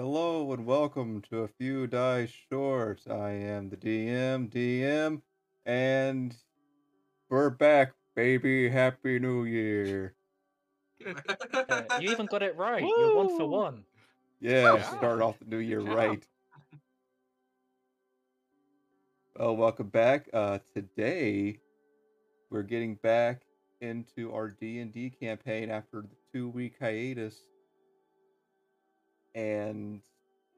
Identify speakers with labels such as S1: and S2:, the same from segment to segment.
S1: Hello and welcome to a few dice short. I am the DM, DM, and we're back, baby. Happy New Year.
S2: Uh, you even got it right. You're one for one.
S1: Yeah,
S3: Yeah.
S1: start off the new year
S3: Yeah.
S1: right. Well, welcome back. Uh, today we're getting back into our D and D campaign after the two week hiatus, and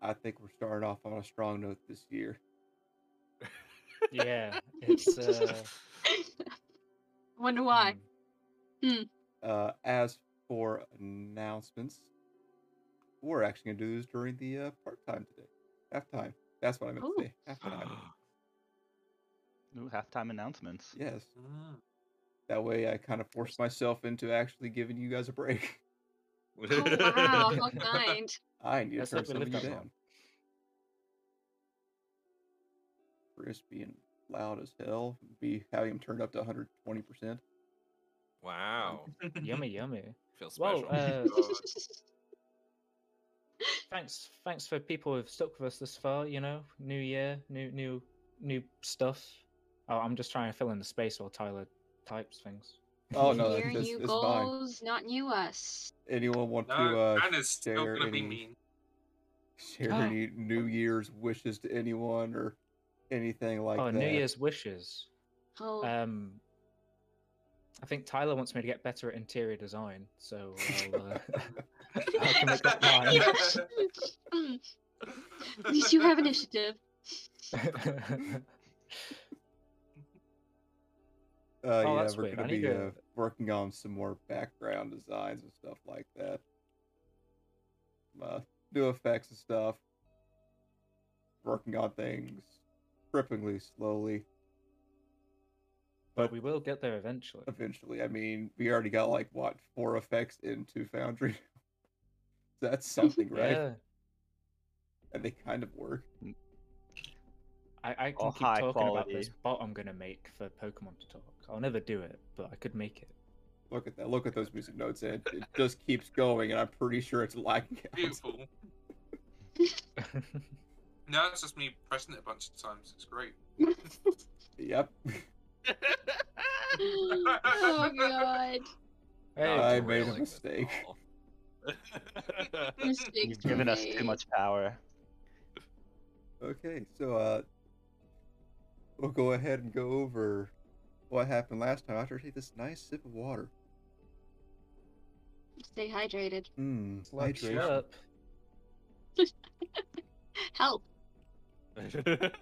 S1: I think we're starting off on a strong note this year.
S2: Yeah, it's uh,
S4: Wonder why.
S2: mm,
S1: Uh, as for announcements, we're actually gonna do this during the uh, part time today. Halftime. That's what I meant
S4: Ooh.
S1: to say. Halftime.
S3: Ooh, halftime announcements.
S1: yes.
S5: Mm.
S1: That way, I kind of forced myself into actually giving you guys a break.
S4: Oh wow, how kind.
S1: I need
S2: Let's
S1: to turn
S2: hope we
S1: some of
S2: live
S1: you
S2: that
S1: down.
S2: long.
S1: Chris being loud as hell, be having him turned up to 120 percent.
S5: Wow.
S2: yummy, yummy.
S5: Feels
S2: Well, uh, thanks, thanks for people who've stuck with us this far. You know, new year, new, new, new stuff. Oh, I'm just trying to fill in the space while Tyler types things.
S1: Oh no,
S4: Year
S1: that's,
S4: new
S1: it's fine.
S4: not new us.
S1: Anyone want to
S5: no,
S1: uh,
S5: Anna's still
S1: share
S5: gonna be
S1: any
S5: mean.
S1: share any New Year's wishes to anyone or anything like
S2: oh,
S1: that?
S2: New Year's wishes.
S4: Oh,
S2: Um, I think Tyler wants me to get better at interior design, so I'll, uh, I can make that mine.
S4: At least you have initiative.
S1: Uh,
S2: Oh,
S1: yeah,
S2: that's
S1: we're
S2: weird.
S1: gonna
S2: I need
S1: be
S2: to-
S1: uh, working on some more background designs and stuff like that. Uh, new effects and stuff. Working on things cripplingly slowly.
S2: but we will get there eventually.
S1: Eventually, I mean, we already got like what four effects into Foundry. That's something, right?
S2: Yeah,
S1: And they kind of work.
S2: I, I can
S3: All
S2: keep
S3: high
S2: talking about this
S3: quality.
S2: bot I'm gonna make for Pokemon to talk. I'll never do it, but I could make it.
S1: Look at that. Look at those music notes, and it just keeps going. And I'm pretty sure it's lagging out.
S5: Beautiful.
S2: it.
S5: No, it's just me pressing it a bunch of times. It's great.
S1: Yep.
S4: oh god.
S2: hey,
S1: I
S6: I'm
S1: made a mistake.
S6: call.
S4: Mistakes
S3: You've
S4: were
S3: given us too much power.
S1: Okay, so uh, we'll go ahead and go over what happened last time after I take this nice sip of water.
S4: Stay hydrated.
S1: Mmm,
S2: like,
S1: hydration.
S2: shut up.
S4: Help.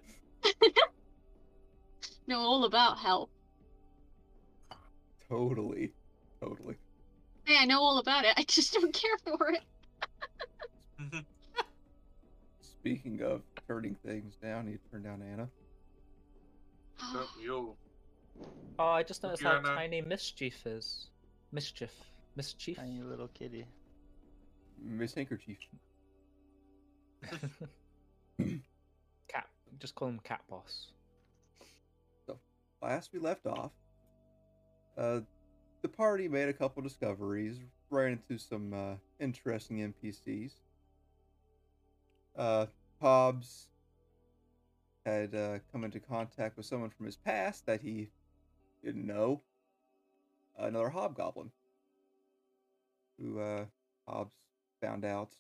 S4: Know all about help.
S1: Totally, totally.
S4: Hey, I know all about it. I just don't care for it.
S1: Speaking of turning things down, you turn down Anna.
S5: Don't we all?
S2: Oh, I just noticed how
S5: Fiona.
S2: tiny mischief is. Mischief. Mischief.
S3: Tiny little kitty.
S1: Miss Handkerchief.
S2: Cat. Just call him Cat Boss.
S1: So, last we left off, uh, the party made a couple discoveries, ran into some uh, interesting NPCs. Uh, Hobbs had uh, come into contact with someone from his past that he didn't know. Another hobgoblin, who uh, Hobbs found out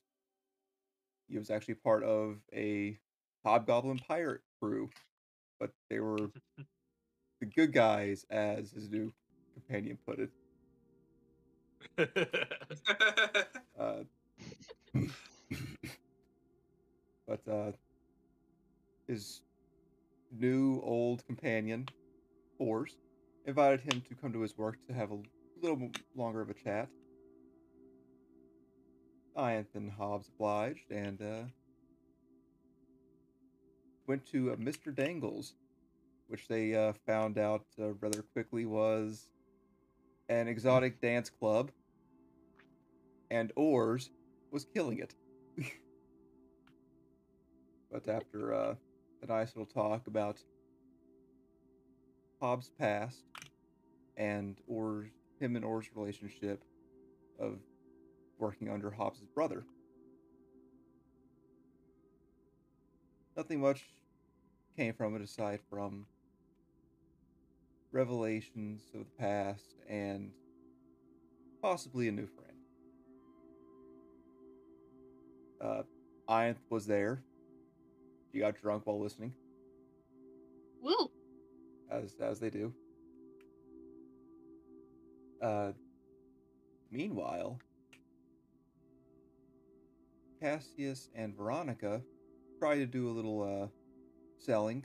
S1: he was actually part of a hobgoblin pirate crew, but they were the good guys, as his new companion put it. Uh, but uh, his new old companion, Ors, invited him to come to his work to have a little longer of a chat. Ianth and Hobbs obliged and uh, went to uh, Mr. Dangle's, which they uh, found out uh, rather quickly was an exotic dance club, and Ors was killing it. but after uh, a nice little talk about Hobbs' past and Ors, him and Or's relationship of working under Hobbs' brother, nothing much came from it aside from revelations of the past and possibly a new friend. Uh, Ianth was there. She got drunk while listening! As as they do. Uh, meanwhile, Cassius and Veronica try to do a little uh, selling.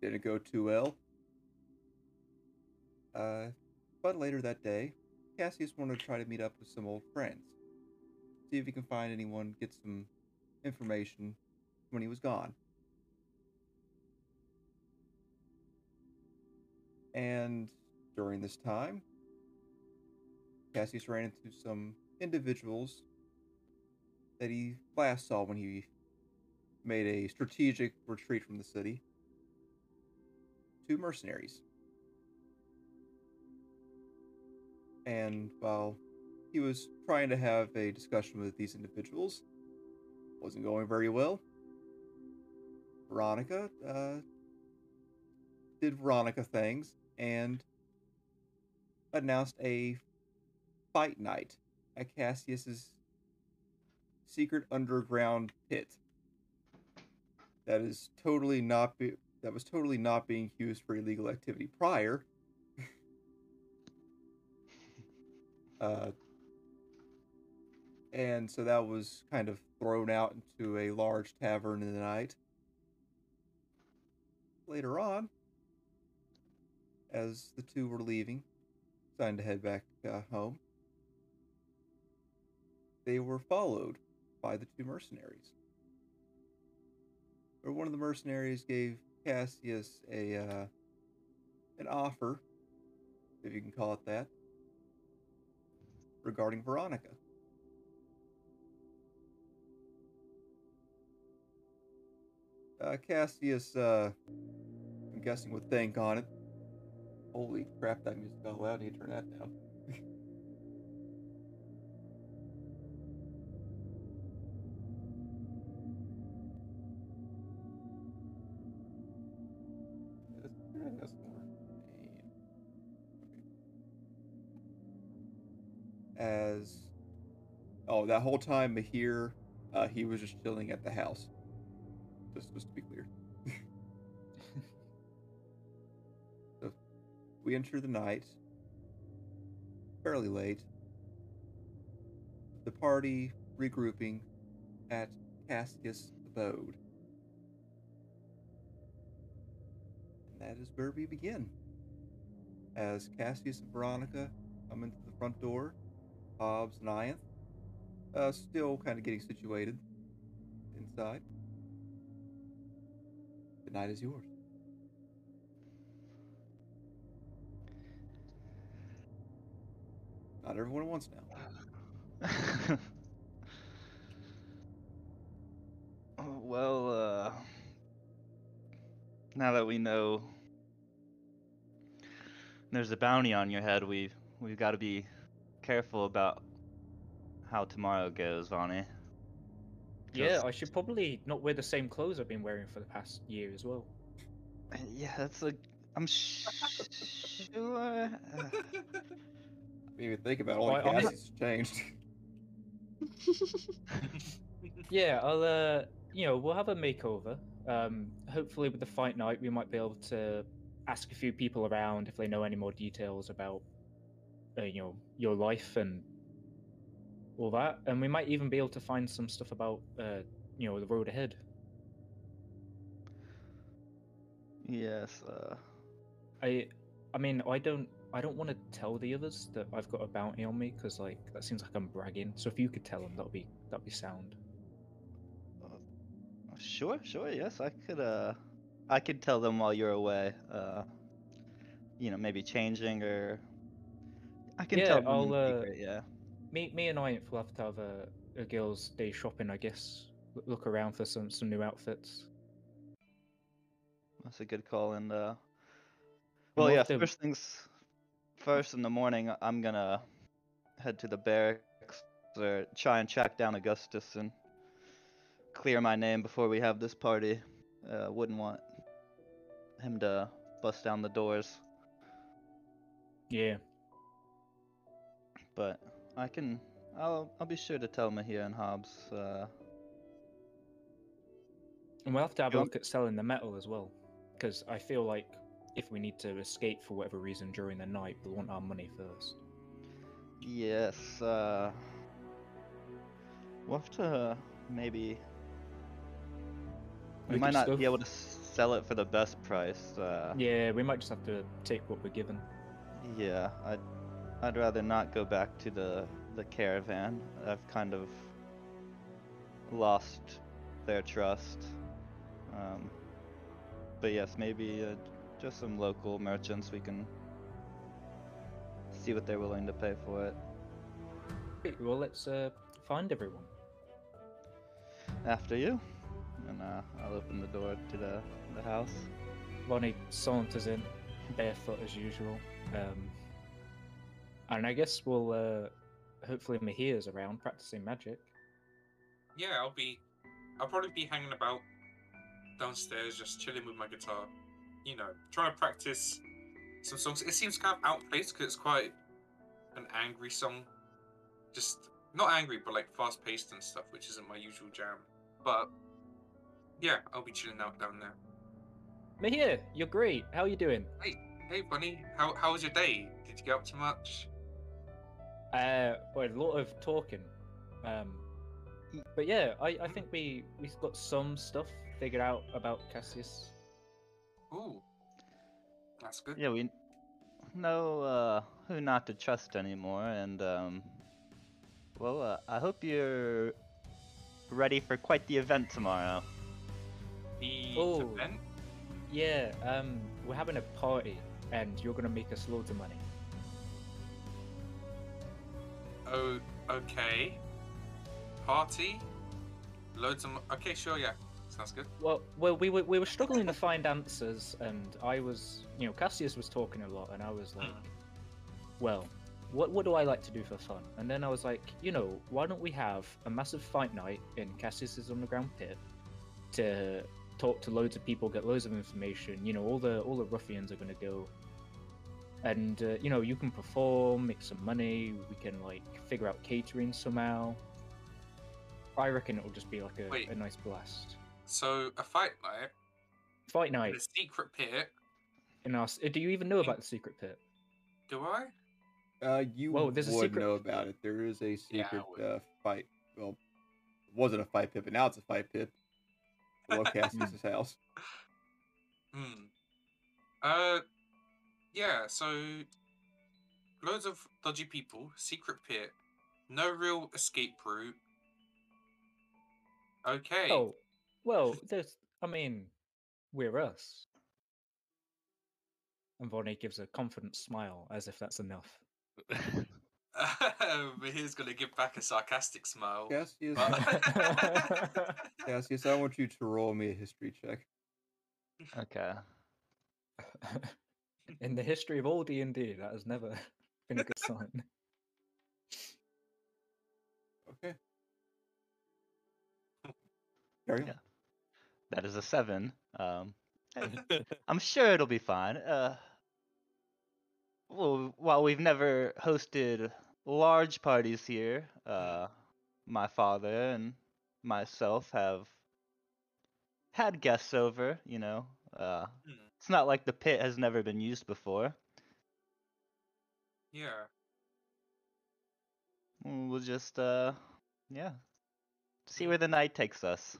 S1: Didn't go too well. Uh, but later that day, Cassius wanted to try to meet up with some old friends. See if he can find anyone, get some information when he was gone. And during this time, Cassius ran into some individuals that he last saw when he made a strategic retreat from the city. Two mercenaries. And while he was trying to have a discussion with these individuals, wasn't going very well. Veronica uh, did Veronica things and announced a fight night at Cassius's secret underground pit. That is totally not be- that was totally not being used for illegal activity prior. uh, and so that was kind of thrown out into a large tavern in the night. Later on, as the two were leaving, deciding to head back uh, home, they were followed by the two mercenaries. Or one of the mercenaries gave Cassius a uh, an offer, if you can call it that, regarding Veronica. Uh, Cassius, uh, I'm guessing with Thank on it. Holy crap, that music got loud. I need to turn that down. As oh, that whole time Mahir, uh, he was just chilling at the house. Just, just to be clear. We enter the night fairly late. The party regrouping at Cassius' abode. And that is where we begin. As Cassius and Veronica come into the front door, Hobbs and Ianth, uh, still kind of getting situated inside. The night is yours. Not everyone at once now.
S3: Oh, well, uh, now that we know there's a bounty on your head, we've we've got to be careful about how tomorrow goes, Vonnie.
S2: Yeah, I should probably not wear the same clothes I've been wearing for the past year as well.
S3: Uh, Yeah, that's a. I'm sh- sure.
S1: I mean, think about all
S2: the I'm not-
S1: Cassius changed.
S2: Yeah, I'll uh, you know, we'll have a makeover. Um, hopefully with the fight night, we might be able to ask a few people around if they know any more details about, uh, you know, your life and all that, and we might even be able to find some stuff about, uh, you know, the road ahead.
S3: yes. Uh,
S2: I, I mean, I don't, I don't want to tell the others that I've got a bounty on me because like that seems like I'm bragging. So if you could tell them, that'd be that'd be sound.
S3: sure, sure. Yes, I could. Uh, I could tell them while you're away. Uh, you know, maybe changing or. I can
S2: Yeah,
S3: tell them
S2: I'll, uh,
S3: secret, Yeah.
S2: Me, me and I will have to have a, a girls' day shopping, I guess. Look around for some some new outfits.
S3: That's a good call. And uh, well, yeah. First things first in the morning, I'm gonna head to the barracks or try and track down Augustus and clear my name before we have this party. Uh, wouldn't want him to bust down the doors,
S2: Yeah.
S3: but I can. I'll I'll be sure to tell Mahir and Hobbs. Uh,
S2: And we'll have to have a look at selling the metal as well. Because I feel like if we need to escape for whatever reason during the night, we'll want our money first.
S3: yes. Uh, we'll have to maybe. We,
S2: We
S3: might not be able to sell it for the best price. Uh,
S2: Yeah, we might just have to take what we're given.
S3: Yeah, I'd I'd rather not go back to the the caravan. I've kind of lost their trust. Um, but yes, maybe uh, just some local merchants we can see what they're willing to pay for it.
S2: Well, let's uh, find everyone.
S3: After you, and uh, I'll open the door to the the house.
S2: Ronnie saunters in, barefoot as usual. Um, and I guess we'll uh, hopefully Mahir's around practicing magic.
S5: Yeah, I'll be. I'll probably be hanging about downstairs, just chilling with my guitar. You know, trying to practice some songs. It seems kind of outplaced because it's quite an angry song. Just not angry, but like fast paced and stuff, which isn't my usual jam. But yeah, I'll be chilling out down there.
S2: Mahir, you're great. How are you doing?
S5: Hey, hey, Bunny, how how was your day? Did you get up to much?
S2: Uh, well, a lot of talking. Um, but yeah, I, I think we we've got some stuff figured out about Cassius.
S5: Ooh, that's good.
S3: Yeah, we know uh, who not to trust anymore, and um, well, uh, I hope you're ready for quite the event tomorrow.
S5: The
S2: Oh.
S5: event.
S2: Yeah, um, we're having a party, and you're gonna make us loads of money.
S5: Oh, okay. Party. Loads of. Okay, sure, yeah. Sounds good.
S2: Well, well, we were we were struggling to find answers, and I was, you know, Cassius was talking a lot, and I was like, well, what what do I like to do for fun? And then I was like, you know, why don't we have a massive fight night in Cassius's underground pit to talk to loads of people, get loads of information. You know, all the all the ruffians are gonna go, and uh, you know, you can perform, make some money. We can like figure out catering somehow. I reckon it'll just be like a,
S5: Wait.
S2: a nice blast.
S5: So a fight night
S2: Fight
S5: in
S2: night
S5: a secret pit.
S2: in our. s- Do you even know about the secret pit?
S5: Do I?
S1: Uh, you
S2: Whoa, there's a
S1: would
S2: secret-
S1: know about it. There is a secret
S5: would.
S1: uh, fight. Well, it wasn't a fight pit, but now it's a fight pit. Below Cassius's house.
S5: Hmm. Uh, yeah. So loads of dodgy people, secret pit, no real escape route. Okay.
S2: Oh, well, there's. I mean, we're us. And Vonnie gives a confident smile, as if that's enough.
S5: He's gonna give back a sarcastic smile.
S1: Cassius,
S5: but-
S1: Cassius, I want you to roll me a history check.
S3: Okay.
S2: In the history of all D and D, that has never been a good sign.
S1: Okay. Carry on.
S3: Yeah. That is a seven. Um, I'm sure it'll be fine. Uh, well, while we've never hosted large parties here, uh, my father and myself have had guests over. You know, uh,
S5: Hmm,
S3: it's not like the pit has never been used before.
S5: yeah.
S3: Mm, We'll just, uh, yeah, see where the night takes us.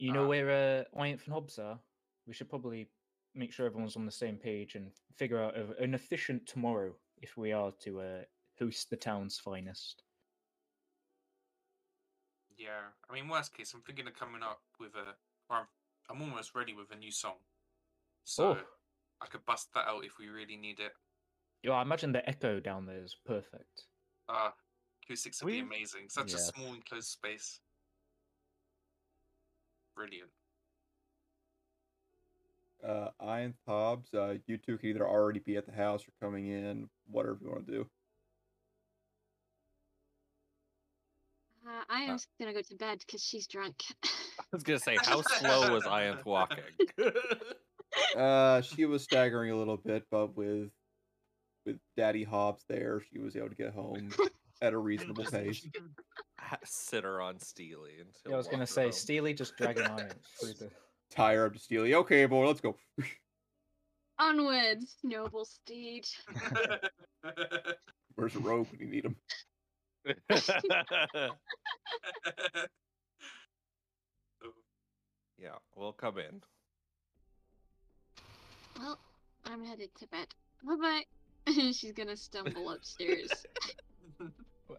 S2: You know
S5: Ah.
S2: where uh, Ianth and Hobbs are? We should probably make sure everyone's on the same page and figure out a, an efficient tomorrow if we are to uh, host the town's finest.
S5: Yeah, I mean, worst case, I'm thinking of coming up with a, or I'm, I'm almost ready with a new song. So
S2: Oh.
S5: I could bust that out if we really need it.
S2: Yeah, I imagine the echo down there is perfect.
S5: Ah, acoustics would be
S3: We've-
S5: amazing. Such
S3: Yes.
S5: a small enclosed space. Brilliant.
S1: Uh, Ian Hobbs, uh, you two can either already be at the house or coming in, whatever you want to do.
S4: Uh, I am gonna go to bed because she's drunk.
S6: I was gonna say, how slow was Ianth walking?
S1: Uh, she was staggering a little bit, but with with Daddy Hobbs there, she was able to get home at a reasonable pace.
S6: Ha- Sit her on Steely until
S2: Yeah, I was gonna say
S6: home.
S2: Steely just dragging Ianth through the.
S1: Tie her up to Steely. Okay, boy, let's go.
S4: Onwards, noble steed.
S1: Where's the rope when you need him?
S6: yeah, we'll come in.
S4: Well, I'm headed to bed. Bye bye. She's gonna stumble upstairs.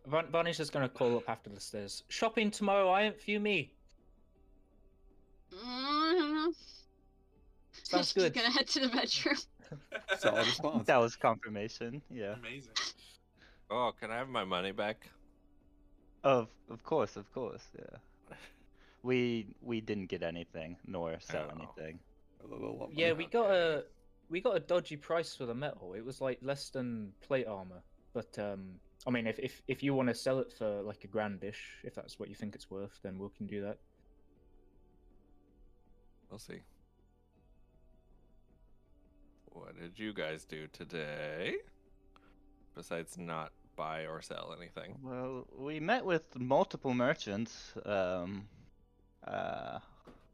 S2: Von- Vonnie's just gonna call up after the stairs. Shopping tomorrow, Ianth for you, me.
S4: Mm, I don't know.
S2: Sounds
S4: She's
S2: good.
S4: gonna head to the bedroom.
S1: Solid response.
S3: That was confirmation. Yeah.
S5: Amazing.
S6: Oh, can I have my money back?
S3: Of of course, of course. Yeah. We we didn't get anything nor sell
S6: Oh.
S3: anything.
S1: A little lump
S2: Yeah, we got a we got a dodgy price for the metal. It was like less than plate armor. But um, I mean, if if if you want to sell it for like a grandish, if that's what you think it's worth, then we can do that.
S6: We'll see. What did you guys do today? Besides not buy or sell anything.
S3: Well, we met with multiple merchants. Um, uh,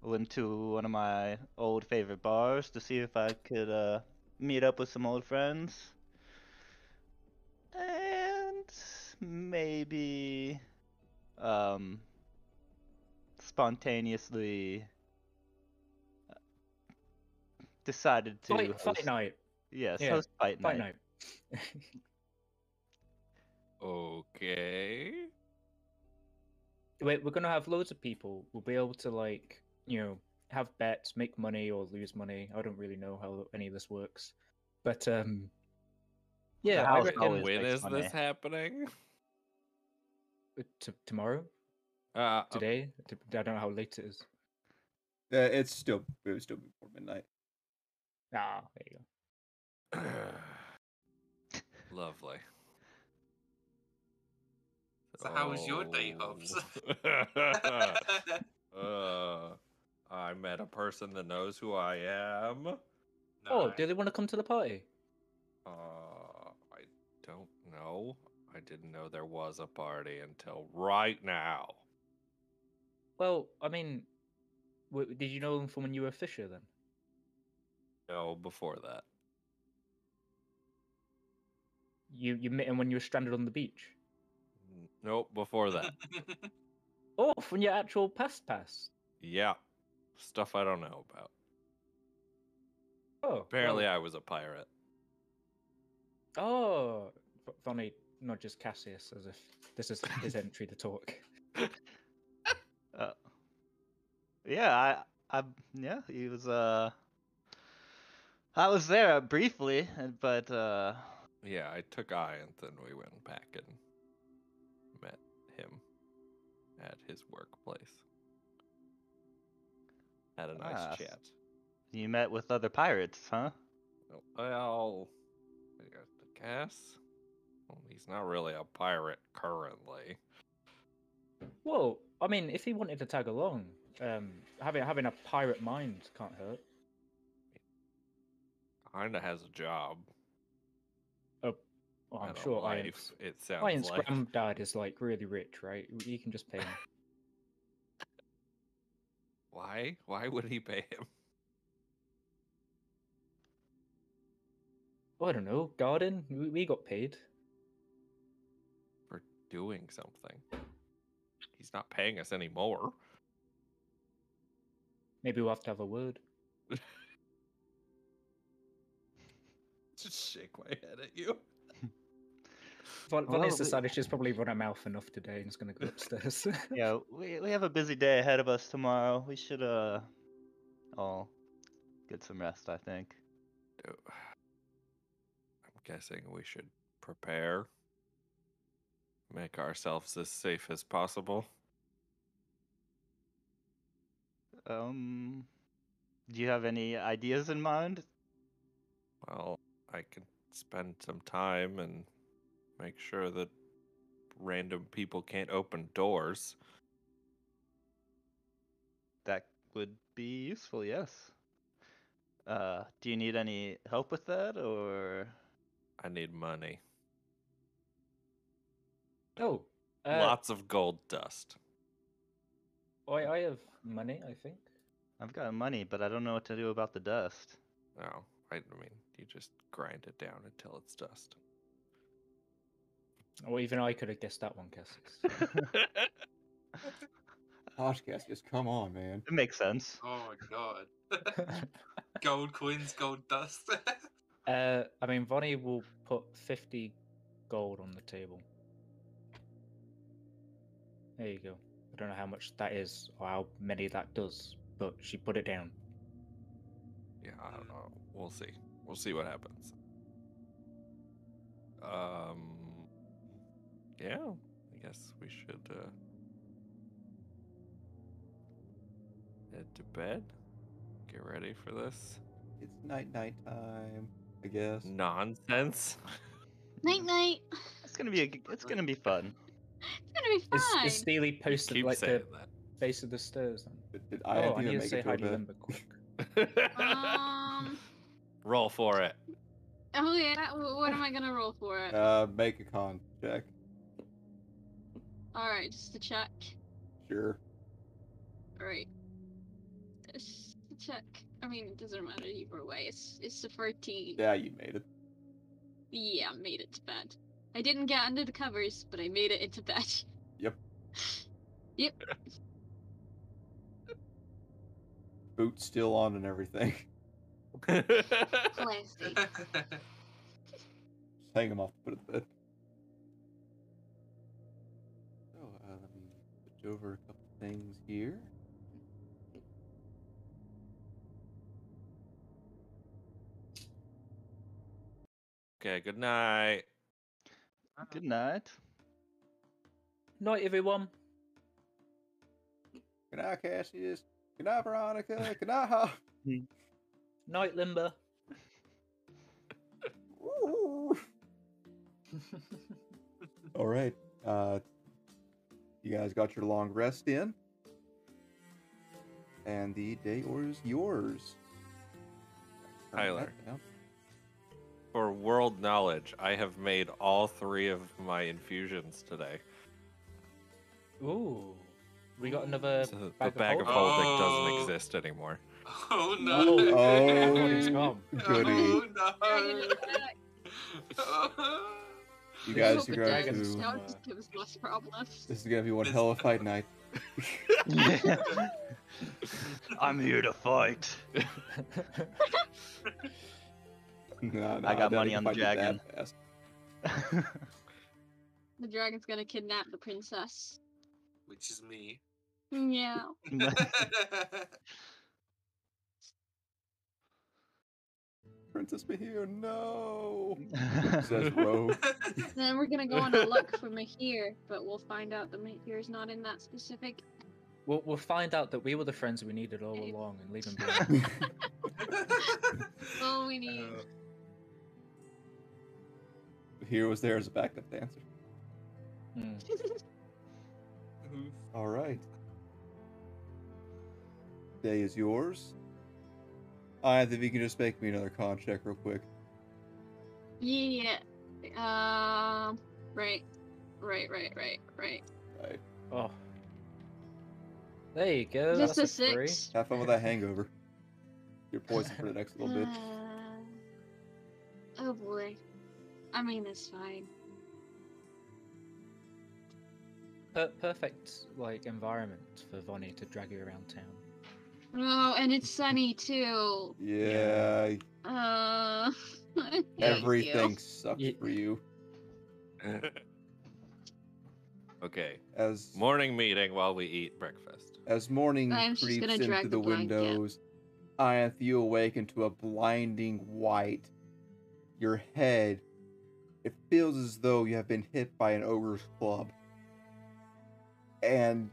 S3: went to one of my old favorite bars to see if I could uh, meet up with some old friends. And maybe um, spontaneously uh, decided to
S2: Fight, fight
S3: host-
S2: night,
S3: Yes,
S2: Yeah,
S3: host fight,
S2: fight
S3: night.
S2: night.
S6: Okay.
S2: We're, we're gonna have loads of people. We'll be able to like you know have bets, make money or lose money. I don't really know how any of this works, but um, yeah, I reckon
S3: always
S6: when
S3: makes
S6: is
S3: money.
S6: this happening?
S2: uh, t- tomorrow,
S6: Uh,
S2: today. I don't know how late it is.
S1: Uh, it's still it would still be before midnight.
S2: Ah, there you go.
S6: Lovely.
S5: So how was your day, Hobbs?
S6: uh, I met a person that knows who I am.
S2: Oh,
S5: Nice.
S2: do they want to come to the party?
S6: Uh, I don't know. I didn't know there was a party until right now.
S2: Well, I mean, w- did you know them from when you were a fisher then?
S6: No, before that.
S2: You you met him when you were stranded on the beach.
S6: N- Nope, before that.
S2: Oh, from your actual past past.
S6: yeah, stuff I don't know about.
S2: Oh,
S6: Apparently,
S2: well-
S6: I was a pirate.
S2: Oh, V- Vonnie nudges Cassius as if this is his entry to talk.
S3: Uh, yeah, I, I, yeah, he was. Uh, I was there briefly, but uh,
S6: Yeah, I took Ianth and then we went back and met him at his workplace. Had a nice
S3: Ah,
S6: chat.
S3: you met with other pirates, huh?
S6: Oh, Well, I guess well, he's not really a pirate currently.
S2: Well, I mean, if he wanted to tag along, um, having having a pirate mind can't hurt.
S6: Kinda has a job.
S2: Well, I'm sure
S6: life,
S2: Iron's,
S6: it sounds
S2: Iron's
S6: like.
S2: granddad is like really rich, right? You can just pay him.
S6: Why? Why would he pay him?
S2: Oh, I don't know. Garden, we, we got paid.
S6: For doing something? He's not paying us anymore.
S2: Maybe we'll have to have a word.
S6: Just shake my head at you.
S2: Von,
S3: Well,
S2: Vonnie's
S3: we-
S2: decided she's probably run her mouth enough today and is going to go upstairs.
S3: Yeah, we we have a busy day ahead of us tomorrow. We should uh, all get some rest. I think.
S6: I'm guessing we should prepare. Make ourselves as safe as possible.
S3: Um, do you have any ideas in mind?
S6: Well, I can spend some time and make sure that random people can't open doors.
S3: That would be useful, yes. Uh, do you need any help with that, or
S6: I need money.
S2: Oh, uh,
S6: Lots of gold dust.
S2: I, I have money, I think.
S3: I've got money, but I don't know what to do about the dust.
S6: Oh, I mean, you just grind it down until it's dust.
S2: Or even I could have guessed that one, Cassius.
S1: Podcast, just come on, man.
S3: It makes sense.
S5: Oh my god. gold coins, gold dust.
S2: uh, I mean, Vonnie will put 50 gold on the table. There you go. I don't know how much that is or how many that does, but she put it down.
S6: Yeah, I don't know. We'll see. We'll see what happens. Um. Yeah, I guess we should uh, head to bed. Get ready for this
S1: It's night night time, I guess.
S6: nonsense.
S4: Night night.
S3: It's gonna be a, it's gonna be fun.
S4: It's gonna be fine.
S2: is Steely posted like
S6: saying
S2: the base of the stairs? Then?
S1: Did, did I
S2: oh, I need to,
S1: make
S2: say
S1: it to
S2: hi
S1: a
S2: to
S1: bed?
S2: Limber quick.
S4: Um.
S6: Roll for it.
S4: Oh yeah. What am I gonna roll for it?
S1: Uh, make a con check.
S4: All right, just to check.
S1: Sure.
S4: All right. Just to check. I mean, it doesn't matter either way. It's it's a thirteen.
S1: Yeah, you made it.
S4: Yeah, made it to bed. I didn't get under the covers, but I made it into bed.
S1: Yep.
S4: Yep.
S1: Boots still on and everything.
S4: Classy.
S1: Just hang them off to put it to bed. So, uh, let me switch over a couple things here.
S6: okay, good night.
S3: Good night.
S2: Night, everyone.
S1: Good night, Cassius. Good night, Veronica. Good night, Ha.
S2: Night, Limber.
S1: All right. Uh, you guys got your long rest in, and the day is yours. Turn that
S6: Tyler.
S1: Down.
S6: For world knowledge, I have made all three of my infusions today.
S2: Ooh. We got another
S6: So the
S2: bag,
S6: bag of
S2: of
S6: holding
S5: Oh.
S6: doesn't exist anymore.
S5: oh no.
S2: Oh.
S1: Oh,
S2: Everybody's gone.
S1: goody.
S5: Oh no.
S1: You guys
S2: hope
S1: are
S2: the
S1: going
S2: dragons
S1: to.
S4: That
S2: Uh,
S4: just give us less problems.
S1: This is gonna be one hell of a fight night.
S3: I'm here to fight.
S1: Nah, nah,
S3: I got
S1: doubt
S3: money on the
S1: fight you that
S3: dragon.
S4: The dragon's gonna kidnap the princess.
S5: Which is me.
S4: Yeah.
S1: Princess Mahir, no. Says Rogue.
S4: then we're gonna go on a look for Mahir, but we'll find out that Mahir is not in that specific.
S2: we'll, we'll find out that we were the friends we needed all along and leave him behind.
S4: Oh, we need.
S5: Uh,
S1: Here was there as a backup dancer.
S5: Oof.
S1: All right. Day is yours. I think you can just make me another con check real quick.
S4: yeah. Um. Right. Right. Right. Right. Right.
S1: Right.
S2: Oh. There you go.
S4: Just a
S2: that's a three.
S4: six.
S1: Have fun with that hangover. You're poisoned for the next little bit.
S4: Uh, oh boy. I mean, it's fine.
S2: Per- perfect like environment for Vonnie to drag you around town.
S4: Oh, and it's sunny too.
S1: Yeah,
S4: Uh. thank you.
S1: everything sucks
S2: Ye-
S1: for you.
S6: okay,
S1: As
S6: morning meeting while we eat breakfast.
S1: as morning
S4: I'm
S1: creeps into the,
S4: the
S1: windows, Ianth, you awaken to a blinding white. Your head, it feels as though you have been hit by an ogre's club. And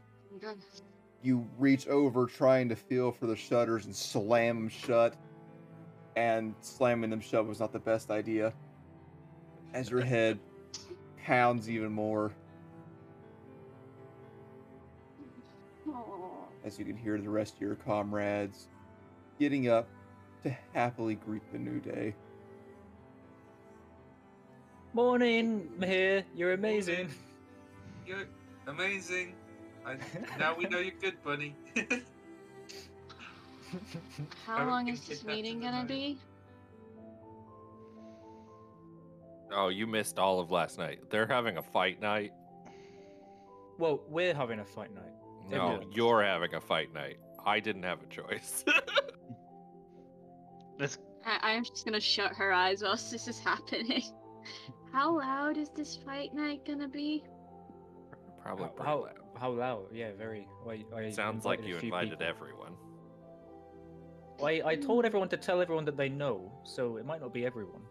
S1: you reach over trying to feel for the shutters and slam them shut. And slamming them shut was not the best idea. As your head pounds even more. As you can hear the rest of your comrades getting up to happily greet the new day.
S2: Morning, Mahir. You're amazing.
S5: You're amazing. I, now we know you're good, bunny.
S4: How long is this meeting gonna be?
S6: Oh, you missed all of last night. They're having a fight night.
S2: well, we're having a fight night.
S6: No,
S2: Everyone.
S6: you're having a fight night. I didn't have a choice.
S3: This
S4: I- I'm just gonna shut her eyes whilst this is happening. How loud is this fight night gonna be?
S6: Probably
S2: How, how,
S6: loud.
S2: how loud? Yeah, very. I, I
S6: Sounds like you invited
S2: people.
S6: everyone.
S2: I, I told everyone to tell everyone that they know, so it might not be everyone.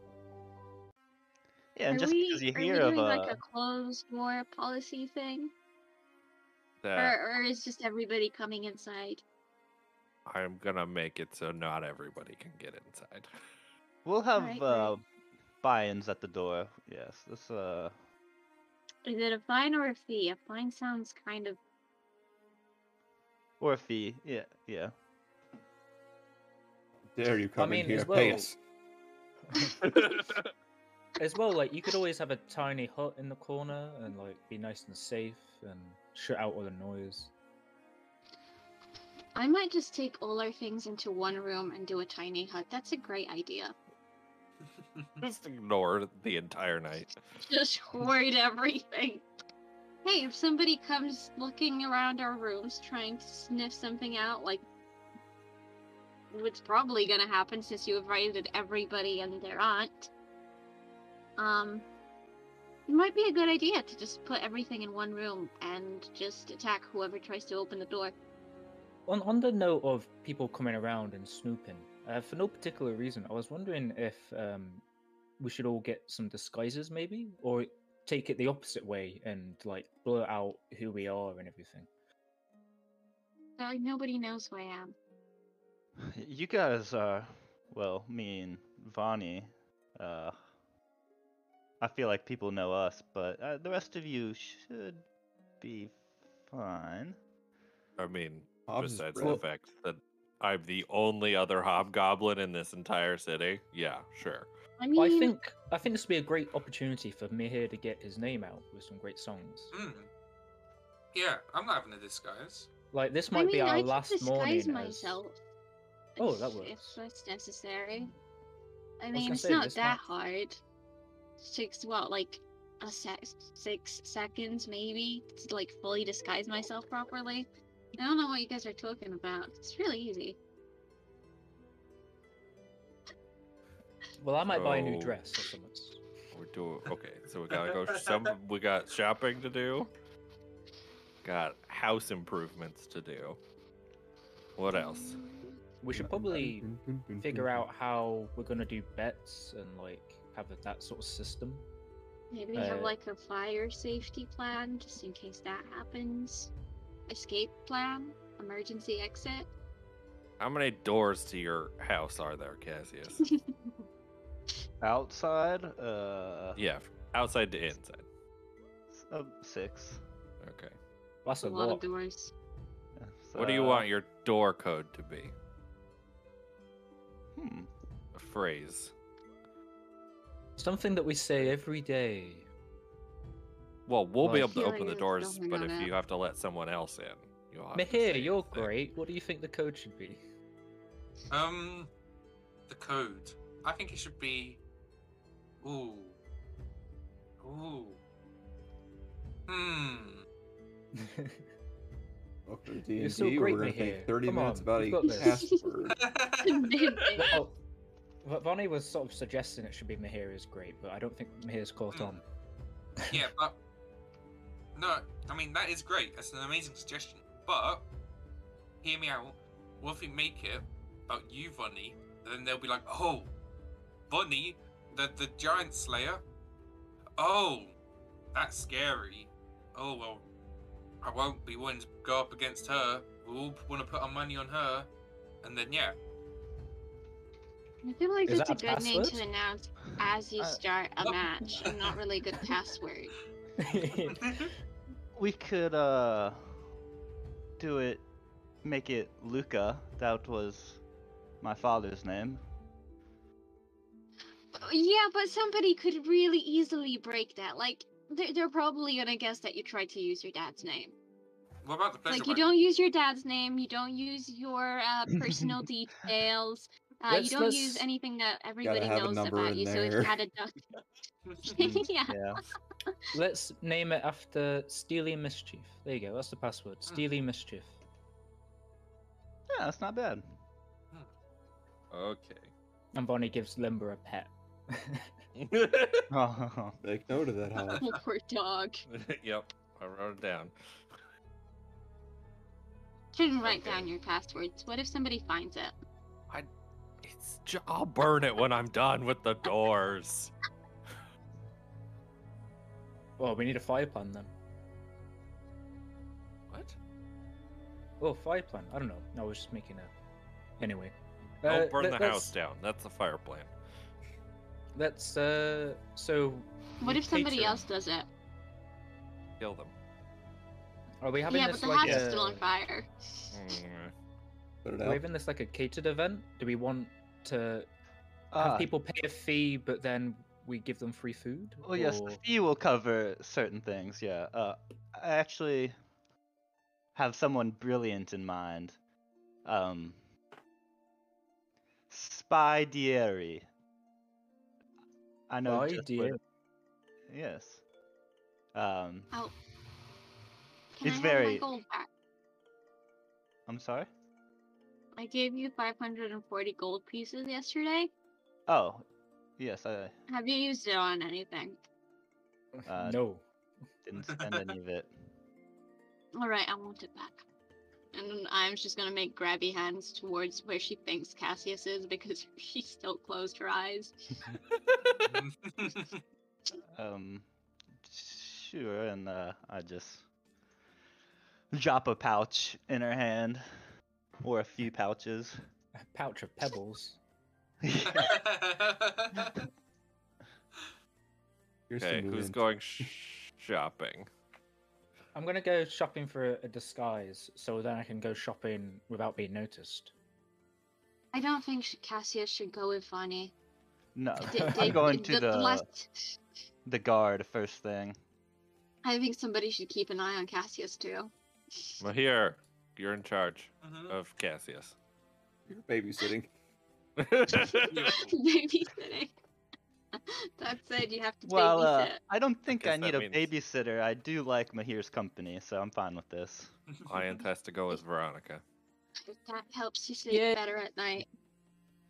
S3: yeah, and
S4: are
S3: just
S4: we,
S3: because you hear of
S4: doing
S3: uh,
S4: like a closed door policy thing,
S6: That
S4: or, or is just everybody coming inside?
S6: I'm gonna make it so not everybody can get inside.
S3: we'll have
S4: Right,
S3: uh,
S4: right.
S3: Buy-ins at the door. Yes, this uh,
S4: Is it a fine or a fee? A fine sounds kind of.
S3: or a fee. Yeah, yeah.
S1: Dare you come
S2: mean,
S1: in here,
S2: as
S1: pay
S2: well-
S1: us.
S2: As well, like you could always have a tiny hut in the corner and like be nice and safe and shut out all the noise.
S4: I might just take all our things into one room and do a tiny hut. That's a great idea.
S6: Just ignore the entire night.
S4: Just hoard everything. Hey, if somebody comes looking around our rooms trying to sniff something out, like what's probably gonna happen since you invited everybody and their aunt, um, it might be a good idea to just put everything in one room and just attack whoever tries to open the door.
S2: On on the note of people coming around and snooping, uh, for no particular reason, I was wondering if um, we should all get some disguises, maybe, or take it the opposite way and like blur out who we are and everything.
S4: Uh, nobody knows who I am.
S3: You guys are, well, me and Vonnie. Uh, I feel like people know us, but uh, the rest of you should be fine.
S6: I mean,
S1: Hobbs
S6: besides the fact that I'm the only other hobgoblin in this entire city, yeah, sure.
S4: I mean,
S2: Well, I think I think this would be a great opportunity for Mihir to get his name out with some great songs.
S5: Hmm. Yeah, I'm not having a disguise.
S2: Like this
S4: I
S2: might
S4: mean,
S2: be our
S4: I can
S2: last
S4: disguise
S2: morning. as- Oh, that works.
S4: If
S2: works.
S4: that's necessary. I mean,
S2: gonna
S4: it's
S2: say,
S4: not that
S2: might-
S4: hard. It takes what, like a sec, six seconds maybe to like fully disguise myself properly. I don't know what you guys are talking about. It's really easy.
S2: Well, I might buy a new dress or something.
S6: We're doing okay. So we gotta go. Some we got shopping to do. Got house improvements to do. What else?
S2: We should probably figure out how we're gonna do bets and like have that sort of system.
S4: Maybe have
S2: Uh,
S4: like a fire safety plan just in case that happens. Escape plan, emergency exit.
S6: How many doors to your house are there, Cassius?
S3: Outside, uh,
S6: yeah, outside to inside.
S3: s- uh, six.
S6: Okay.
S2: That's
S4: a
S2: a
S4: lot
S2: lot.
S4: of doors.
S3: Yes,
S6: What do you want your door code to be?
S3: Hmm.
S6: A phrase.
S2: Something that we say every day.
S6: Well, we'll be able to open the doors, but if
S4: that.
S6: you have to let someone else in, you'll have to
S2: Mihir,
S6: say
S2: you're
S6: the thing.
S2: great. What do you think the code should be?
S5: Um, the code. I think it should be. Ooh. Ooh. Hmm.
S1: Welcome to
S2: You're
S1: D&D.
S2: so
S1: We're
S2: great,
S1: going to
S2: Mihir.
S1: think 30
S2: Come
S1: minutes
S2: on,
S1: about
S2: you've
S1: a password.
S2: well, but Vonnie was sort of suggesting it should be Mihir is great, but I don't think Mihir's caught
S5: Hmm.
S2: on.
S5: yeah, but no, I mean that is great. That's an amazing suggestion. But hear me out. What if we make it about you, Bunny? Then they'll be like, "Oh, Bunny, the the giant slayer. Oh, that's scary. Oh well, I won't be willing to go up against her. We all want to put our money on her, and then yeah,
S4: I feel like
S2: Is
S4: that's a
S2: that a
S4: good name to announce as you
S3: Uh,
S4: start a
S5: Oh.
S4: match and not really a good password.
S3: We could uh do it make it Luca. That was my father's name.
S4: Yeah, but somebody could really easily break that. Like, they're, they're probably gonna guess that you tried to use your dad's name.
S5: What about the pleasure
S4: Like, you
S5: wagon?
S4: don't use your dad's name, you don't use your uh, personal details, uh, you don't use anything that everybody knows about
S1: in
S4: you. So if you had a duck, yeah.
S3: Yeah.
S2: Let's name it after Steely Mischief. There you go. That's the password.
S5: Hmm.
S2: Steely Mischief.
S3: Yeah, that's not bad.
S6: Okay.
S2: And Vonnie gives Limber a pet.
S3: Oh,
S1: Make note of that, Hal.
S4: Oh, poor dog.
S6: yep, I wrote it down.
S4: Shouldn't write
S6: Okay.
S4: down your passwords. What if somebody finds it?
S6: I, it's j- I'll burn it when I'm done with the doors.
S2: well, we need a fire plan then.
S6: What?
S2: Oh, fire plan. I don't know. I was just making a. Anyway.
S6: I'll
S2: Uh,
S6: burn
S2: let-
S6: the
S2: let's-
S6: house down. That's the fire plan.
S2: Let's. Uh. So.
S4: What if somebody
S2: Patreon.
S4: else does it?
S6: Kill them.
S2: Are we having
S4: yeah, but
S2: this
S4: the
S2: like
S4: house
S2: a...
S4: is still on fire.
S1: Put it
S2: Are we having this like a catered event? Do we want to have
S3: Ah.
S2: people pay a fee, but then we give them free food?
S3: Well, yes,
S2: Or-
S3: the fee will cover certain things. Yeah. Uh, I actually have someone brilliant in mind. Um, Spy Dieri. I know.
S2: Spy
S3: just what- Yes. Um,
S4: Can
S3: It's
S4: I have
S3: very-
S4: my gold back?
S3: I'm sorry.
S4: I gave you 540 gold pieces yesterday.
S3: Oh, yes. I
S4: Have you used it on anything?
S3: Uh,
S2: no.
S3: didn't spend any of it.
S4: All right, I want it back. And I'm just gonna make grabby hands towards where she thinks Cassius is because she still closed her eyes.
S3: Um, sure, and uh, I just drop a pouch in her hand, or a few pouches.
S2: A pouch of pebbles.
S1: Here's
S6: okay,
S1: some
S6: who's going sh- shopping?
S2: I'm gonna go shopping for a, a disguise, so then I can go shopping without being noticed.
S4: I don't think sh- Cassius should go with Funny.
S3: no,
S4: They-
S3: I'm
S4: they-
S3: going to the
S4: last-
S3: the guard first thing.
S4: I think somebody should keep an eye on Cassius too.
S6: Well, here, you're in charge
S5: Mhm.
S6: of Cassius.
S1: You're babysitting.
S4: Babysitting. that said, you have to
S3: Well, uh. I don't think I
S6: guess
S3: need a
S6: means-
S3: babysitter. I do like Mahir's company, so I'm fine with this.
S6: Ian has to go as Veronica,
S4: that helps you sleep
S2: Yeah.
S4: better at night.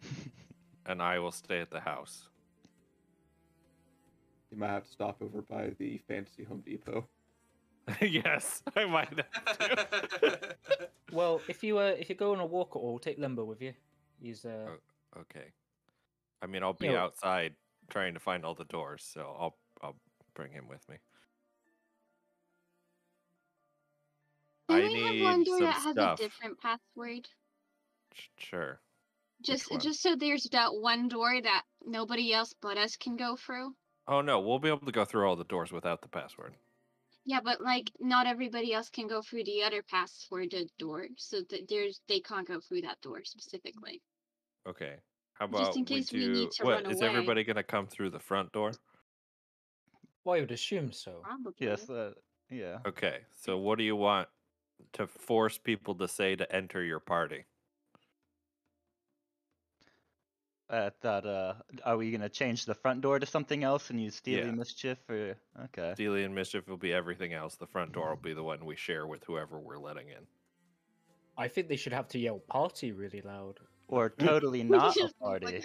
S6: and I will stay at the house.
S1: You might have to stop over by the Fantasy Home Depot.
S6: yes, I might have to.
S2: Well, if you uh, if you go on a walk at all, take Limbo with you. He's uh,
S6: Oh. okay. I mean, I'll be
S2: You know-
S6: outside trying to find all the doors, so I'll I'll bring him with me.
S4: Can
S6: I
S4: we have one door that has
S6: stuff.
S4: a different password?
S6: Sure.
S4: Just just so there's that one door that nobody else but us can go through.
S6: Oh no, we'll be able to go through all the doors without the password.
S4: Yeah, but like not everybody else can go through the other passworded door, so that there's they can't go through that door specifically.
S6: Okay. How
S4: Just in case
S6: we
S4: we need to
S6: what
S4: run
S6: is
S4: away.
S6: everybody gonna come through the front door?
S2: well, I would assume so.
S4: Probably.
S3: Yes, uh, yeah.
S6: Okay. So what do you want to force people to say to enter your party?
S3: I thought, uh, are we gonna change the front door to something else and use Steely
S6: Yeah.
S3: Mischief or okay?
S6: Steely and Mischief will be everything else. The front door will be the one we share with whoever we're letting in.
S2: I think they should have to yell "party" really loud.
S3: Or totally not a party.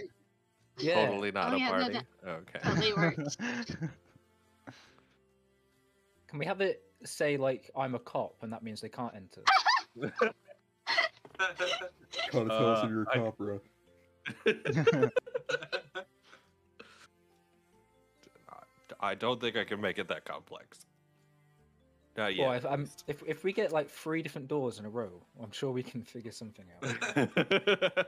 S2: Yeah.
S6: Totally not
S4: Oh,
S6: a
S4: yeah, no,
S6: party.
S4: that-
S6: Okay.
S4: Totally works.
S2: Can we have it say like I'm a cop, and that means they can't enter?
S1: Gotta tell us
S6: Uh,
S1: if you're a
S6: I-
S1: cop, bro.
S6: I don't think I can make it that complex. Not yet.
S2: Well, if, um,
S6: least.
S2: if if we get like three different doors in a row, I'm sure we can figure something out.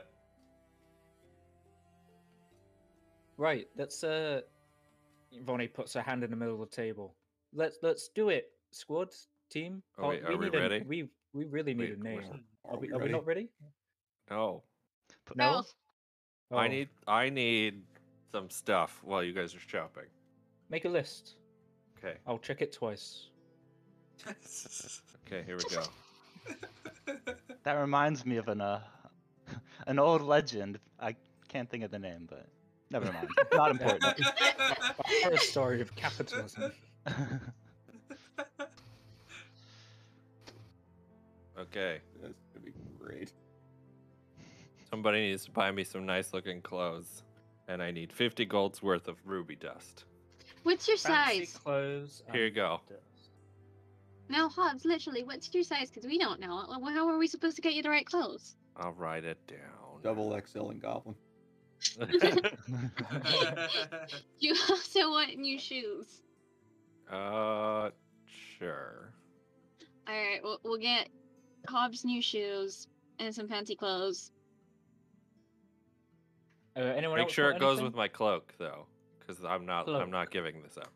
S2: right. Let's uh. Vonnie puts her hand in the middle of the table. Let's let's do it, squad team.
S6: Oh, wait, are we
S2: need a-
S6: ready?
S2: we we really need
S6: Wait,
S2: a
S6: we're-
S2: name. Are, we,
S1: we
S2: are we not ready?
S6: No.
S3: P-
S2: No.
S6: I
S2: Oh,
S6: need I need some stuff while you guys are shopping.
S2: make a list.
S6: Okay.
S2: I'll check it twice.
S6: Okay, here we go.
S3: That reminds me of an uh, an old legend. I can't think of the name, but never mind. Not important.
S2: For a story of capitalism.
S6: Okay.
S1: That's gonna be great.
S6: Somebody needs to buy me some nice looking clothes. And I need 50 gold's worth of ruby dust.
S4: What's your
S2: Fancy
S4: size?
S2: clothes.
S6: Here you go.
S2: dust.
S4: Now, Hobbs, literally, what's your size? Because we don't know. Well, How are we supposed to get you the right clothes?
S6: I'll write it down.
S1: Double XL and Goblin.
S4: You also want new shoes.
S6: uh, sure.
S4: All right, we'll, we'll get Hobbs new shoes and some fancy clothes.
S2: Uh, anyone
S6: Make sure
S2: want
S6: it goes with my cloak though, because I'm not
S2: Cloak.
S6: I'm not giving this up.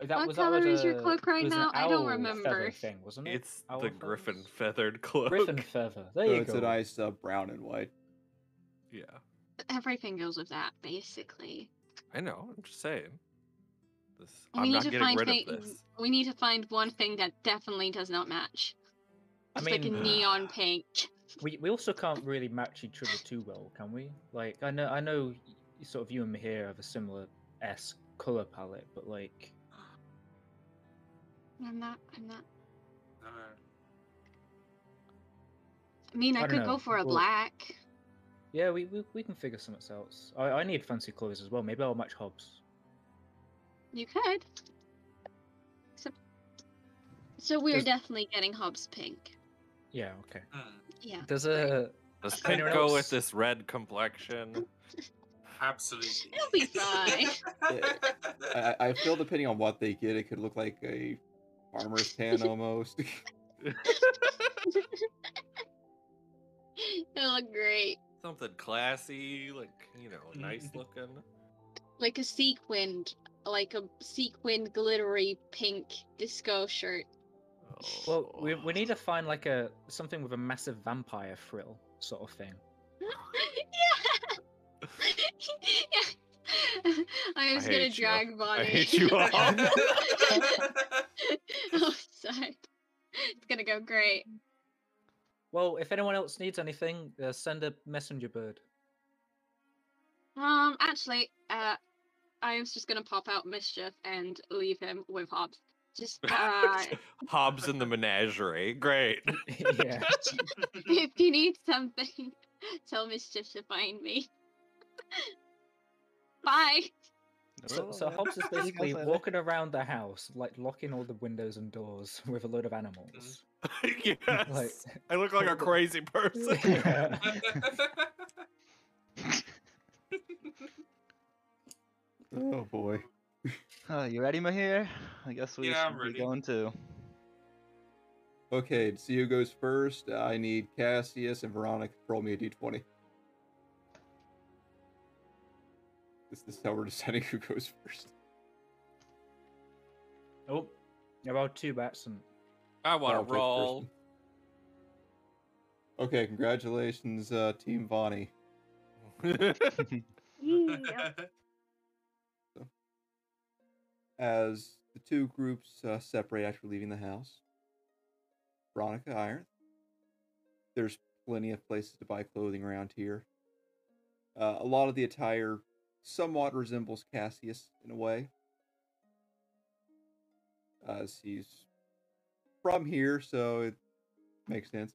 S2: That,
S4: What
S2: was
S4: color
S2: with
S4: is your cloak right now? I don't remember.
S2: Thing, wasn't it?
S6: It's
S2: Owl
S6: the griffin feathered cloak.
S2: Griffin feather. There
S1: So
S2: you
S1: it's
S2: go.
S1: a nice uh, brown and white.
S6: Yeah,
S4: Everything goes with that, basically.
S6: I know. I'm just saying. This
S4: We
S6: I'm
S4: need
S6: not
S4: to
S6: getting
S4: find
S6: rid
S4: thing-
S6: of this.
S4: We need to find one thing that definitely does not match.
S2: I
S4: Just like a neon pink.
S2: We we also can't really match each other too well, can we? Like I know I know sort of you and me here have a similar s color palette, but like
S4: I'm not. I'm not.
S5: No.
S4: I mean, I,
S2: I
S4: could
S2: know,
S4: go for a
S2: well-
S4: black.
S2: yeah, we we, we can figure something else. I, I need fancy clothes as well. Maybe I'll match Hobbs.
S4: You could. So, so we're
S2: Does-
S4: definitely getting Hobbs pink.
S2: Yeah, okay.
S5: Hmm.
S4: Yeah.
S2: Does a
S6: Does pink go
S2: else?
S6: with this red complexion?
S5: Absolutely.
S4: It'll be fine.
S1: I, I- I feel depending on what they get, it could look like a farmer's tan almost.
S4: It'll look great.
S6: Something classy, like you know, nice looking.
S4: Like a sequined, like a sequined glittery pink disco shirt.
S2: well, we we
S6: Oh.
S2: need to oh. find like a something with a massive vampire frill sort of thing.
S4: yeah. yeah. I was gonna
S6: hate you.
S4: drag Vonnie.
S6: hate you all.
S4: oh, sorry. It's gonna go great.
S2: Well, if anyone else needs anything, uh, send a messenger bird.
S4: Um, actually, uh, I was just gonna pop out mischief and leave him with Hobbs. Just uh,
S6: Hobbs in the menagerie. Great.
S2: yeah.
S4: if you need something, tell mischief to find me. Bye.
S2: So, so Hobbs is
S3: see you guys
S2: basically walking around the house, like locking all the windows and doors with a load of animals.
S6: yes.
S2: Like,
S6: I look like a crazy person.
S2: Yeah.
S1: oh boy.
S3: Uh, you ready, Mahir? I guess we
S5: Yeah, I'm
S3: should
S5: ready.
S3: be going too.
S1: Okay, to see who goes first. I need Cassius and Veronica to roll me a d20. This, this is how we're deciding who goes first.
S2: oh, about two bats and
S6: I want to roll.
S1: Okay, congratulations, uh, Team Vonnie. As the two groups uh, separate after leaving the house, Veronica Iron. There's plenty of places to buy clothing around here. Uh, a lot of the attire somewhat resembles Cassius in a way, as he's from here, so it makes sense.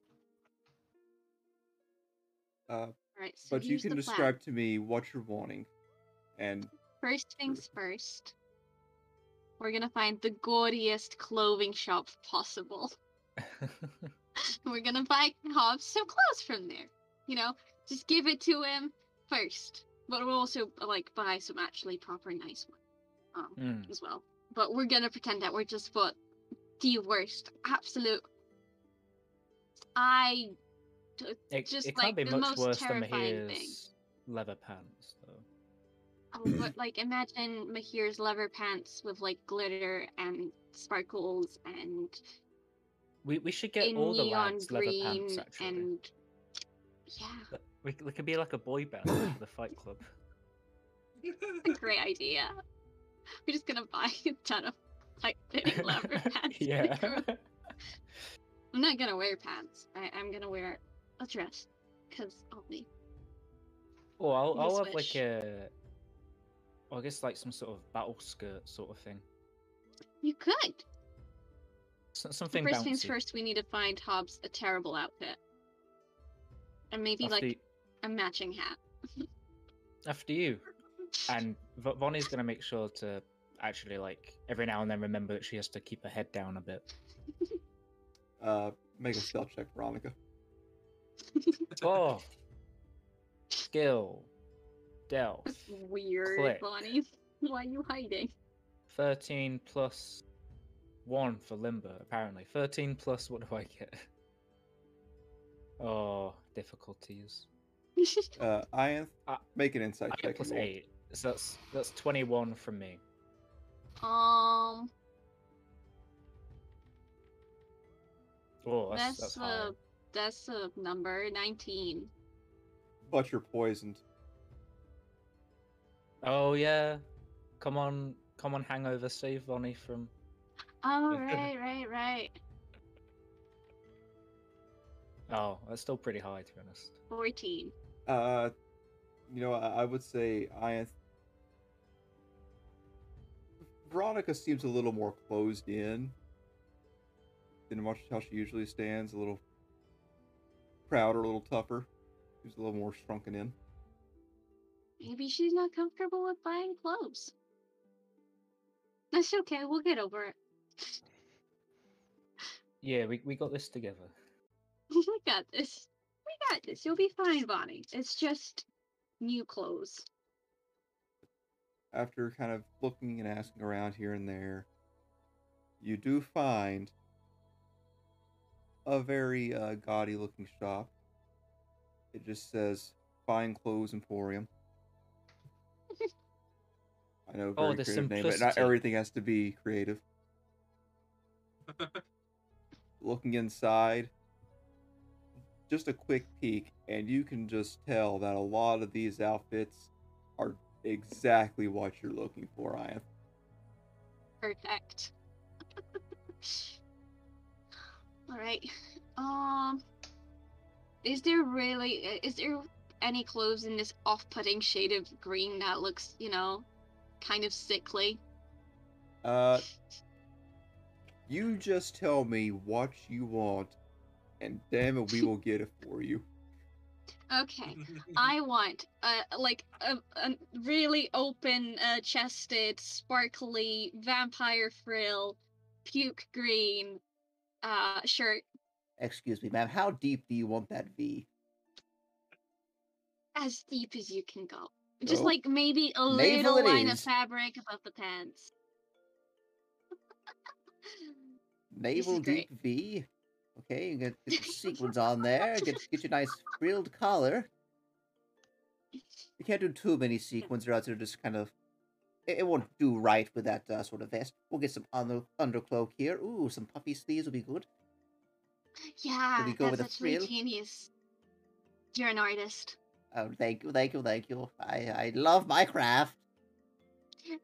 S1: Uh,
S4: Right. So
S1: but you can
S4: the plan.
S1: describe to me what you're wanting, and
S4: First things first. We're gonna find the gaudiest clothing shop possible. We're gonna buy Hobbs some clothes from there. You know, just give it to him first. But we'll also like buy some actually proper nice ones um,
S2: Mm.
S4: as well. But we're gonna pretend that we're just for the worst, absolute. I
S2: it,
S4: Just,
S2: it
S4: like, the
S2: much
S4: most
S2: worse than
S4: terrifying thing.
S2: Mahir's leather pants, though.
S4: Oh, but like imagine Mahir's leather pants with like glitter and sparkles and
S2: We we should get all the
S4: neon
S2: lads leather
S4: green
S2: pants actually.
S4: and yeah,
S2: We, we could be like a boy band for the Fight Club.
S4: a great idea. We're just gonna buy a ton of like fitting leather pants.
S2: yeah.
S4: I'm not gonna wear pants. I, I'm gonna wear a dress because I'll be.
S2: Or I'll I'll have like a. I guess like some sort of battle skirt sort of thing.
S4: You could.
S2: S- something
S4: first
S2: bouncy.
S4: things first, we need to find Hobbs a terrible outfit, and maybe
S2: After,
S4: like a matching hat.
S2: after you, and v- Vonnie's gonna make sure to actually like every now and then remember that she has to keep her head down a bit.
S1: Uh, make a stealth check, Veronica.
S2: Oh, skill, delve,
S4: That's weird,
S2: Click.
S4: Vonnie. Why are you hiding?
S2: thirteen plus one for limber. Apparently, thirteen plus what do I get? Oh, difficulties.
S1: Uh, Ianth,
S2: Uh,
S1: make an insight
S2: I
S1: check.
S2: get plus
S1: roll.
S2: eight. So that's that's twenty-one from me.
S4: um,
S2: Oh, that's
S4: that's,
S2: that's, high.
S4: uh, that's a number nineteen.
S1: But you're poisoned.
S2: Oh yeah, come on, come on, hangover, save Vonnie from.
S4: Oh right, right, right.
S2: Oh, that's still pretty high to be honest.
S4: Fourteen.
S1: Uh, you know, I, I would say I. Veronica seems a little more closed in than much how she usually stands. A little prouder, a little tougher. She's a little more shrunken in.
S4: Maybe she's not comfortable with buying clothes. That's okay. We'll get over it.
S2: Yeah, we we got this together.
S4: we got this. We got this. You'll be fine, Vonnie. It's just new clothes.
S1: After kind of looking and asking around here and there, you do find a very uh, gaudy looking shop. It just says Fine Clothes Emporium. I know,
S2: Oh,
S1: very
S2: the
S1: creative name, but not everything has to be creative. Looking inside, just a quick peek, and you can just tell that a lot of these outfits are exactly what you're looking for, Ian.
S4: Perfect. All right. Um, is there really? Is there any clothes in this off-putting shade of green that looks, you know, kind of sickly?
S1: Uh, you just tell me what you want, and damn it, we will get it for you.
S4: Okay. I want uh like a, a really open uh, chested, sparkly vampire frill, puke green uh shirt
S1: Excuse me, ma'am. How deep do you want that V?
S4: as deep as you can go. Just
S1: Oh.
S4: like maybe a
S1: Navel
S4: little
S1: it
S4: line of fabric above the pants.
S1: Navel
S4: great.
S1: deep V. Okay, you get, get the sequins on there. Get get your nice frilled collar. You can't do too many sequins, or else it'll just kind of. It, it won't do right with that uh, sort of vest. We'll get some under undercloak here. Ooh, some puffy sleeves will be good.
S4: yeah,
S1: we go with
S4: that's
S1: a frill?
S4: genius. You're an artist.
S1: Oh, thank you, thank you, thank you. I I love my craft.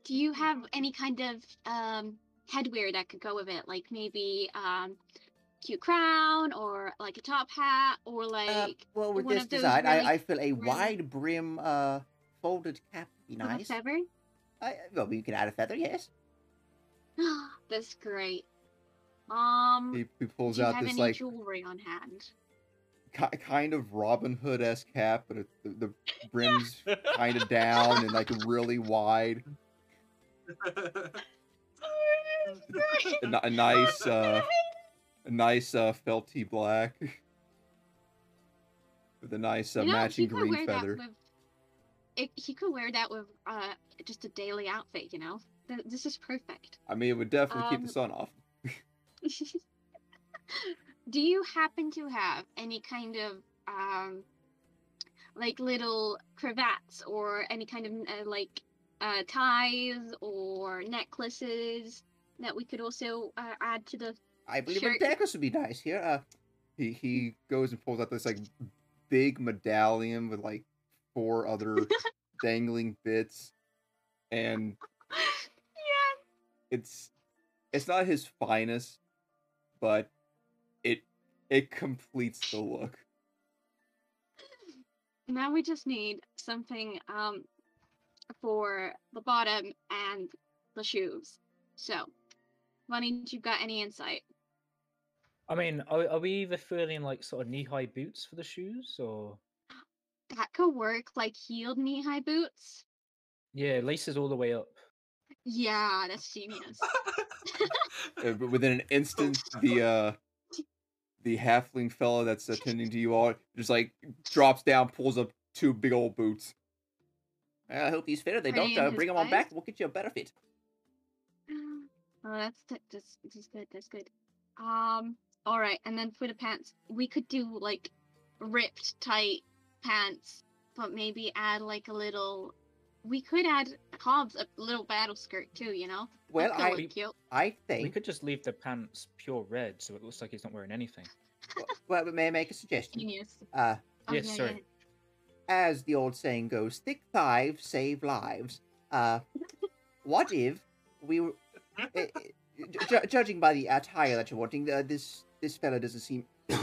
S4: Do you have any kind of um headwear that could go with it? Like maybe um cute crown or like a top hat or like
S1: Uh, well, with
S4: one
S1: this
S4: of those
S1: design,
S4: really-
S1: I, I feel a
S4: really-
S1: wide brim uh folded cap would be
S4: with a
S1: nice.
S4: feather?
S1: I, well, you can add a feather, yes.
S4: That's great. Um
S1: He, he pulls
S4: do you
S1: out
S4: have
S1: this
S4: any
S1: like
S4: jewelry on hand?
S1: ki- kind of Robin Hood esque cap, but it, the, the brim's kind of down and like really wide. A, a nice, uh, a nice uh, felty black with a nice uh,
S4: You know,
S1: matching green feather.
S4: with- It, he could wear that with uh just a daily outfit, you know. Th- This is perfect.
S1: I mean, it would definitely keep
S4: Um,
S1: the sun off.
S4: Do you happen to have any kind of um like little cravats or any kind of uh, like uh ties or necklaces that we could also uh, add to the
S1: I believe
S4: Sure.
S1: a necklace would be nice here. Uh, he he goes and pulls out this like big medallion with like four other dangling bits, and
S4: yeah.
S1: it's it's not his finest, but it it completes the look.
S4: Now we just need something um for the bottom and the shoes. So, Bunny, you got any insight?
S2: I mean, are, are we either feeling like sort of knee-high boots for the shoes, or
S4: That could work, like heeled knee-high boots.
S2: yeah, laces all the way up?
S4: Yeah, that's genius.
S1: Uh, but within an instant, the uh the halfling fellow that's attending to you all just like drops down, pulls up two big old boots. I hope he's fitted. They
S4: Are
S1: don't uh, bring him on back. We'll get you a better fit.
S4: oh, that's th- that's that's good. That's good. Um, all right, and then for the pants, we could do like ripped tight pants, but maybe add like a little. We could add Hobbs a little battle skirt too. You know.
S1: Well,
S4: That could
S1: I
S4: look cute.
S1: I think We
S2: could just leave the pants pure red, so it looks like he's not wearing anything.
S1: Well, may I make a suggestion?
S4: Genius.
S1: Uh,
S4: Oh,
S2: yes,
S4: yeah,
S2: sir.
S4: yeah.
S1: as the old saying goes, thick thighs save lives. Uh, what if we were, ju- judging by the attire that you're wanting, uh, this this fella doesn't seem.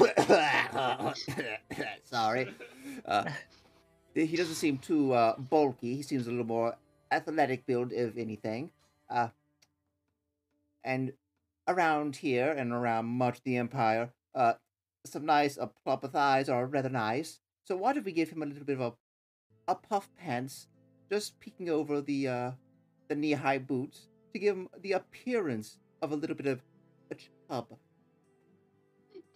S1: Sorry, uh, he doesn't seem too uh, bulky. He seems a little more athletic build, if anything. Uh, and around here and around much of the empire, uh, some nice uh, plumper thighs are rather nice. So what if we give him a little bit of a, a puff pants, just peeking over the uh, the knee high boots to give him the appearance of a little bit of a chub.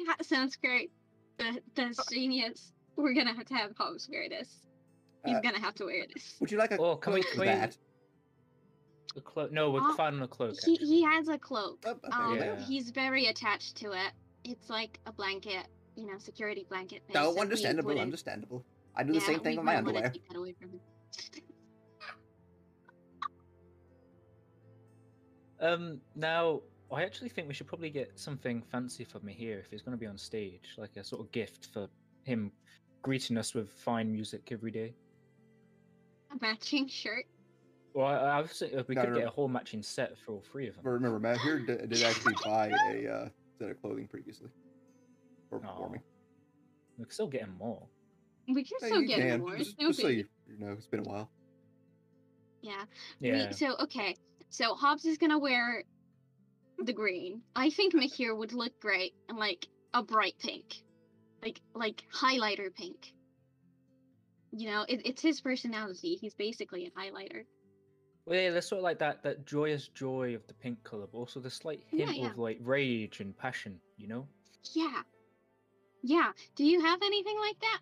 S4: That sounds great. That, that's genius. We're gonna have to have Hobbs wear this. He's
S1: Uh,
S4: gonna have to wear this.
S1: Would you like a
S2: Oh, can we-
S1: cloak
S2: can
S1: for
S2: we-
S1: that?
S2: A clo- no, we're
S4: Uh,
S2: fine on a cloak.
S4: He he has a cloak.
S1: Oh, okay,
S4: Um,
S2: Yeah.
S4: he's very attached to it. It's like a blanket, you know, security blanket. Thing,
S1: No,
S4: so
S1: understandable, understandable. I do the
S4: yeah,
S1: same thing
S4: we
S1: with my underwear.
S4: take that away from him.
S2: Um, now I actually think we should probably get something fancy for Mihir if he's going to be on stage, like a sort of gift for him greeting us with fine music every day.
S4: A matching shirt.
S2: Well, I, I was thinking, uh, we
S1: No,
S2: could
S1: no,
S2: get
S1: no.
S2: a whole matching set for all three of them.
S1: But remember, Matt here did, did actually buy a uh, set of clothing previously for performing.
S2: We could still get him more.
S4: We can
S1: Yeah,
S4: still
S1: you
S4: get
S1: can.
S4: more.
S1: Just, just so you, you know, it's been a while.
S4: Yeah.
S2: Yeah.
S4: We, so okay. So Hobbs is gonna wear the green. I think Mahir would look great in like a bright pink, like like highlighter pink. You know, it, it's his personality. He's basically a highlighter.
S2: Well, yeah, there's sort of like that that joyous joy of the pink color, but also the slight hint
S4: yeah.
S2: of like rage and passion. You know?
S4: Yeah. Yeah. Do you have anything like that?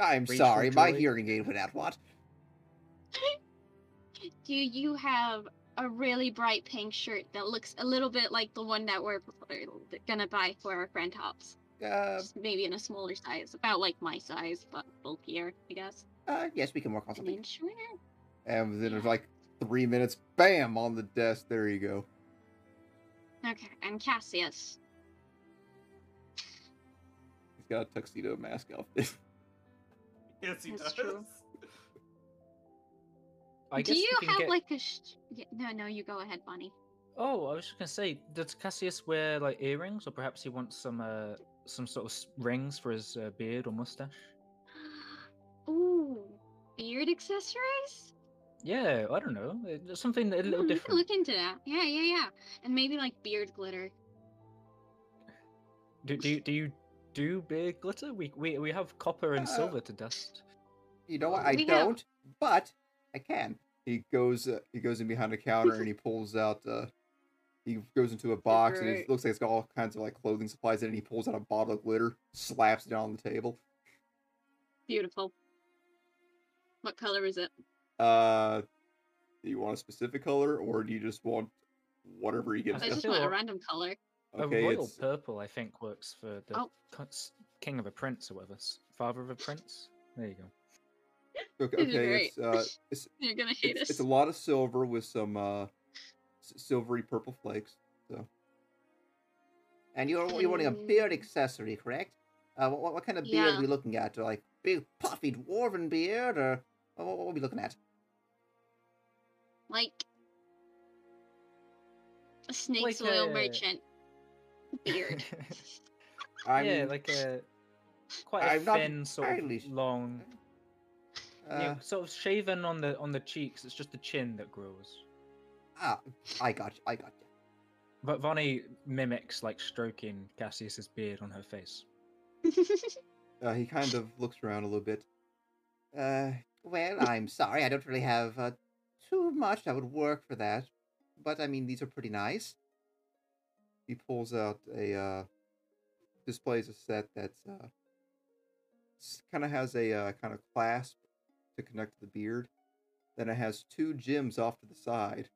S1: I'm
S2: Rageful
S1: sorry, my
S2: joy.
S1: hearing aid went out. What?
S4: Do you have a really bright pink shirt that looks a little bit like the one that we're gonna buy for our friend Hobbs?
S1: Uh,
S4: Just maybe in a smaller size, about like my size, but bulkier, I guess.
S1: uh, yes, we can work on
S4: An
S1: something.
S4: inch shorter.
S1: And within like three minutes, bam, on the desk. There you go.
S4: Okay, and Cassius.
S1: He's got a tuxedo mask outfit.
S5: yes, he
S4: That's
S5: does.
S4: true.
S2: I
S4: Do you
S2: we can
S4: have
S2: get...
S4: like a? Sh- yeah, no, no, you go ahead, Vonnie.
S2: Oh, I was just gonna say, does Cassius wear like earrings, or perhaps he wants some uh some sort of rings for his uh, beard or mustache?
S4: Ooh, beard accessories.
S2: Yeah, I don't know, uh, something a little
S4: we can
S2: different.
S4: look into that. Yeah, yeah, yeah, and maybe like beard glitter.
S2: Do, do you do you do beard glitter? We we we have copper and
S1: Uh,
S2: silver to dust.
S1: You know what? I
S4: We
S1: don't, but I can. He goes. Uh, he goes in behind a counter and he pulls out. Uh, he goes into a box and it looks like it's got all kinds of like clothing supplies in it. And he pulls out a bottle of glitter, slaps it on the table.
S4: Beautiful. What color is it?
S1: Uh, do you want a specific color or do you just want whatever he gives
S4: I
S2: I
S4: just want a random color.
S1: Okay,
S2: a royal
S1: it's
S2: purple, I think, works for the
S4: Oh.
S2: king of a prince or whatever, father of a prince. There you go.
S1: Okay. Okay it's uh, it's
S4: You're gonna hate
S1: it's,
S4: us.
S1: it's a lot of silver with some uh, silvery purple flakes. So And you're you're wanting a beard accessory, correct? Uh, what, what kind of beard
S4: Yeah.
S1: are we looking at? Like big puffy dwarven beard, or what, what are we looking at?
S4: Like a snake's
S2: Like
S4: oil
S2: a-
S4: merchant beard.
S1: I
S2: yeah, like a quite a
S1: I'm not
S2: thin, sort of long, you know,
S1: uh,
S2: sort of shaven on the on the cheeks. It's just the chin that grows.
S1: ah, I got you. I got you.
S2: But Vonnie mimics like stroking Cassius's beard on her face.
S1: Uh, he kind of looks around a little bit. Uh, well, I'm sorry, I don't really have uh, too much that would work for that, but I mean these are pretty nice. He pulls out a uh, displays a set that's uh, kind of has a uh, kind of clasp to connect to the beard. Then it has two gems off to the side.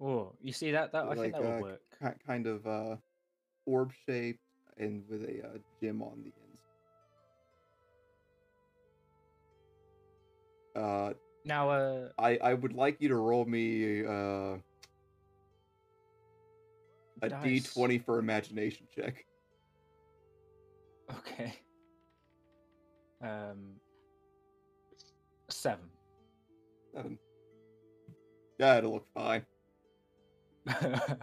S2: Oh, you see that? That I
S1: Like,
S2: think that
S1: uh,
S2: would work.
S1: ki- kind of uh, orb shaped and with a uh, gem on the ends. Uh,
S2: Now, uh,
S1: I I would like you to roll me uh, a d twenty for imagination check.
S2: Okay. Um, seven.
S1: Seven. Yeah, it'll look fine.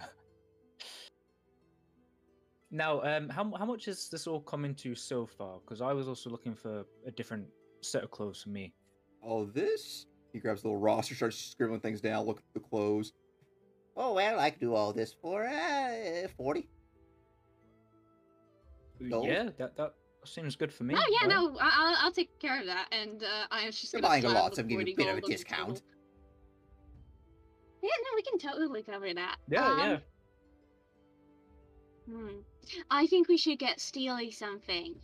S2: now, um, how how much has this all come into so far? Because I was also looking for a different set of clothes for me.
S1: All this. He grabs a little roster, starts scribbling things down. Look at the clothes. Oh well, I could do all this for uh, forty. Gold?
S2: Yeah, that that seems good for me.
S4: oh yeah,
S2: right?
S4: no, I'll I'll take care of that, and uh, I'm just
S1: You're buying a lot, so I'm giving you a
S4: 40
S1: bit of a
S4: gold on the
S1: discount.
S4: Yeah, no, we can totally cover that.
S2: Yeah,
S4: Um,
S2: yeah.
S4: Hmm. I think we should get Steely something,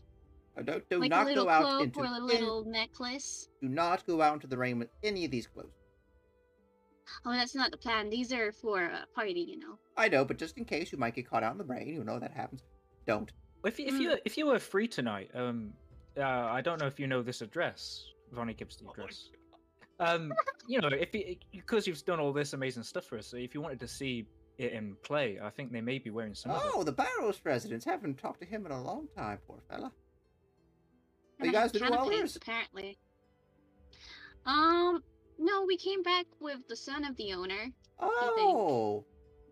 S1: Uh, don't do
S4: like
S1: not go out into
S4: or a little necklace.
S1: do not go out into the rain with any of these clothes.
S4: Oh, that's not the plan. These are for a party, you know.
S1: I know, but just in case you might get caught out in the rain, you know that happens. Don't.
S2: If you, if
S4: Mm.
S2: you if you were free tonight, um, uh, I don't know if you know this address. Vonnie gives the
S5: Oh
S2: address. Um, you know, if you because you've done all this amazing stuff for us, so if you wanted to see it in play, I think they may be wearing some. of.
S1: Oh, the Barrows residents. Haven't talked to him in a long time, poor fella. Are you guys the
S4: canopies,
S1: dwellers?
S4: apparently. Um, no, we came back with the son of the owner.
S1: Oh,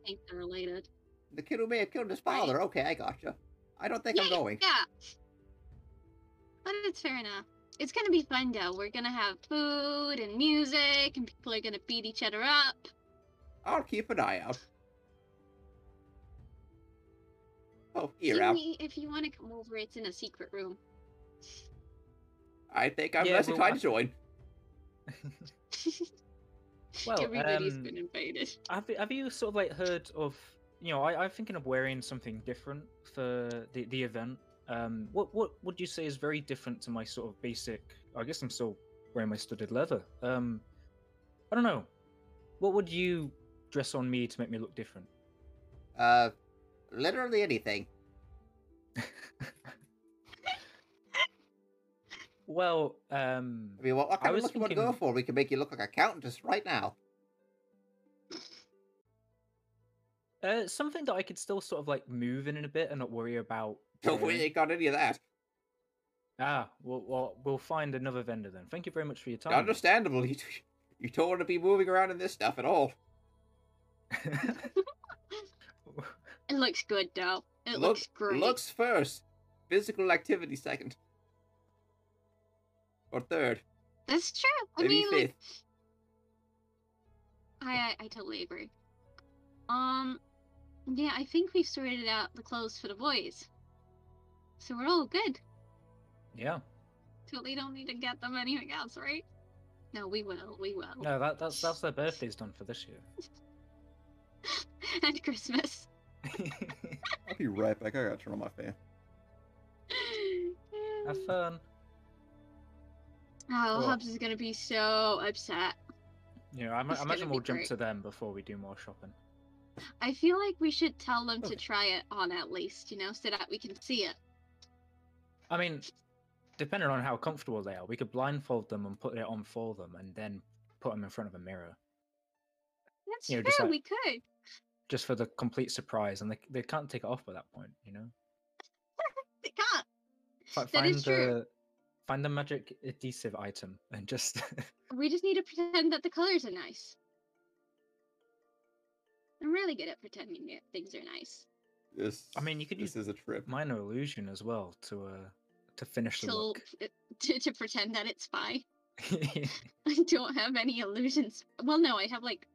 S4: I think they're related.
S1: the kid who may have killed his
S4: Right.
S1: father. Okay, I gotcha. I don't think I'm going.
S4: Yeah. But it's fair enough. It's gonna be fun though. We're gonna have food and music, and people are gonna beat each other up.
S1: I'll keep an eye out. Oh,
S4: See
S1: here, Al.
S4: me if you want to come over. It's in a secret room.
S1: I think I'm
S2: Yeah,
S1: less inclined to join.
S2: Well,
S4: Everybody's
S2: um,
S4: been invaded.
S2: Have have you sort of like heard of you know I, I'm thinking of wearing something different for the, the event. Um, what what would you say is very different to my sort of basic? I guess I'm still wearing my studded leather. Um, I don't know. What would you dress on me to make me look different?
S1: Uh, literally anything.
S2: well, um,
S1: I mean, what, what kind of
S2: was
S1: look you want to go for? We can make you look like a countess right now.
S2: Uh, something that I could still sort of like move in in a bit and not worry about.
S1: No, we
S2: wearing.
S1: ain't got any of that.
S2: Ah, well, well, we'll find another vendor then. Thank you very much for your time.
S1: Understandable. You, you don't want to be moving around in this stuff at all.
S4: It looks good though. It
S1: Look-
S4: looks great.
S1: Looks first. Physical activity second. Or third.
S4: That's true. I
S1: Maybe
S4: mean, like,
S1: fifth.
S4: I, I I totally agree. Um, yeah, I think we've sorted out the clothes for the boys, so we're all good.
S2: yeah.
S4: Totally don't need to get them anything else, right? No, we will. We will.
S2: No, that, that's that's their birthday's done for this year.
S4: and Christmas.
S1: I'll be right back. I gotta turn on my fan.
S2: Have fun.
S4: Oh,
S2: Cool.
S4: Hubs is gonna be so upset.
S2: Yeah, I, ma- I imagine we'll jump
S4: great.
S2: to them before we do more shopping.
S4: I feel like we should tell them
S2: Okay.
S4: to try it on at least, you know, so that we can see it.
S2: I mean, depending on how comfortable they are, we could blindfold them and put it on for them, and then put them in front of a mirror.
S4: That's
S2: You know,
S4: true.
S2: like-
S4: we could.
S2: just for the complete surprise, and they they can't take it off by that point. You know,
S4: They can't. That
S2: find
S4: is true.
S2: the find the magic adhesive item and just
S4: We just need to pretend that the colors are nice. I'm really good at pretending that things are nice.
S1: This.
S2: I mean, you could
S1: This
S2: use
S1: is a trip.
S2: minor illusion as well to uh to finish the
S4: To,
S2: look.
S4: to, to pretend that it's fine. I don't have any illusions. Well, no, I have like.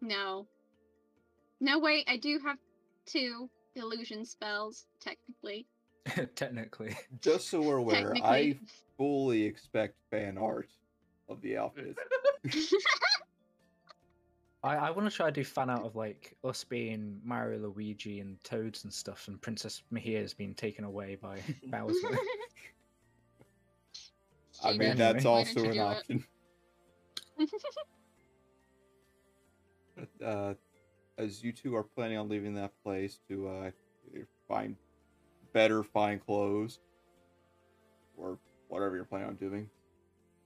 S4: No. No, wait, I do have two illusion spells, technically.
S2: Technically,
S1: Just so we're aware, I fully expect fan art of the outfit.
S2: I, I want to try to do fan out of like us being Mario, Luigi, and Toads and stuff, and Princess Mihir's being taken away by Bowser.
S1: I mean, that's
S2: Anyway.
S4: Why
S1: also an option. Uh, as you two are planning on leaving that place to uh, find better fine clothes or whatever you're planning on doing,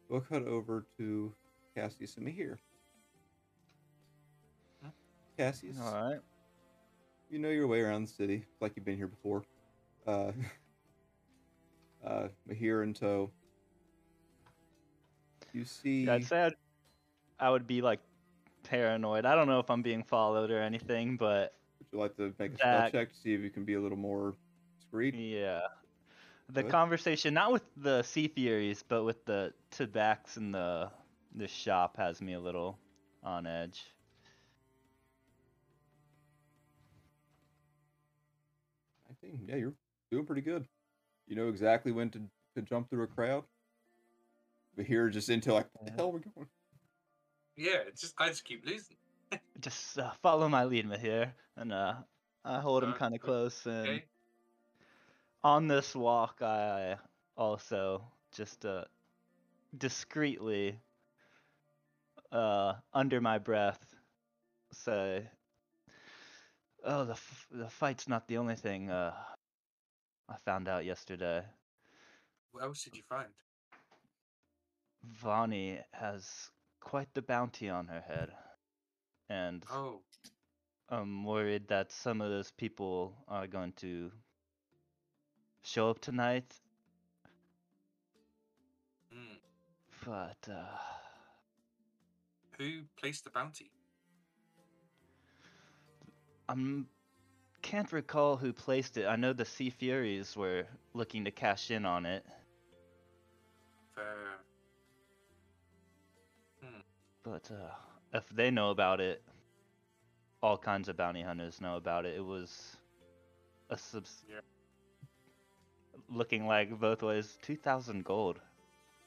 S1: we'll cut over to Cassius and Mihir.
S5: Huh?
S1: Cassius,
S3: All right.
S1: you know your way around the city, like you've been here before. Uh, uh, Mihir in tow. You see.
S3: I'd say I'd, I would be like paranoid. I don't know if I'm being followed or anything, but
S1: Would you like to make a spell check to see if you can be a little more discreet?
S3: yeah. The
S1: Good.
S3: conversation, not with the Sea Furies, but with the tobaccs in the the shop, has me a little on edge.
S1: Yeah, you're doing pretty good. You know exactly when to, to jump through a crowd. But here, just into like, what the
S3: Yeah.
S1: hell are we going?
S5: Yeah, it's just I just keep losing.
S3: Just uh, follow my lead, Mihir, and uh, I hold him
S5: Uh,
S3: kind of close. And
S5: Okay.
S3: on this walk, I also just uh, discreetly, uh, under my breath, say, "Oh, the f- the fight's not the only thing uh, I found out yesterday.
S5: What else did you find?
S3: Vonnie has quite the bounty on her head, and
S5: Oh,
S3: I'm worried that some of those people are going to show up tonight,
S5: mm.
S3: but uh,
S5: who placed the bounty?
S3: I'm can't recall who placed it. I know the Sea Furies were looking to cash in on it,
S5: Fair.
S3: but uh, if they know about it, all kinds of bounty hunters know about it. It was a subs-
S5: Yeah.
S3: looking like both ways, two thousand gold.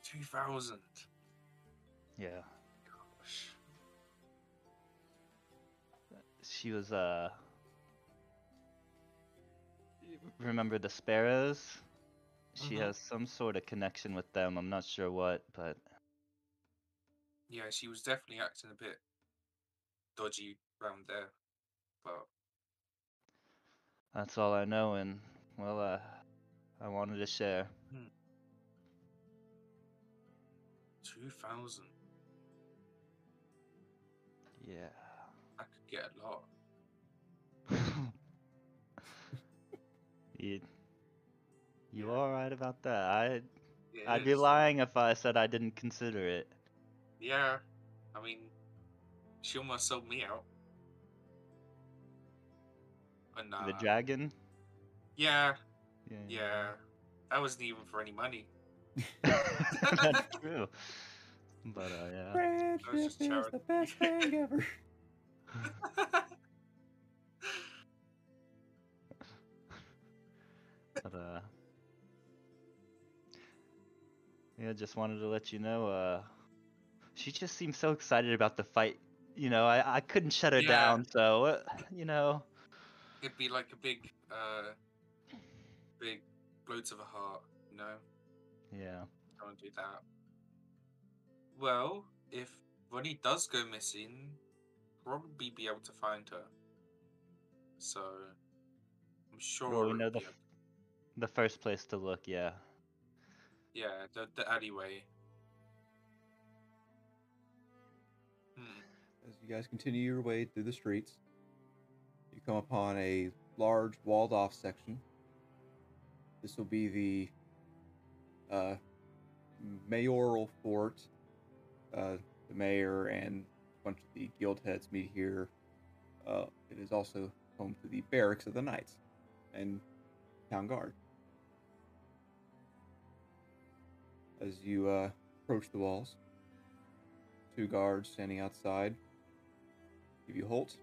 S5: Two thousand.
S3: Yeah, she was uh. Remember the sparrows? She
S5: Mhm.
S3: has some sort of connection with them. I'm not sure what, but
S5: Yeah, she was definitely acting a bit dodgy around there. But
S3: That's all I know, and well, uh, I wanted to share.
S5: two thousand.
S3: Yeah.
S5: I could get a lot.
S3: you, you are right about that? I,
S5: It
S3: I'd be lying if I said I didn't consider it.
S5: Yeah. I mean, she almost sold me out. But nah.
S3: the dragon.
S5: Yeah,
S3: Yeah.
S5: yeah. That wasn't even for any money.
S3: That's true. But uh, yeah.
S1: Friendship
S5: just
S1: is the best thing ever.
S3: But uh, yeah, just wanted to let you know. Uh, she just seemed so excited about the fight. You know, I I couldn't shut her
S5: Yeah.
S3: down. So uh, you know,
S5: It'd be like a big, uh, big blow to the heart, you know?
S3: yeah.
S5: Don't do that. Well, if Vonnie does go missing, probably be able to find her. So, I'm sure.
S3: Well, we know the
S5: be
S3: f-
S5: a-
S3: the first place to look. Yeah.
S5: yeah, the the alleyway. Hmm.
S1: As you guys continue your way through the streets, you come upon a large walled off section. This will be the uh, mayoral fort. Uh, the mayor and a bunch of the guild heads meet here. Uh, it is also home to the barracks of the knights and town guard. As you uh, approach the walls, two guards standing outside give you halt.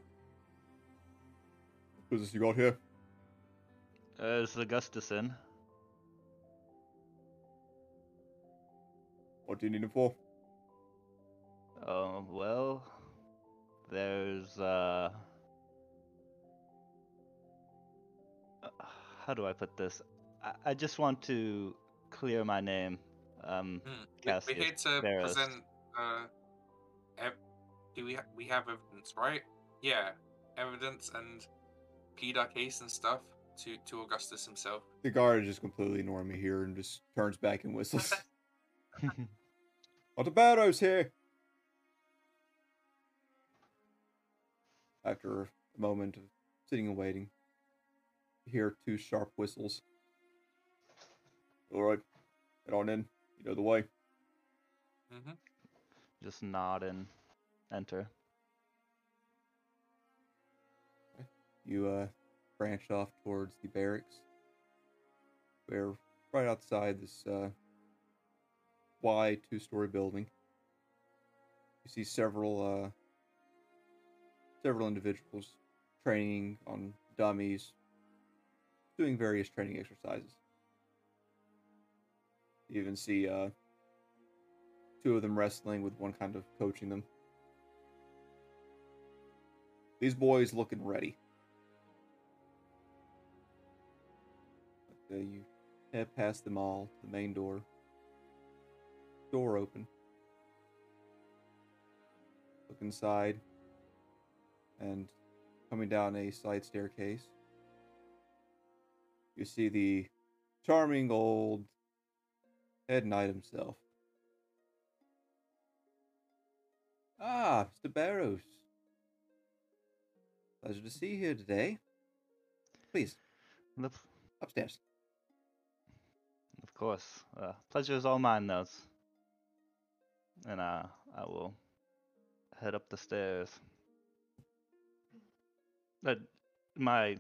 S1: What business you got here?
S3: Uh, is Augustus in?
S1: What do you need him for?
S3: Oh, well, there's, uh... uh, How do I put this? I, I just want to clear my name. Um,
S5: Hmm. We, we're here to
S3: Barrows.
S5: present. Uh, ev- do we ha- we have evidence, right? Yeah, evidence and plead our case and stuff to to Augustus himself.
S1: The guard is just completely ignoring me here and just turns back and whistles. What the Barrows here? After a moment of sitting and waiting, you hear two sharp whistles. All right, get on in. You know the way.
S5: hmm
S3: just nod and enter.
S1: You uh, branch off towards the barracks, where right outside this uh, wide two-story building, you see several uh, several individuals training on dummies, doing various training exercises. You even see uh, two of them wrestling with one kind of coaching them. These boys looking ready. Uh, you head past them all to the main door. Door open. Look inside. And coming down a side staircase, you see the charming old head knight himself. Ah, Mr. Barrows. Pleasure to see you here today. Please,
S3: Of
S1: upstairs.
S3: of course. Uh, pleasure is all mine, though. And uh, I will head up the stairs. Uh, my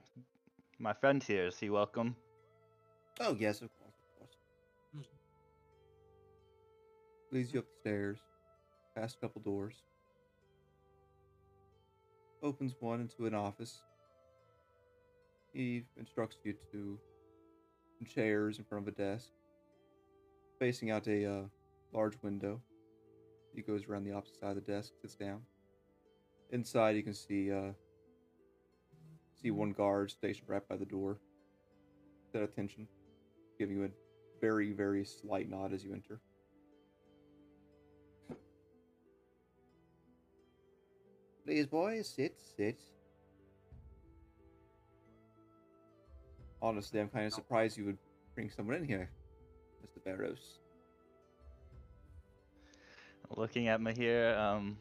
S3: my friend here is he welcome?
S1: Oh, yes, of course. Leads you up the stairs, past a couple doors. Opens one into an office. He instructs you to chairs in front of a desk, facing out a uh, large window. He goes around the opposite side of the desk, sits down. Inside, you can see uh, see one guard stationed right by the door. Set attention giving you a very, very slight nod as you enter. Please, boys, sit, sit. Honestly, I'm kind of surprised you would bring someone in here, Mr. Barrows.
S3: Looking at me here, um,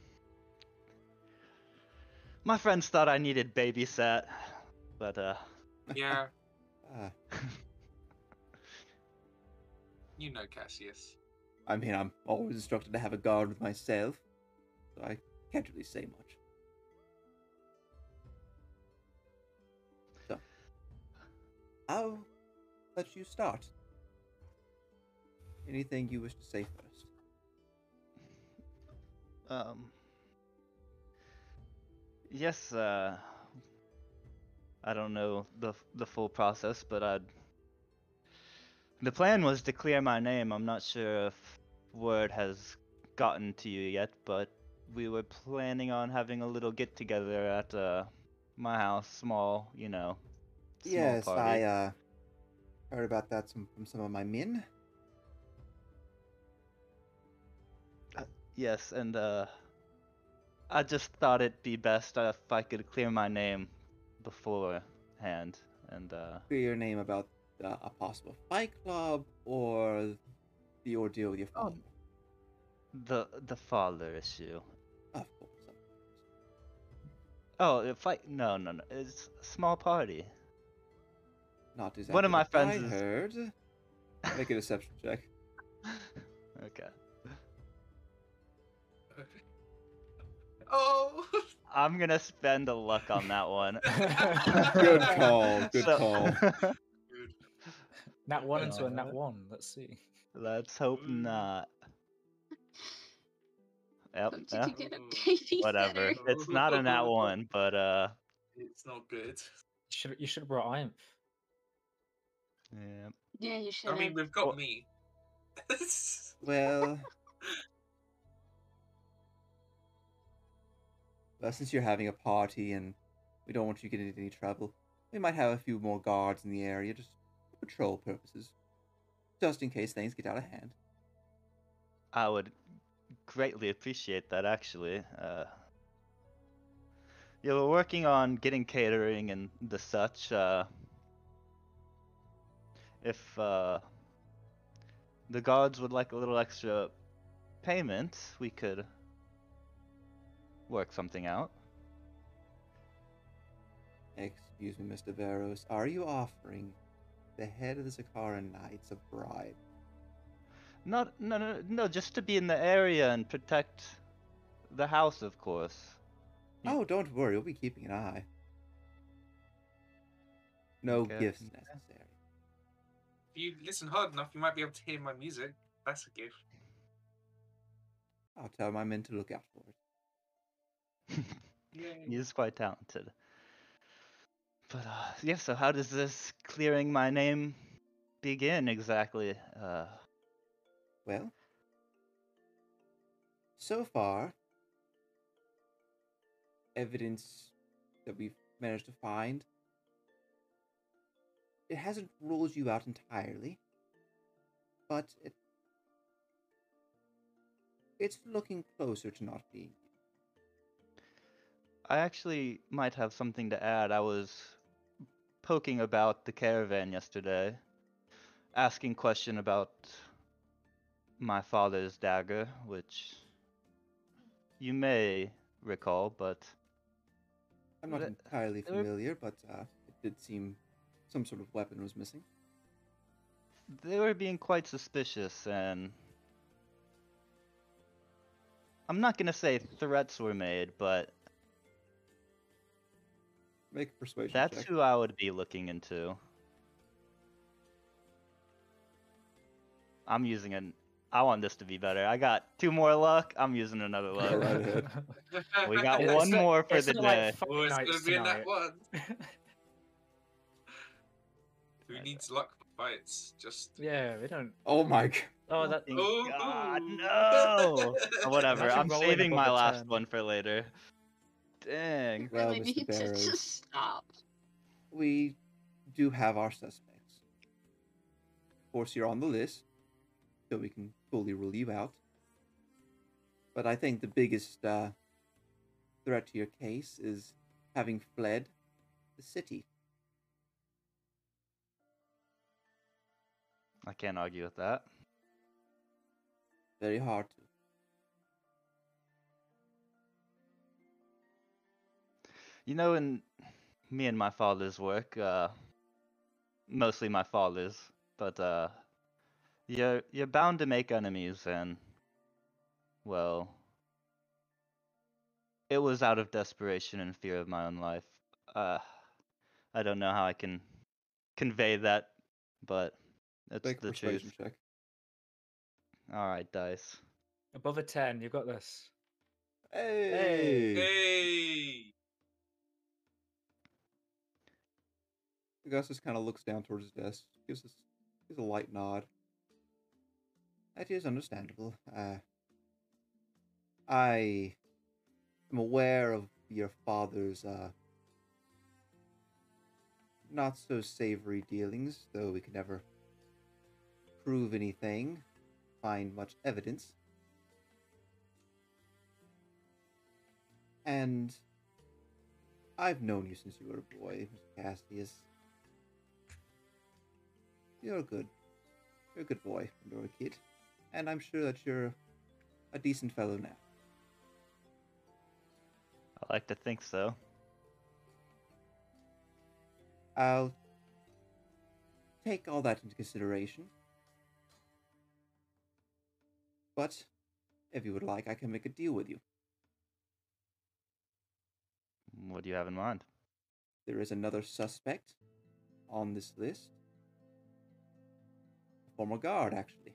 S3: my friends thought I needed babysat, but uh,
S5: Yeah,
S1: Ah,
S5: you know Cassius.
S1: I mean, I'm always instructed to have a guard with myself, so I can't really say much. I'll let you start. Anything you wish to say first?
S3: Um. Yes, uh. I don't know the the full process, but I'd. The plan was to clear my name. I'm not sure if word has gotten to you yet, but we were planning on having a little get together at uh, my house, small, you know. Small
S1: yes,
S3: party.
S1: I uh heard about that some, from some of my men.
S3: Yes, and uh, I just thought it'd be best if I could clear my name beforehand, and uh,
S1: Clear your name about uh, a possible fight club or the ordeal with your
S3: Oh.
S1: father.
S3: the the father issue.
S1: Of course. of
S3: Oh, if I no no no, it's a small party.
S1: Not exactly.
S3: One of my
S1: what
S3: friends
S1: I
S3: is-
S1: heard. Make a deception check.
S3: okay.
S5: Oh.
S3: I'm gonna spend a luck on that one.
S1: Good call. Good
S3: So-
S1: call.
S5: Good.
S2: Nat one into a
S6: Uh,
S2: nat one. Let's see.
S3: Let's hope not. Yep.
S4: Hope
S3: yeah,
S4: could get a
S5: Ooh.
S4: baby
S3: Whatever. It's not a nat one, but uh.
S5: It's not good.
S2: You should you should have brought Iron.
S3: Yeah.
S4: Yeah, you should.
S5: I mean, we've got
S3: Well-
S5: me.
S1: Well, well, since you're having a party and we don't want you to get into any trouble, we might have a few more guards in the area just for patrol purposes, just in case things get out of hand.
S3: I would greatly appreciate that actually. Uh, yeah, we're working on getting catering and the such. Uh, if uh, the guards would like a little extra payment, we could work something out.
S1: Excuse me, Mr. Barrows, are you offering the head of the Zakara Knights a bribe?
S3: Not, no, no, no, just to be in the area and protect the house, of course.
S1: Oh, don't worry, we'll be keeping an eye. No
S3: Okay.
S1: gifts necessary.
S5: If you listen hard enough, you might be able to hear my music. That's a gift.
S1: I'll tell my men to look out for it.
S5: Yay.
S3: He is quite talented. But uh, yeah, so how does this clearing my name begin exactly? Uh,
S1: Well, so far, evidence that we've managed to find, it hasn't ruled you out entirely, but it it's looking closer to not being.
S3: I actually might have something to add. I was poking about the caravan yesterday, asking question about my father's dagger, which you may recall, but
S1: I'm not entirely familiar, but uh, it did seem some sort of weapon was missing.
S3: they were being quite suspicious and I'm not gonna say threats were made, but
S1: Make a persuasion
S3: that's
S1: check.
S3: who I would be looking into. I'm using an I want this to be better. I got two more luck. I'm using another
S1: Go
S3: luck.
S1: right.
S3: We got one more for
S2: it's
S3: the
S2: not like
S3: day.
S5: Oh, it's
S2: Nights
S5: gonna be in that one. Who needs luck for fights? Just.
S2: yeah, we don't.
S1: Oh my god.
S2: Oh, that.
S3: Thank
S5: Oh,
S3: God, no! Whatever. I'm saving my last
S2: 10.
S3: one for later. Dang.
S4: You
S1: Well,
S4: really
S1: Mr.
S4: need to just stop.
S1: we do have our suspects. Of course, you're on the list, so we can fully rule you out. But I think the biggest uh, threat to your case is having fled the city.
S3: I can't argue with that.
S1: Very hard to.
S3: You know, in me and my father's work, uh, mostly my father's, but uh, you're you're bound to make enemies, and well, it was out of desperation and fear of my own life. Uh, I don't know how I can convey that, but it's
S1: Make
S3: the
S1: persuasion
S3: truth.
S1: check.
S3: All right, dice.
S2: Above a 10, you've got this.
S1: Hey!
S5: Hey!
S1: Augustus kind of looks down towards his desk, gives us gives a light nod. That is understandable. Uh, I am aware of your father's uh, not so savory dealings, though we can never prove anything, find much evidence. And I've known you since you were a boy, Mr. Cassius. You're good. You're a good boy when you were a kid. And I'm sure that you're a decent fellow now.
S3: I like to think so.
S1: I'll take all that into consideration. But if you would like, I can make a deal with you.
S3: What do you have in mind?
S1: There is another suspect on this list. A former guard, actually.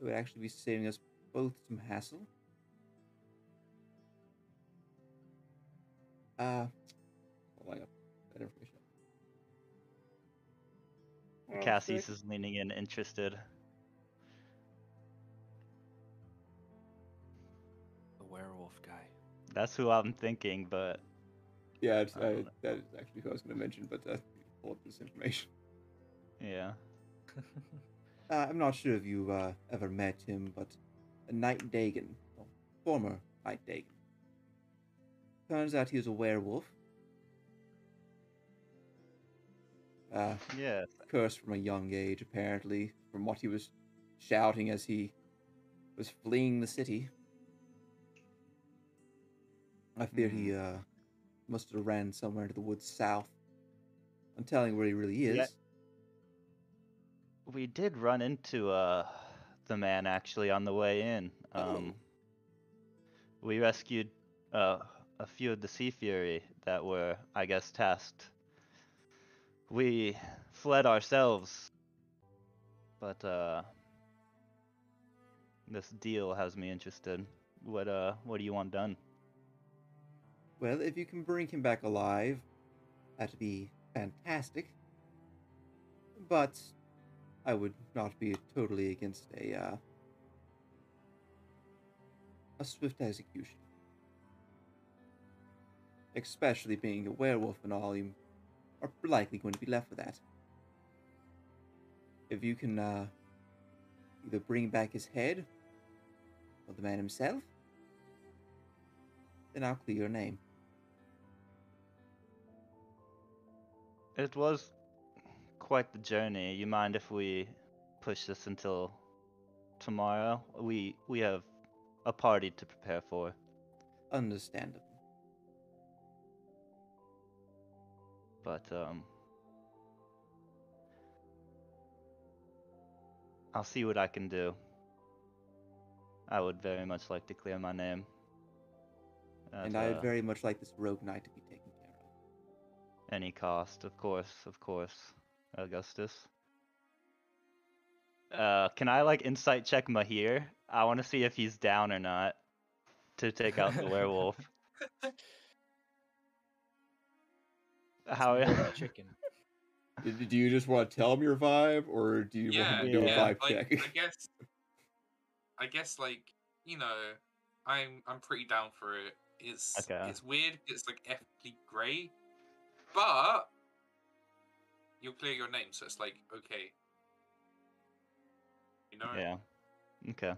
S1: It would actually be saving us both some hassle. Uh, oh my god, that information.
S2: Oh,
S3: is leaning in, interested.
S6: Werewolf guy.
S3: That's who I'm thinking, but
S1: Yeah, it's,
S3: I don't
S1: uh,
S3: know.
S1: that is actually who I was going to mention, but that's pull up this information.
S3: yeah.
S1: Uh, I'm not sure if you uh, ever met him, but a Knight Dagon, well, former Knight Dagon. Turns out he was a werewolf. Uh,
S3: Yeah.
S1: cursed from a young age, apparently, from what he was shouting as he was fleeing the city. I fear he uh, must have ran somewhere into the woods south. I'm telling where he really is.
S3: Yeah. We did run into uh the man actually on the way in. Um we rescued uh a few of the Sea Fury that were, I guess, tasked. We fled ourselves. But uh this deal has me interested. What uh what do you want done?
S1: Well, if you can bring him back alive, that'd be fantastic. But I would not be totally against a uh, a swift execution. Especially being a werewolf and all, you are likely going to be left with that. If you can uh, either bring back his head or the man himself, then I'll clear your name.
S3: It was quite the journey. You mind if we push this until tomorrow? We we have a party to prepare for.
S1: Understandable.
S3: But um I'll see what I can do. I would very much like to clear my name.
S1: and I would
S3: uh,
S1: very much like this rogue knight to be taken care of.
S3: Any cost, of course, of course, Augustus. Uh, can I like insight check Mihir? I want to see if he's down or not to take out the werewolf. How?
S2: Chicken.
S1: Do, do you just want to tell him your vibe, or do you
S5: yeah,
S1: want to do
S3: yeah,
S1: a vibe
S5: like,
S1: check?
S5: I guess, I guess, like you know, I'm I'm pretty down for it. It's
S3: Okay.
S5: it's weird. It's like ethically grey, but you'll clear your name, so it's like okay. You know,
S3: Yeah. Okay.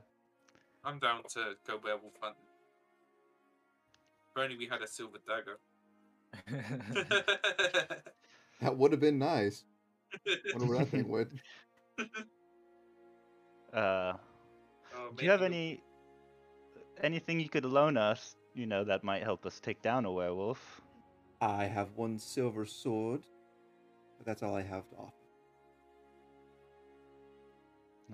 S5: I'm down to go werewolf hunting. If only we had a silver dagger.
S1: That would have been nice. Wonder where that thing went.
S3: Uh,
S5: Oh,
S3: do you have any anything you could loan us? You know that might help us take down a werewolf.
S1: I have one silver sword, but that's all I have to offer.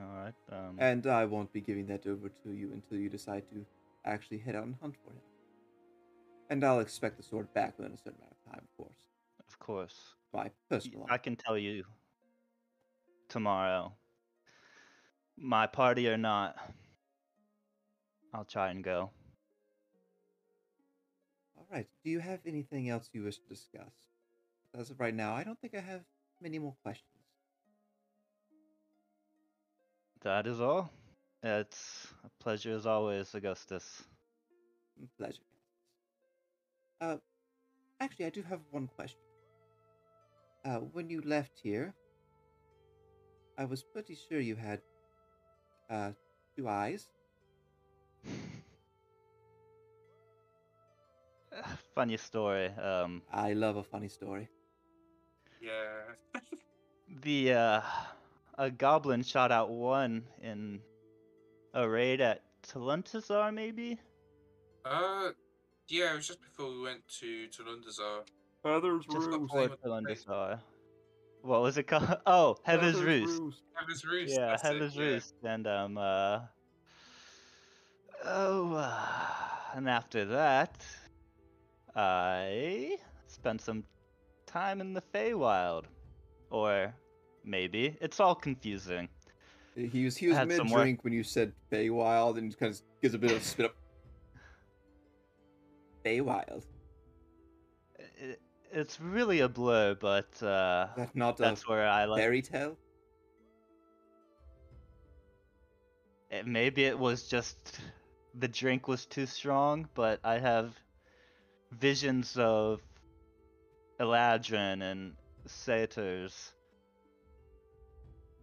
S3: All right. Um,
S1: And I won't be giving that over to you until you decide to actually head out and hunt for him. And I'll expect the sword back within a certain amount of time, of course.
S3: of course.
S1: My personal.
S3: I can tell you tomorrow, my party or not, I'll try and go.
S1: All right. Do you have anything else you wish to discuss? As of right now, I don't think I have many more questions.
S3: That is all. It's a pleasure as always, Augustus.
S1: Pleasure. Uh, actually, I do have one question. Uh, when you left here, I was pretty sure you had, uh, two eyes.
S3: Funny story. Um,
S1: I love a funny story.
S5: Yeah.
S3: the uh, a goblin shot out one in a raid at Taluntazar, maybe.
S5: Uh, yeah. It was just before we went to to Lundazar.
S6: Heather's
S5: Just got
S6: Roost.
S5: playing
S3: Or
S5: with the
S3: Cylinder
S5: face.
S3: Star. What was it called? Oh, Heather's Roost.
S5: Heaven's Roost.
S3: Yeah,
S5: that's it,
S3: Heather's
S5: yeah.
S3: And um uh Oh uh, and after that I spent some time in the Feywild. Or maybe. It's all confusing.
S1: He was he was mid drink when you said Feywild and kind of gives a bit of a spit up. Feywild.
S3: It, it's really a blur, but uh
S1: That's not a
S3: that's where I like
S1: fairy tale.
S3: it, maybe it was just the drink was too strong, but I have visions of Eladrin and satyrs.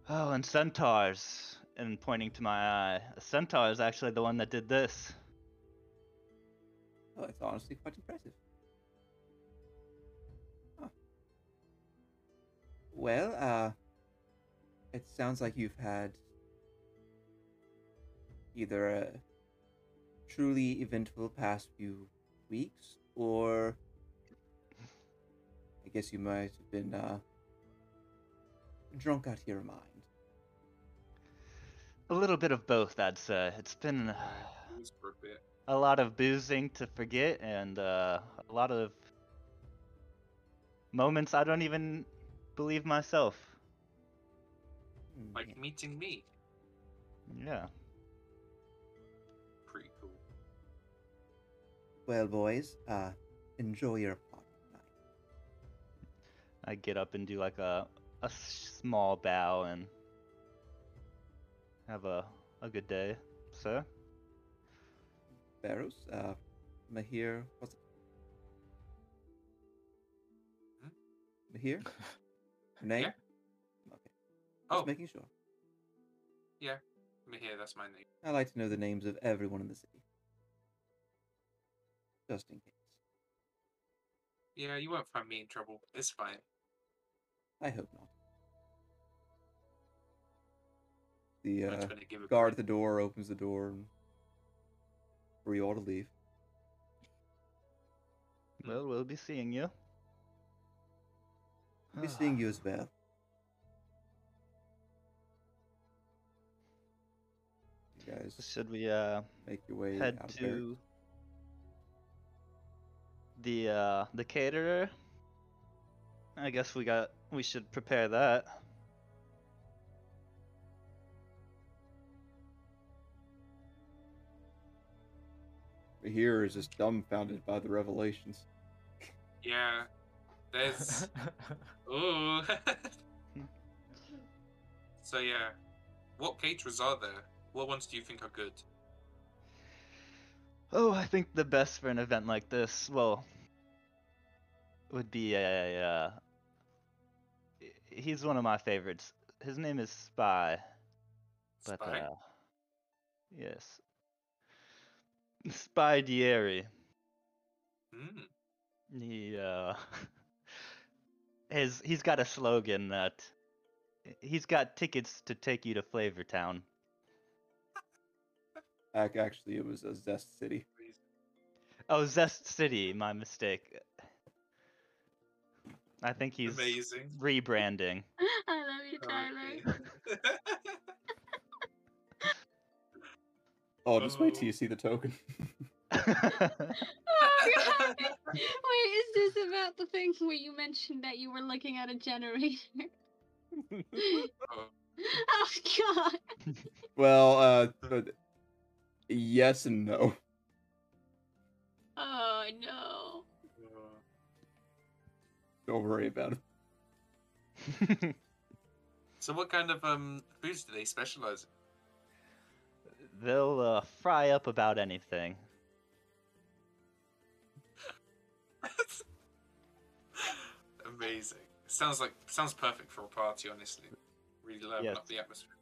S3: Oh, and centaurs. And pointing to my eye. A centaur is actually the one that did this.
S1: Oh, it's honestly quite impressive. Huh. Well, uh, it sounds like you've had either a truly eventful past few weeks, or I guess you might have been uh, drunk out of your mind.
S3: A little bit of both, I'd say. It's been
S5: It a
S3: lot of boozing to forget and uh, a lot of moments I don't even believe myself.
S1: Hmm,
S5: Like meeting me.
S3: Yeah.
S1: Well, boys, uh, enjoy your party tonight.
S3: I get up and do like a a small bow and have a a good day, sir.
S1: Barrows, uh, Mihir, what's it? Mihir? Your name?
S5: Yeah.
S1: Okay. Just
S5: Oh,
S1: making sure.
S5: Yeah, Mihir, that's my name.
S1: I like to know the names of everyone in the city. Just in case.
S5: Yeah, you won't find me in trouble. It's fine.
S1: I hope not. The uh,
S5: give
S1: guard at the door opens the door and for you all to leave.
S3: Well, we'll be seeing you.
S1: We'll be seeing you as well. You guys
S3: Should we uh
S1: make your way
S3: head
S1: out of there.
S3: to the uh the caterer? I guess we got we should prepare that.
S1: Mihir is just dumbfounded by the revelations.
S5: Yeah. There's. Ooh. so yeah, what caterers are there? What ones do you think are good?
S3: Oh, I think the best for an event like this, well, would be a. Uh, he's one of my favorites. His name is Spy, but
S5: Spy?
S3: uh, yes, Spy Dieri.
S5: Mm.
S3: He uh, his he's got a slogan that he's got tickets to take you to Flavor Town.
S1: Ac- Actually, it was a Zest City.
S3: Oh, Zest City, my mistake. I think he's
S5: Amazing.
S3: rebranding.
S4: I love you, Tyler.
S1: Oh, just wait till
S5: Oh.
S1: you see the token.
S4: Oh, God. Wait, is this about the thing where you mentioned that you were looking at a generator?
S5: Oh,
S4: oh God!
S1: well, uh, yes and no.
S4: Oh no!
S1: Don't worry about it.
S5: so what kind of um foods do they specialize
S3: They'll uh, fry up about anything.
S5: in? Amazing. Sounds like sounds perfect for a party, honestly. Really level
S3: Yes.
S5: up the atmosphere.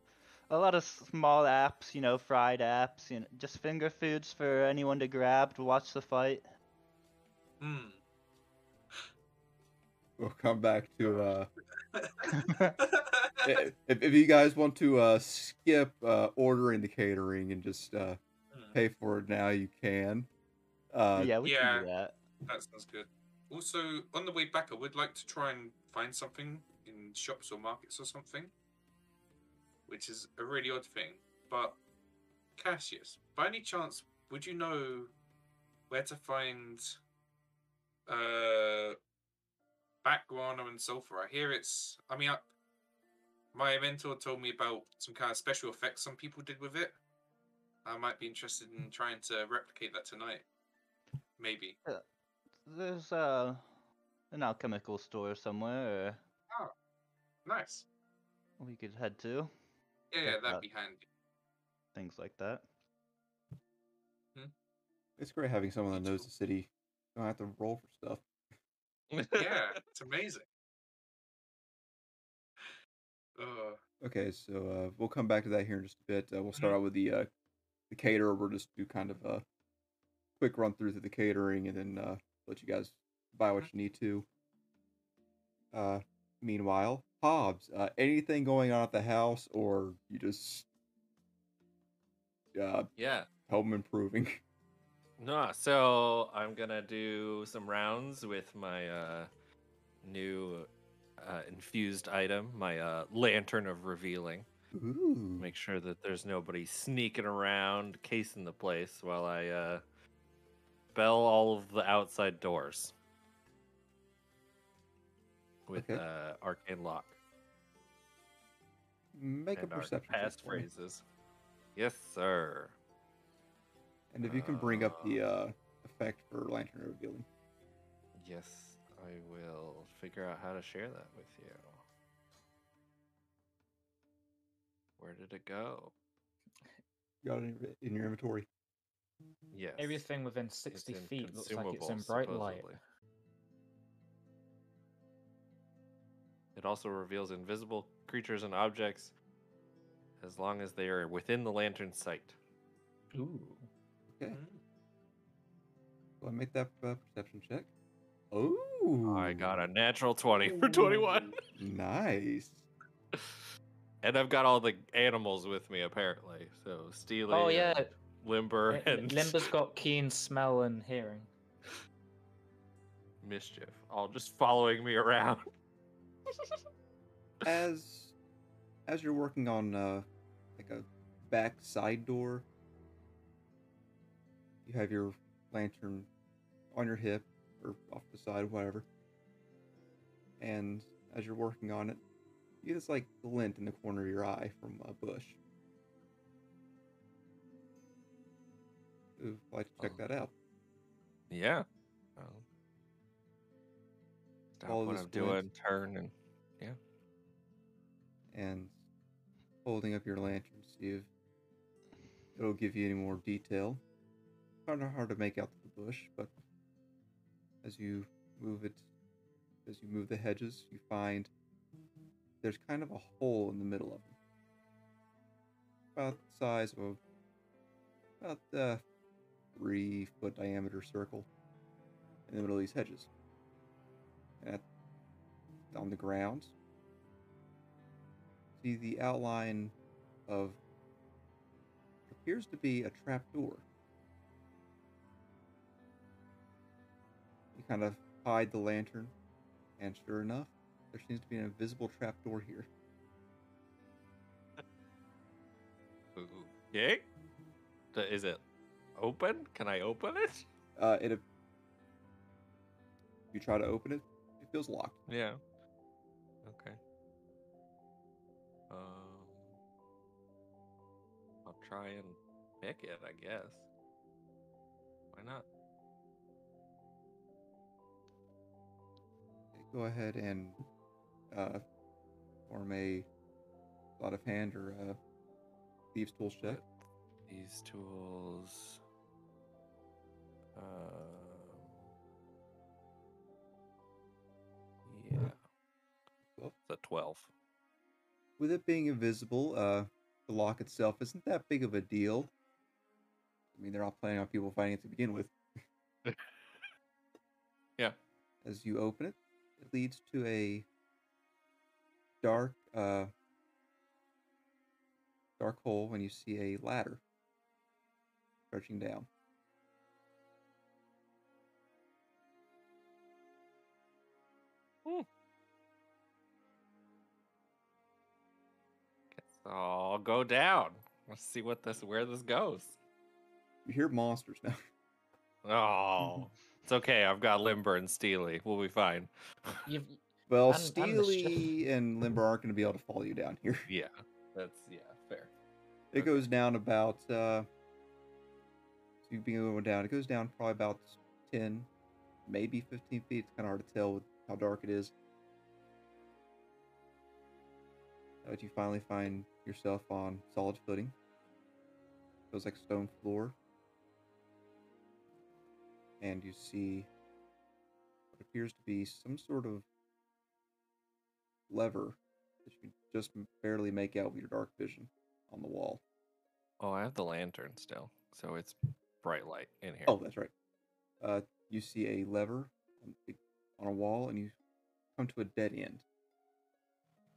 S3: A lot of small apps, you know, fried apps, you know, just finger foods for anyone to grab to watch the fight.
S5: Hmm.
S1: We'll come back to uh, if, if you guys want to uh skip uh ordering the catering and just uh
S5: Hmm,
S1: pay for it now, you can. Uh,
S3: yeah, we can do that.
S5: that sounds good. also, on the way back, I would like to try and find something in shops or markets or something, which is a really odd thing. But Cassius, by any chance, would you know where to find uh bat guano and sulfur? I hear it's. I mean, I, my mentor told me about some kind of special effects some people did with it. I might be interested in trying to replicate that tonight. Maybe.
S3: There's uh an alchemical store somewhere uh,
S5: Nice.
S3: we could head to.
S5: Yeah, yeah, that'd be handy.
S3: Things like that.
S1: It's great having someone that knows the city. Don't have to roll for stuff.
S5: Yeah, it's amazing. Uh,
S1: Okay, so uh, we'll come back to that here in just a bit. Uh, we'll start out with the uh, the caterer. We'll just do kind of a quick run through to the catering, and then uh, let you guys buy what you need to. Uh, meanwhile, Hobbs, uh, anything going on at the house, or you just uh,
S6: Yeah.
S1: home improving?
S6: No, so I'm gonna do some rounds with my uh, new uh, infused item, my uh, lantern of revealing.
S1: Ooh,
S6: Make sure that there's nobody sneaking around, casing the place while I uh, bell all of the outside doors with
S1: Okay.
S6: uh, arcane lock
S1: make a
S6: and our
S1: perception
S6: past phrases. Yes, sir.
S1: And if you can bring up the
S6: Uh,
S1: effect for lantern revealing.
S6: Yes, I will figure out how to share that with you. Where did it go?
S1: You got it in your- inventory.
S6: Yes.
S2: Everything within 60 feet looks like it's in
S6: consumables,
S2: bright light.
S6: It also reveals invisible creatures and objects as long as they are within the lantern's sight.
S2: Ooh.
S1: Okay. So I make that uh, perception check. Oh,
S6: I got a natural 20 for 21.
S1: Nice.
S6: and I've got all the animals with me, apparently. So Steely,
S2: Oh,
S6: and
S2: yeah.
S6: Limber, and
S2: Limber's got keen smell and hearing.
S6: Mischief, all just following me around.
S1: As as you're working on uh, like a back side door, you have your lantern on your hip or off the side, whatever. And as you're working on it, you get this like glint in the corner of your eye from a bush. I'd like to check
S6: Oh.
S1: that out.
S6: Yeah. Um, stop
S1: Follow
S6: what
S1: this
S6: I'm doing, turn, and yeah.
S1: and holding up your lantern, see if it'll give you any more detail. Kind of hard to make out the bush, but as you move it, as you move the hedges, you find there's kind of a hole in the middle of them, about the size of a about a three foot diameter circle in the middle of these hedges. And at, on the ground, see the outline of appears to be a trapdoor. You kind of hide the lantern, and sure enough, there seems to be an invisible trap door here.
S6: ooh, yay. Is it open? Can I open it?
S1: Uh, it. You try to open it, it feels locked.
S6: Yeah. Okay. Um, I'll try and pick it, I guess. Why not?
S1: Go ahead and uh, form a lot of hand or a thieves' tools check.
S6: These tools. Um, yeah.
S1: Well.
S6: It's a 12.
S1: With it being invisible, uh, the lock itself isn't that big of a deal. I mean, they're not planning on people finding it to begin with.
S6: Yeah.
S1: As you open it leads to a dark uh, dark hole when you see a ladder stretching down. Hmm.
S6: I'll go down. Let's see what this where this goes.
S1: You hear monsters now.
S6: Oh. it's okay. I've got Limber and Steely. We'll be fine.
S2: You've,
S1: Well,
S2: And- and the sh-
S1: Steely and Limber aren't going to be able to follow you down here.
S6: Yeah, that's yeah, fair.
S1: It
S6: Okay.
S1: goes down about uh so you being going down, it goes down probably about ten, maybe fifteen feet. It's kinda hard to tell with how dark it is. But you finally find yourself on solid footing. Feels like stone floor. And you see what appears to be some sort of lever that you can just barely make out with your dark vision on the wall.
S6: Oh, I have the lantern still, so it's bright light in here.
S1: Oh, that's right. Uh, you see a lever on, on a wall, and you come to a dead end.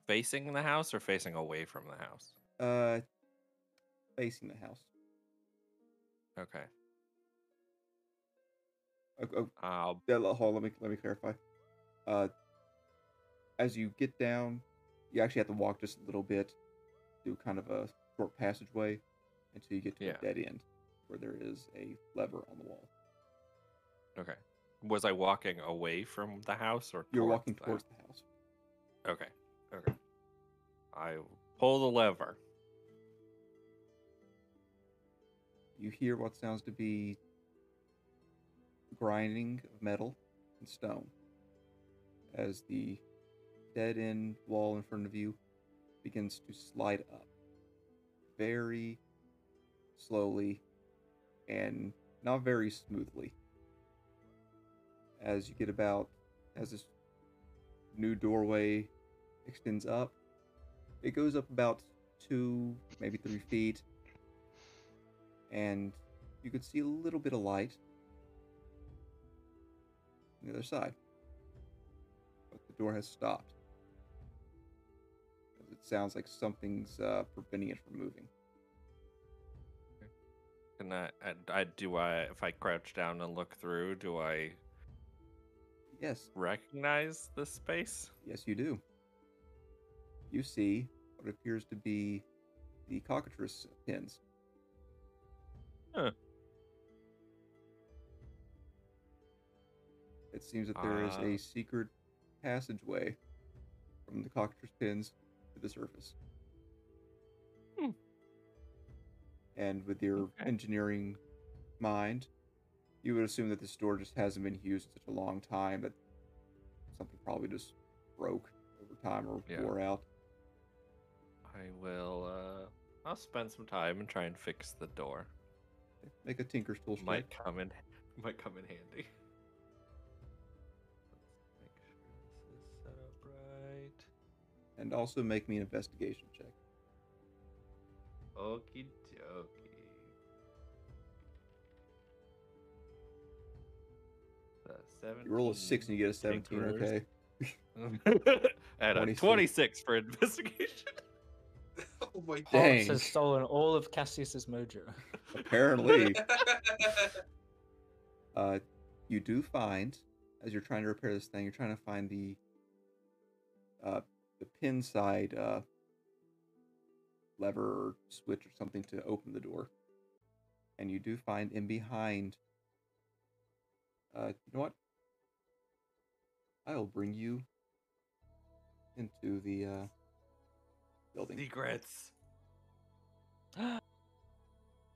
S6: facing the house or facing away from the house?
S1: Uh, facing the house.
S6: Okay.
S1: Oh, oh,
S6: I'll
S1: yeah, hold on, let me let me clarify. Uh, as you get down, you actually have to walk just a little bit, through kind of a short passageway, until you get to
S6: Yeah.
S1: a dead end where there is a lever on the wall.
S6: okay. Was I walking away from the house or
S1: You're
S6: towards
S1: walking
S6: the
S1: towards the house.
S6: Okay. Okay. I pull the lever.
S1: You hear what sounds to be grinding of metal and stone as the dead end wall in front of you begins to slide up very slowly and not very smoothly. As you get about, as this new doorway extends up, it goes up about two, maybe three feet, and you could see a little bit of light on the other side. But the door has stopped. It sounds like something's uh, preventing it from moving.
S6: Can I, I, I do I if I crouch down and look through, do I
S1: Yes,
S6: recognize this space?
S1: yes, you do. You see what appears to be the cockatrice pins.
S6: Huh.
S1: It seems that there is
S6: Ah.
S1: a secret passageway from the cockatrice pins to the surface.
S6: Hmm.
S1: And with your
S6: Okay.
S1: engineering mind, you would assume that this door just hasn't been used in such a long time that something probably just broke over time or
S6: Yeah.
S1: wore out.
S6: I will uh I'll spend some time and try and fix the door.
S1: Make a tinker's tool check.
S6: Might come in might come in handy.
S1: And also make me an investigation check.
S6: Okie dokie. The
S1: You roll a six and you get a 17, okay?
S6: and a
S1: 26.
S6: 26 for investigation.
S5: oh my god.
S1: Dang.
S2: Has stolen all of Cassius's mojo.
S1: Apparently. uh, you do find, as you're trying to repair this thing, you're trying to find the uh, the pin side uh, lever or switch or something to open the door. And you do find in behind. Uh, you know what? I'll bring you into the uh, building.
S6: Secrets.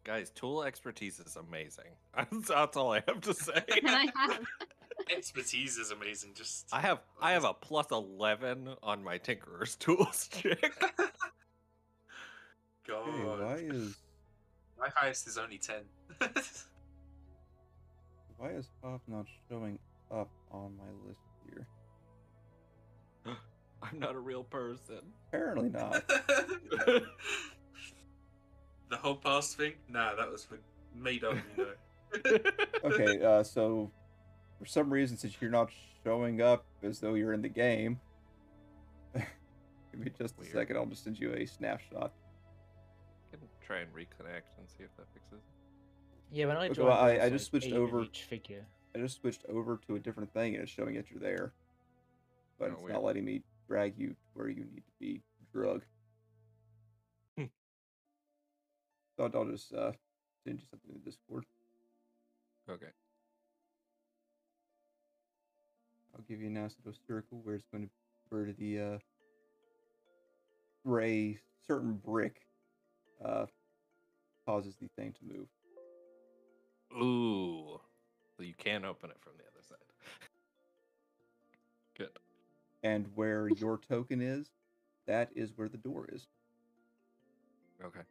S6: Guys, tool expertise is amazing. That's, that's all I have to say.
S4: And I have
S5: Expertise is amazing. Just
S6: I have I have a plus eleven on my Tinkerer's tools check.
S5: God.
S1: Okay, why is
S5: My highest is only ten.
S1: why is Pop not showing up on my list here?
S6: I'm not a real person.
S1: Apparently not.
S5: the whole past thing? Nah, that was for made up, you know.
S1: okay, uh, so for some reason, since you're not showing up as though you're in the game, give me just a second. I'll just send you a snapshot.
S6: can try and reconnect and see if that fixes it.
S2: Yeah, when I
S1: Okay, well, I- I
S2: was,
S1: just
S2: like,
S1: switched over-
S2: each figure.
S1: I just switched over to a different thing, and it's showing that you're there, but
S6: Oh,
S1: it's
S6: weird.
S1: not letting me drag you to where you need to be drug. So I'll just uh, send you something in Discord.
S6: Okay.
S1: I'll give you a nice little circle where it's going to be where the uh, where a certain brick uh, causes the thing to move.
S6: Ooh. So you can open it from the other side. Good.
S1: And where your token is, that is where the door is.
S6: Okay.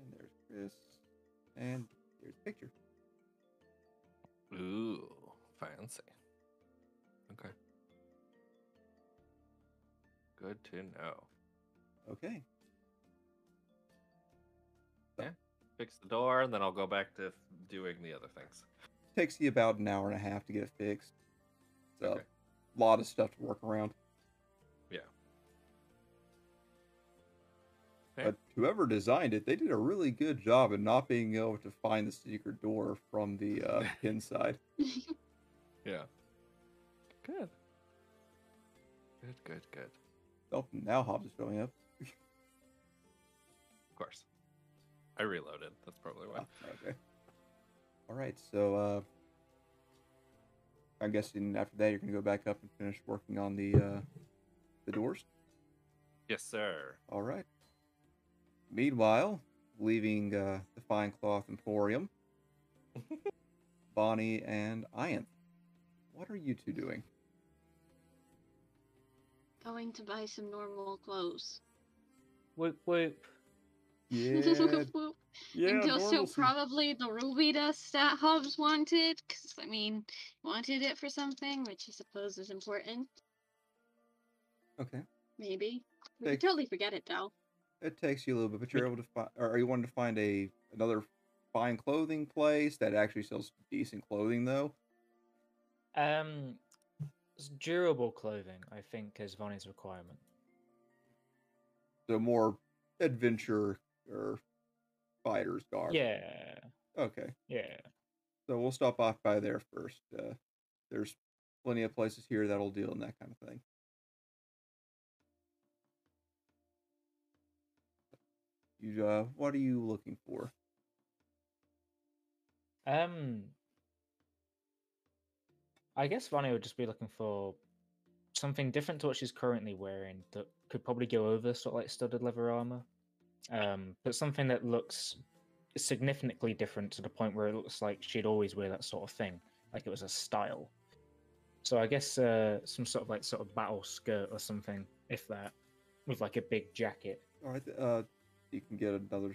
S1: And there's Chris. And there's picture.
S6: Ooh, fancy. Okay. Good to know.
S1: Okay. Yeah.
S6: Fix the door, and then I'll go back to doing the other things.
S1: Takes you about an hour and a half to get it fixed. So
S6: Okay.
S1: a lot of stuff to work around.
S6: Yeah.
S1: But whoever designed it, they did a really good job in not being able to find the secret door from the uh, inside.
S6: Yeah. Good. Good, good, good.
S1: Oh, now Hobbs is showing up.
S6: Of course. I reloaded. That's probably why.
S1: Ah, okay. All right, so uh, I'm guessing after that you're gonna go back up and finish working on the uh, the doors.
S6: Yes, sir.
S1: All right. Meanwhile, leaving uh, the Fine Cloth Emporium, Vonnie and Ianth, what are you two doing?
S4: Going to buy some normal clothes.
S2: Whoop whoop.
S1: Yeah, yeah.
S4: and also
S1: normalcy.
S4: probably the ruby dust that Hobbs wanted, because I mean, wanted it for something, which I suppose is important.
S1: Okay.
S4: Maybe we
S1: Take-
S4: could totally forget it though.
S1: It takes you a little bit, but you're able to find. Or are you wanting to find a another fine clothing place that actually sells decent clothing, though?
S2: Um, durable clothing, I think, is Vonnie's requirement.
S1: So more adventure or fighters garb.
S2: Yeah,
S1: Okay.
S2: yeah.
S1: So we'll stop off by there first. Uh, there's plenty of places here that'll deal in that kind of thing. You, uh, what are you looking for?
S2: Um, I guess Vonnie would just be looking for something different to what she's currently wearing that could probably go over sort of like studded leather armor. Um, but something that looks significantly different to the point where it looks like she'd always wear that sort of thing, like it was a style. So I guess uh, some sort of like sort of battle skirt or something, if that, with like a big jacket.
S1: All right, uh, you can get another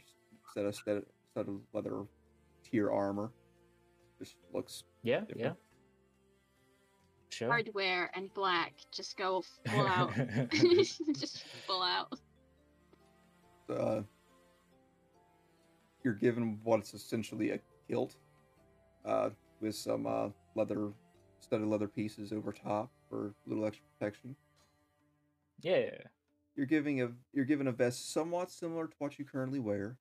S1: set of set, set of leather tier armor. Just looks
S2: Yeah,
S1: Different.
S2: yeah. Sure.
S4: Hardware and black just go full out. just full out.
S1: uh, you're given what's essentially a kilt, uh, with some uh, leather studded leather pieces over top for a little extra protection.
S2: yeah.
S1: You're giving a you're given a vest somewhat similar to what you currently wear,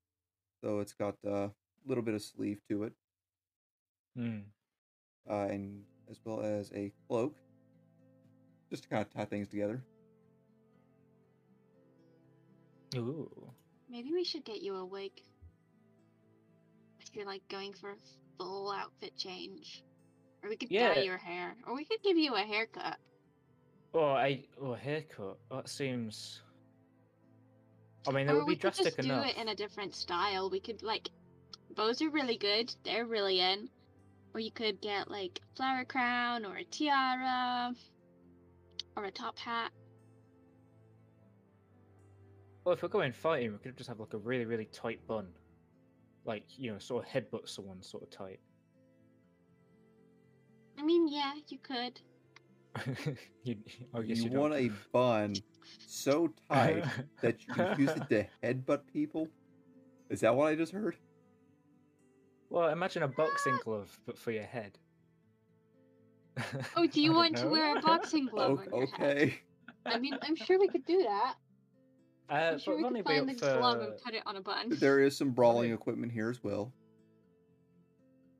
S1: so it's got a little bit of sleeve to it,
S2: Hmm.
S1: uh, and as well as a cloak, just to kind of tie things together.
S2: Ooh.
S4: Maybe we should get you a wig. If you're like going for a full outfit change. Or we could
S2: Yeah.
S4: dye your hair. Or we could give you a haircut.
S2: Oh, I oh haircut. Oh, that seems. I mean, that
S4: or
S2: would
S4: we
S2: be
S4: could
S2: drastic
S4: just do
S2: enough.
S4: it in a different style. We could like bows are really good. They're really in. Or you could get like a flower crown or a tiara or a top hat.
S2: Well, if we're going fighting, we could just have like a really, really tight bun, like you know, sort of headbutt someone sort of tight.
S4: I mean, yeah, you could.
S2: you, I guess you,
S1: you want a bun so tight that you can use it to headbutt people. Is that what I just heard?
S2: Well, imagine a boxing glove, but for your head.
S4: Oh, do you
S2: don't
S4: want to wear a boxing glove
S1: O-
S4: on your head?
S1: okay.
S4: I mean, I'm sure we could do that.
S2: Uh,
S4: I'm sure we
S2: Vonnie
S4: could find
S2: up
S4: the glove and put it on a bun.
S1: There is some brawling
S2: Right.
S1: equipment here as well.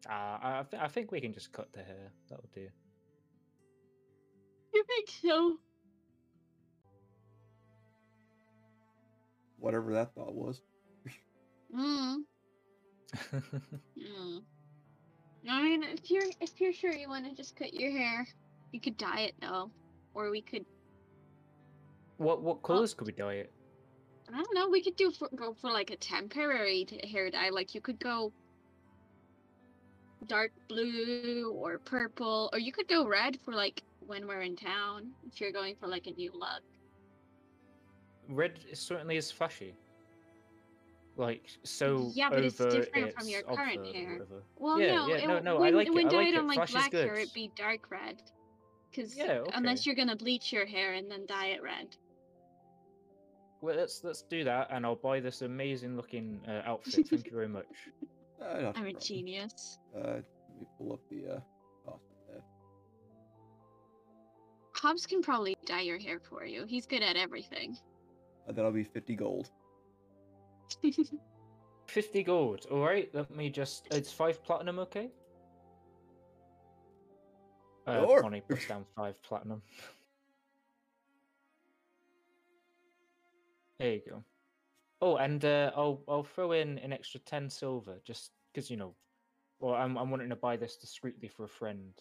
S2: Uh, I, I thi- I think we can just cut the hair. That'll do.
S4: You think so?
S1: Whatever that thought was.
S4: Mm. Mm. I mean, if you're if you're sure you want to just cut your hair, you could dye it though, or we could.
S2: what what colours could we dye it?
S4: I don't know. We could do for, go for like a temporary hair dye. Like you could go dark blue or purple, or you could go red for like when we're in town. If you're going for like a new look.
S2: Red certainly is flashy. Like so
S4: Yeah, but it's
S2: over
S4: different from your current hair.
S2: whatever.
S4: Well,
S2: Yeah,
S4: no,
S2: yeah,
S4: it,
S2: no,
S4: w-
S2: no, I
S4: when,
S2: it,
S4: when
S2: I like
S4: dyed
S2: it.
S4: on like
S2: Flash
S4: black hair, it'd be dark red. Because
S2: Yeah,
S4: unless you're gonna bleach your hair and then dye it red.
S2: Well, let's let's do that, and I'll buy this amazing looking uh, outfit. Thank you very much.
S1: Uh, not a
S4: I'm a
S1: problem.
S4: genius.
S1: Uh, let me pull up the uh, cost of.
S4: Hobbs can probably dye your hair for you. He's good at everything.
S1: Uh, that'll be 50 gold.
S2: Fifty gold. All right. Let me just. It's five platinum. Okay. Uh,
S1: Sure.
S2: Vonnie puts down five platinum. There you go. Oh, and uh, I'll I'll throw in an extra ten silver just because you know. Well, I'm I'm wanting to buy this discreetly for a friend.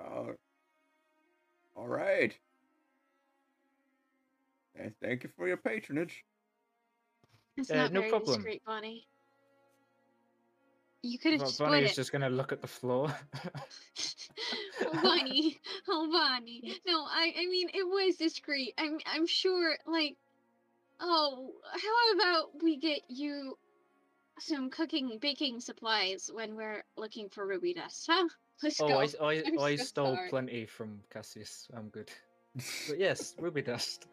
S1: Uh, all right. And thank you for your patronage.
S4: It's
S2: Uh,
S4: not
S2: no
S4: very
S2: problem.
S4: discreet, Vonnie. You could have
S2: But
S4: just
S2: Vonnie
S4: split
S2: is
S4: it.
S2: just gonna look at the floor.
S4: oh, Vonnie, oh, Vonnie. No, I, I mean, it was discreet. I'm, I'm sure. Like, oh, how about we get you some cooking, baking supplies when we're looking for ruby dust, huh? Let's
S2: oh,
S4: go.
S2: I, I,
S4: I'm
S2: I
S4: so
S2: stole
S4: sorry.
S2: plenty from Cassius. I'm good. But yes, ruby dust.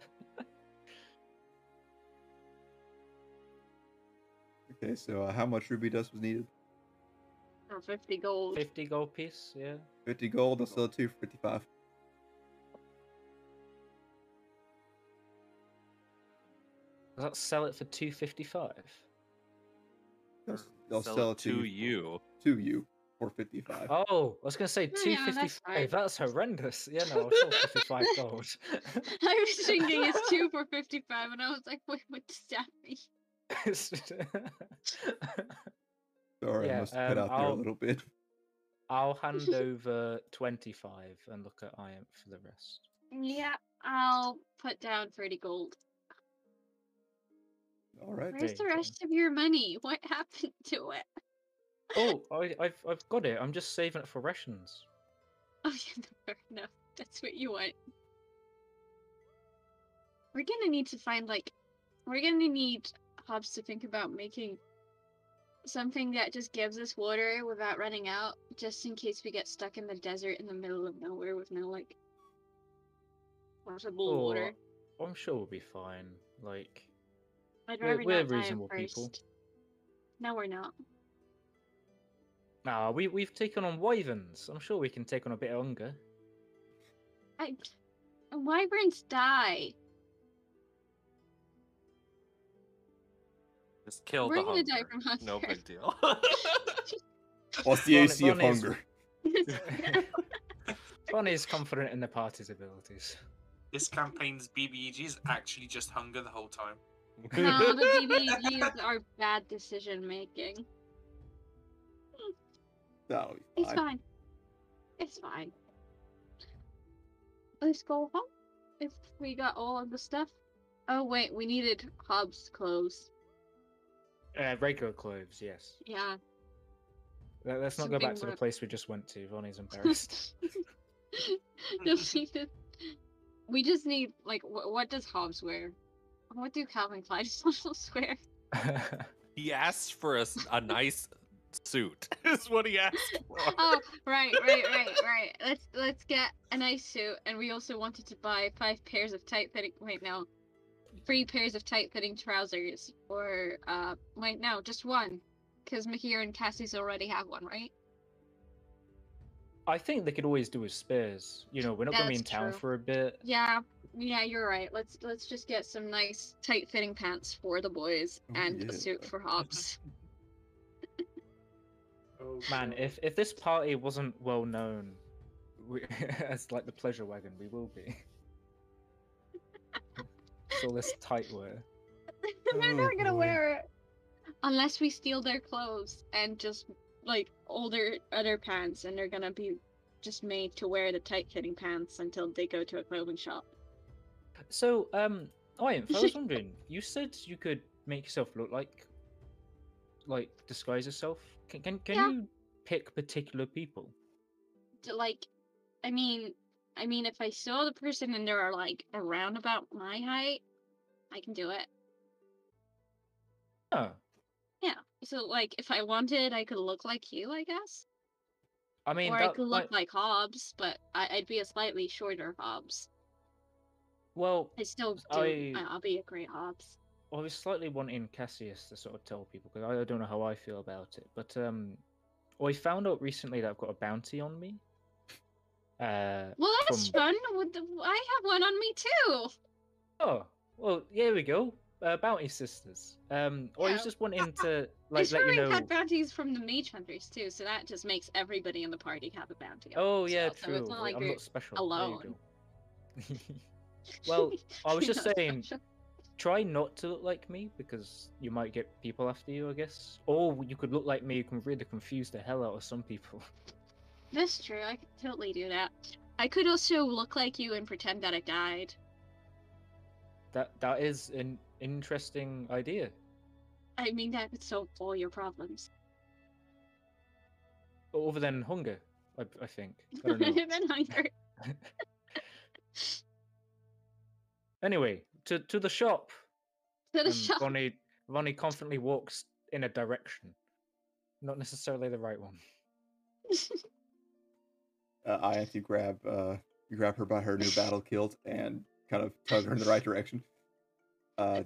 S1: Okay, so uh, how much ruby dust was needed?
S4: For fifty gold.
S2: Fifty gold piece. Yeah.
S1: 50 gold, I'll sell it to for 55.
S2: Does that sell it for two fifty five?
S1: I'll, s- I'll
S6: Sell,
S1: sell,
S6: it to
S1: for-
S6: you.
S1: to you for 55.
S2: Oh, I was gonna say
S4: Oh,
S2: two
S4: yeah,
S2: fifty
S4: that's
S2: That's horrendous. Yeah, no, I'll sell fifty five gold.
S4: I was thinking it's two for fifty-five, and I was like, wait, what does that mean?
S1: Sorry, I
S2: yeah,
S1: must have cut
S2: um,
S1: out there a
S2: I'll-
S1: little bit.
S2: I'll hand over twenty five and look at Ianth for the rest.
S4: Yeah, I'll put down thirty gold.
S1: All right.
S4: Where's the rest of your money? What happened to it?
S2: Oh, I, I've I've got it. I'm just saving it for rations.
S4: Oh yeah, fair enough. That's what you want. We're gonna need to find like, we're gonna need Hobbs to think about making something that just gives us water without running out, just in case we get stuck in the desert in the middle of nowhere with no like potable
S2: Oh,
S4: water.
S2: I'm sure we'll be fine. Like,
S4: I'd
S2: we're- we're reasonable people.
S4: No, we're not.
S2: nah, we we've taken on wyverns. I'm sure we can take on a bit of hunger.
S4: I, wyverns die.
S6: Just kill
S4: We're
S6: the
S4: gonna die from hunger.
S6: No big deal.
S1: What's the AC of
S2: Vonnie's-
S1: hunger?
S2: Vonnie's confident in the party's abilities.
S5: This campaign's BBEG is actually just hunger the whole time.
S4: no, the BBGs are bad decision making.
S1: That'll
S4: It's
S1: fine.
S4: fine. It's fine. Let's go home. If we got all of the stuff. Oh wait, we needed Hobbs' clothes.
S2: Uh, regular clothes, yes.
S4: Yeah.
S2: Let- Let's not go back to the place we just went to. Vonnie's embarrassed.
S4: No, we just- we just need like wh- what does Hobbs wear? What do Calvin Klein socials wear?
S6: he asked for a nice suit. Is what he asked for.
S4: Oh, right, right, right, right. Let's let's get a nice suit, and we also wanted to buy five pairs of tight fitting. Wait, no, three pairs of tight fitting trousers, or uh, wait, no, just one, because Mihir and Cassius already have one, right?
S2: I think they could always do with spares. You know, we're not going to be in
S4: That's
S2: town
S4: true.
S2: for a bit.
S4: Yeah, yeah, you're right. Let's let's just get some nice tight fitting pants for the boys
S1: Oh,
S4: and
S1: yeah.
S4: a suit for Hobbs.
S2: Man, if if this party wasn't well known we, as like the pleasure wagon, we will be. It's all this tight wear.
S4: they're
S1: Oh,
S4: not gonna
S1: boy.
S4: wear it unless we steal their clothes and just like older other pants, and they're gonna be just made to wear the tight-fitting pants until they go to a clothing shop.
S2: So, um, Ianth, I was wondering, you said you could make yourself look like, like disguise yourself. Can can, can
S4: Yeah.
S2: you pick particular people?
S4: like I mean I mean if I saw the person and they're like around about my height, I can do it.
S2: Oh,
S4: Yeah. So like if I wanted I could look like you, I guess.
S2: I mean,
S4: or I could look
S2: might-
S4: like Hobbs, but I, I'd be a slightly shorter Hobbs.
S2: well,
S4: I still do
S2: I-
S4: I... will be a great Hobbs.
S2: I was slightly wanting Cassius to sort of tell people because I don't know how I feel about it. But um, I found out recently that I've got a bounty on me. Uh,
S4: Well that's
S2: from-
S4: fun. I have one on me too.
S2: oh, well, here we go. Uh, bounty sisters. Um, I was
S4: Yeah.
S2: just wanting to like
S4: swear
S2: let you know.
S4: had bounties from the mage hunters too, so that just makes everybody in the party have a bounty.
S2: Oh yeah,
S4: well,
S2: true.
S4: So it's not like
S2: I'm
S4: you're
S2: not special. You
S4: alone.
S2: well, I was just saying,
S4: special.
S2: try not to look like me because you might get people after you, I guess. Or you could look like me, you can really confuse the hell out of some people.
S4: That's true. I could totally do that. I could also look like you and pretend that I died.
S2: That that is an interesting idea.
S4: I mean, that would solve all your problems.
S2: Other than hunger, I, I think. I don't
S4: then hunger.
S2: anyway, to to the shop.
S4: To the
S2: and
S4: shop.
S2: Vonnie Vonnie confidently walks in a direction, not necessarily the right one.
S1: Uh, I have to grab uh, grab her by her new battle kilt and kind of tug her in the right direction. Uh,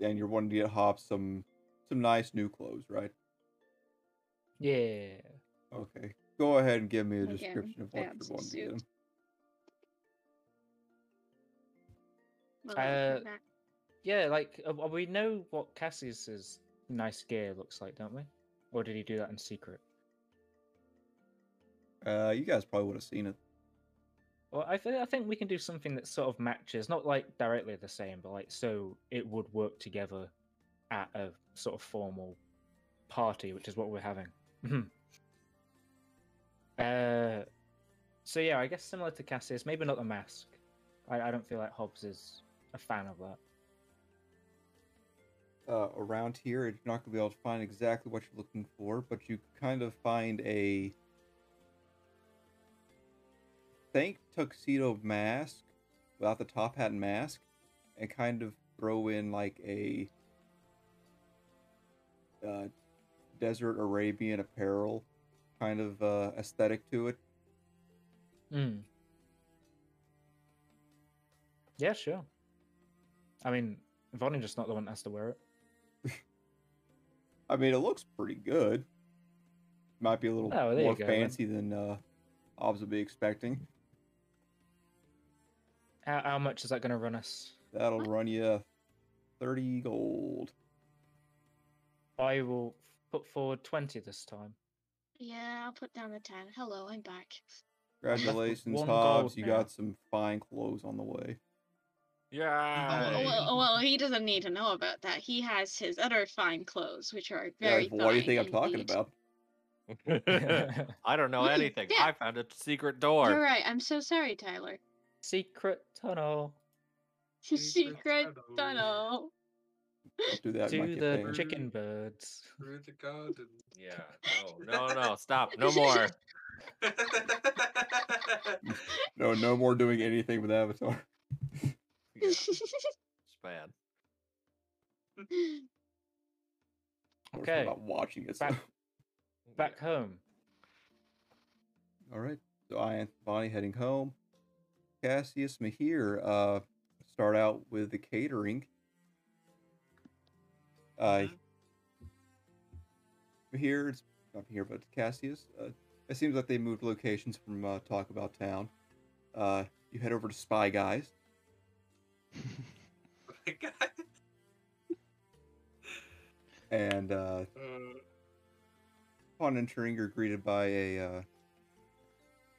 S1: and you're wanting to get Hobbs some some nice new clothes, right?
S2: Yeah.
S1: Okay. Go ahead and give me a
S4: Again,
S1: description of what you're wanting to get him.
S4: Well,
S2: Uh. Yeah, like uh, we know what Cassius's nice gear looks like, don't we? Or did he do that in secret?
S1: Uh, you guys probably would have seen it.
S2: Well, I, th- I think we can do something that sort of matches, not like directly the same, but like so it would work together at a sort of formal party, which is what we're having. uh, so yeah, I guess similar to Cassius, maybe not the mask. I, I don't feel like Hobbs is a fan of that.
S1: uh, around here. You're not going to be able to find exactly what you're looking for, but you kind of find a think tuxedo mask without the top hat and mask, and kind of throw in like a uh, desert Arabian apparel kind of uh, aesthetic to it.
S2: Mm. Yeah, sure. I mean, Vonnie just not the one that has to wear it.
S1: I mean, it looks pretty good. Might be a little
S2: Oh,
S1: more
S2: go,
S1: fancy than uh, Hobbs would be expecting.
S2: How, how much is that going to run us?
S1: That'll run you 30 gold.
S2: I will put forward 20 this time.
S4: Yeah, I'll put down the 10. Hello, I'm back.
S1: Congratulations,
S2: one
S1: Hobbs.
S2: gold
S1: You
S2: now.
S1: got some fine clothes on the way.
S6: Yeah.
S4: Oh, well, well, he doesn't need to know about that. He has his other fine clothes, which are very
S1: yeah, what do you
S4: fine
S1: think I'm talking
S4: indeed.
S1: about?
S6: I don't know
S4: Mm,
S6: anything.
S4: yeah.
S6: I found a secret
S4: You're
S6: door.
S4: right. I'm so sorry, Tyler.
S2: Secret tunnel
S4: Secret
S5: tunnel.
S4: tunnel.
S1: Don't that.
S2: to
S1: get
S2: the
S1: banned.
S2: chicken birds.
S5: Through the garden.
S6: Yeah. No, no, no. Stop. No more.
S1: No, no more doing anything with Avatar.
S6: Yeah, it's bad.
S1: We're
S2: Okay,
S1: not watching it.
S2: Back- back home.
S1: All right. So I and Vonnie heading home. Cassius Mihir uh start out with the catering. Uh Mihir, it's not here, but Cassius. Uh, it seems like they moved locations from uh, Talk About Town. Uh, you head over to Spy Guys. And uh,
S5: Uh,
S1: upon entering, you're greeted by a uh,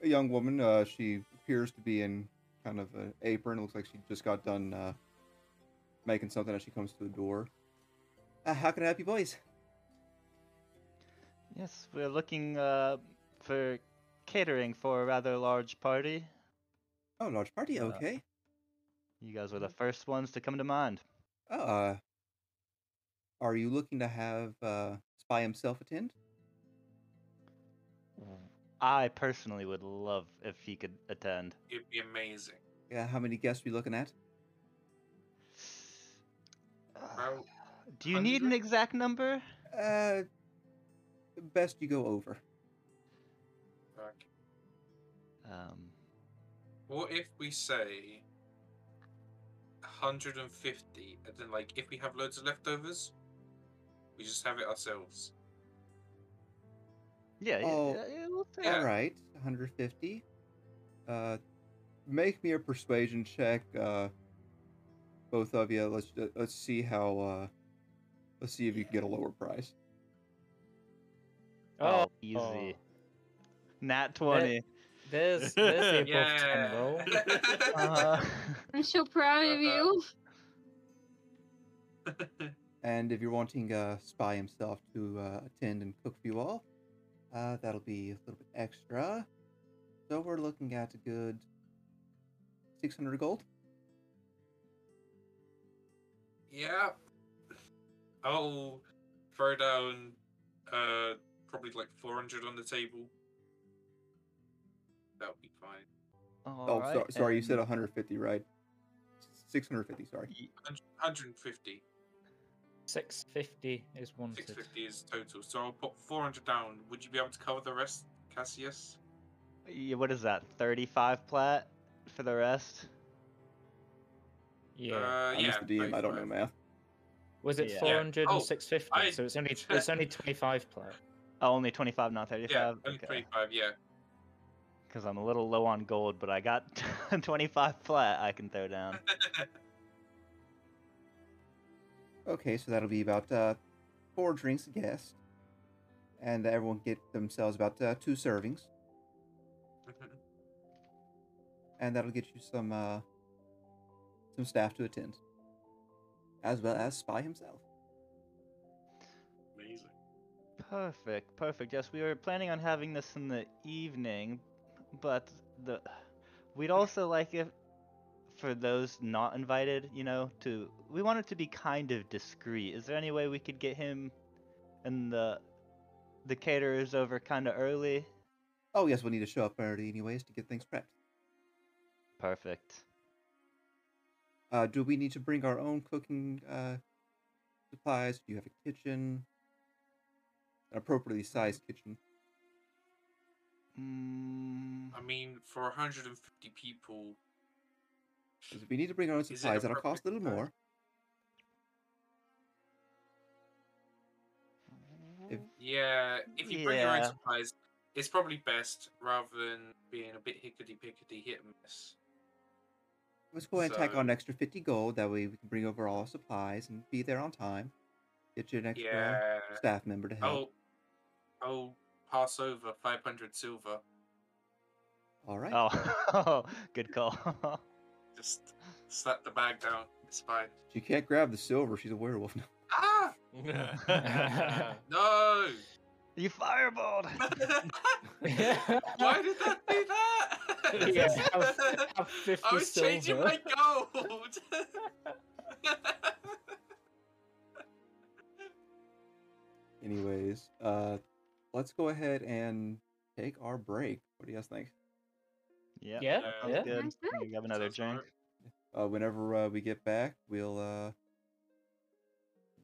S1: a young woman. Uh, she appears to be in kind of an apron. It Looks like she just got done uh, making something as she comes to the door. Uh, how can I help you, boys?
S3: Yes, we're looking uh, for catering for a rather large party.
S1: Oh, large party.
S3: Uh,
S1: Okay.
S3: You guys were the first ones to come to mind.
S1: Uh, are you looking to have uh, Spy himself attend?
S3: I personally would love if he could attend.
S5: It'd be amazing.
S1: Yeah. How many guests are we looking at?
S5: About
S3: Do you need an exact number?
S1: Uh, best you go over.
S5: like,
S3: Um,
S5: what if we say 150, and then like if we have loads of leftovers, we just have it ourselves.
S3: yeah, yeah,
S1: Oh,
S3: yeah, yeah, we'll say
S5: Yeah.
S1: All right, 150. Uh, make me a persuasion check. Uh, both of you. Let's uh, let's see how. Uh, let's see if you can get a lower price.
S3: Oh, easy. Nat 20.
S2: This, there's the above ten
S5: Yeah.
S2: roll.
S3: Uh-huh.
S4: I'm so proud of you.
S1: And if you're wanting uh, Spy himself to uh, attend and cook for you all, uh, that'll be a little bit extra. So we're looking at a good 600 gold.
S5: yeah. I'll throw down uh probably like 400 on the table. That'll be fine.
S1: oh,
S3: Alright,
S1: so, sorry, you said 150, right? 650, sorry.
S5: 150.
S2: Six fifty is wanted.
S5: 650 is total. So I'll put 400 down. Would you be able to cover the rest, Cassius?
S3: Yeah, what is that? 35 plat for the rest?
S2: Yeah.
S5: Uh,
S1: I'm
S5: yeah.
S1: just the DM, I don't know math.
S2: Was it
S3: yeah.
S2: four hundred
S5: Oh,
S2: and six fifty?
S5: I-
S2: So it's only it's only twenty five plat.
S3: Oh, only 25, not 35?
S5: Yeah, only
S3: okay.
S5: 25, yeah.
S3: Because I'm a little low on gold, but I got 25 flat I can throw down.
S1: Okay, so that'll be about uh, four drinks a guest. And everyone get themselves about uh, two servings. And that'll get you some uh, some staff to attend. As well as Spy himself.
S5: Amazing.
S3: Perfect, perfect. Yes, we were planning on having this in the evening, but the we'd also like if for those not invited, you know, to we want it to be kind of discreet. Is there any way we could get him and the the caterers over kind of early?
S1: Oh, yes, we'll need to show up early anyways to get things prepped.
S3: Perfect.
S1: Uh, do we need to bring our own cooking uh, supplies? Do you have a kitchen? An appropriately sized kitchen?
S3: Mm,
S5: I mean, for 150 people,
S1: 'Cause if we need to bring our own supplies, that'll cost a little
S5: appropriate
S1: more. If-
S5: yeah, if you bring your own supplies, it's probably best rather than being a bit hickety pickety hit and miss.
S1: Let's go ahead and tack on an extra 50 gold. That way we can bring over all our supplies and be there on time. Get you an extra
S5: Yeah.
S1: staff member to help.
S5: I'll, I'll pass over 500 silver.
S1: All right.
S3: oh, good call.
S5: Just slap the bag down. It's fine.
S1: She can't grab the silver. She's a werewolf now.
S5: Ah! No!
S3: you fireballed.
S5: Why did that do that?
S2: Yeah, have- have
S5: I was changing my gold.
S1: Anyways, uh, let's go ahead and take our break. What do you guys think?
S3: Yeah,
S2: Yeah,
S3: that sounds
S2: yeah.
S3: good.
S4: Sounds good.
S3: You have another drink.
S1: Uh, whenever uh, we get back, we'll uh,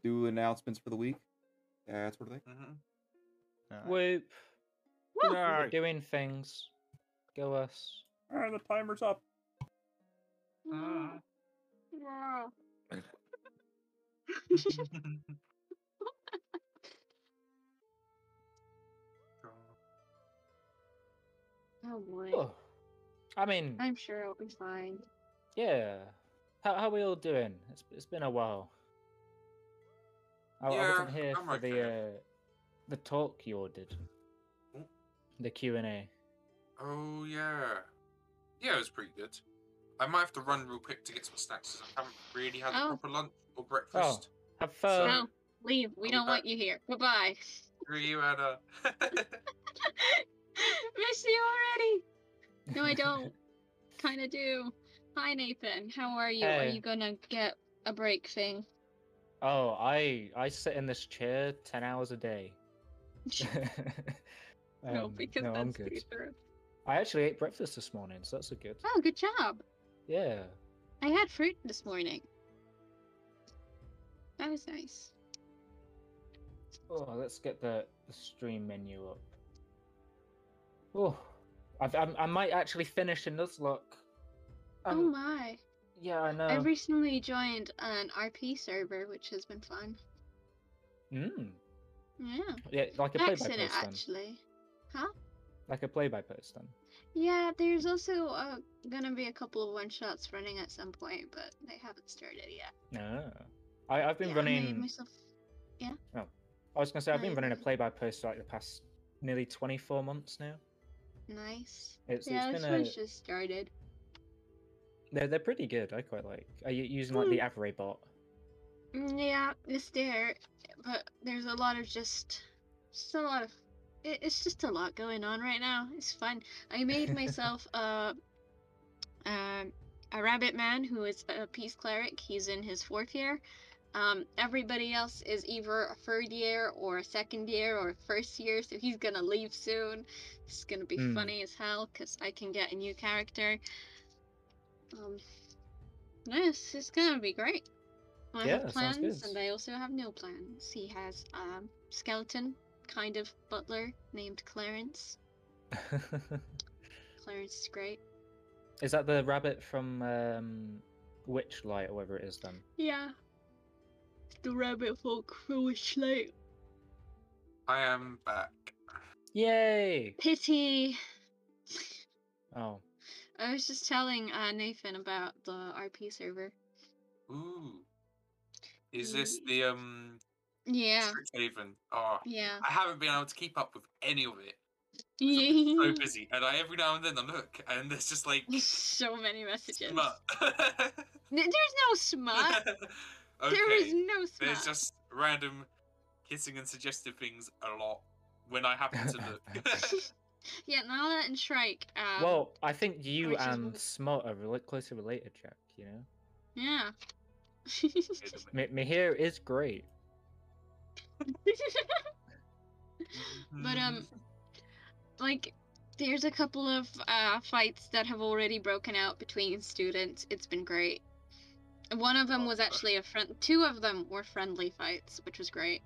S1: do announcements for the week. Yeah, that sort of thing.
S5: Mhm.
S3: Alright.
S2: Whoop.
S4: Woo!
S2: We're doing things. Go us.
S1: All right, the timer's up.
S5: Ah.
S4: Wow. Oh boy.
S2: Oh. I mean,
S4: I'm sure it'll be fine.
S2: yeah. How how we all doing? It's it's been a while. I, I
S5: Yeah,
S2: wasn't here
S5: I'm
S2: for the uh, the talk you ordered.
S5: Mm.
S2: The Q and A.
S5: Oh yeah, yeah, it was pretty good. I might have to run real quick to get some snacks. 'cause I haven't really had a
S4: Oh.
S5: proper lunch or breakfast.
S2: Have
S5: So-
S2: fun.
S4: No, leave. We
S5: I'll
S4: don't want you here. Goodbye.
S5: Screw you, Anna.
S4: Miss you already. No, I don't. kind of do. Hi, Nathan. How are you? Are you gonna get a break thing?
S2: Oh, I I sit in this chair ten hours a day.
S4: no,
S2: Um,
S4: because
S2: no,
S4: that's
S2: good. I actually ate breakfast this morning, so that's a good.
S4: Oh, good job.
S2: Yeah.
S4: I had fruit this morning. That was nice.
S2: Oh, let's get the, the stream menu up. Oh, I've, I'm, I might actually finish in Nuzlocke.
S4: oh
S2: Um,
S4: my.
S2: yeah, I know.
S4: I recently joined an RP server, which has been fun.
S2: Mm.
S4: Yeah.
S2: Yeah, like a play by post
S4: actually. Huh?
S2: Like a play by post then.
S4: Yeah, there's also uh, gonna be a couple of one shots running at some point, but they haven't started yet.
S2: Ah. I, I've been
S4: Yeah, I made
S2: running.
S4: myself.
S2: I was gonna say I've been
S4: I-
S2: running a play by post for like the past nearly 24 months now.
S4: Nice.
S2: It's,
S4: yeah,
S2: it's
S4: this
S2: a,
S4: one's just started.
S2: they're they're pretty good. I quite like. Are you using like the
S4: Hmm.
S2: Avrae bot?
S4: Mm, Yeah, it's there, but there's a lot of just, just a lot of. It, it's just a lot going on right now. It's fun. I made myself a, um, a rabbit man who is a peace cleric. He's in his fourth year. Um, everybody else is either a third year or a second year or a first year, so he's gonna leave soon. It's gonna be
S2: Hmm.
S4: funny as hell because I can get a new character. Um, yes, it's gonna be great. I
S2: Yeah,
S4: have plans, and I also have no plans. He has um skeleton kind of butler named Clarence. Clarence is great.
S2: is that the rabbit from um, Witchlight or whatever it is then?
S4: Yeah. The rabbit folk Witchlight.
S5: I am back.
S2: Yay!
S4: Pity.
S2: Oh,
S4: I was just telling uh, Nathan about the RP server.
S5: Ooh. Is this the um
S4: Yeah.
S5: Strixhaven? Oh,
S4: Yeah.
S5: I haven't been able to keep up with any of it. So busy, and I every now and then I look, and there's just like
S4: so many messages.
S5: smut.
S4: There's no smut. There is no smut.
S5: there's just random kissing and suggestive things a lot when I happen to look.
S4: yeah, Nala and Shrike. Um,
S2: well, I think you
S4: which is
S2: and
S4: what-
S2: Smut are rela- closely related, Jack. You know,
S4: Yeah.
S2: Me- Mihir is great.
S4: but um, like, there's a couple of uh fights that have already broken out between students. It's been great. One of them was
S5: Oh,
S4: actually a friend. Two of them were friendly fights, which was great.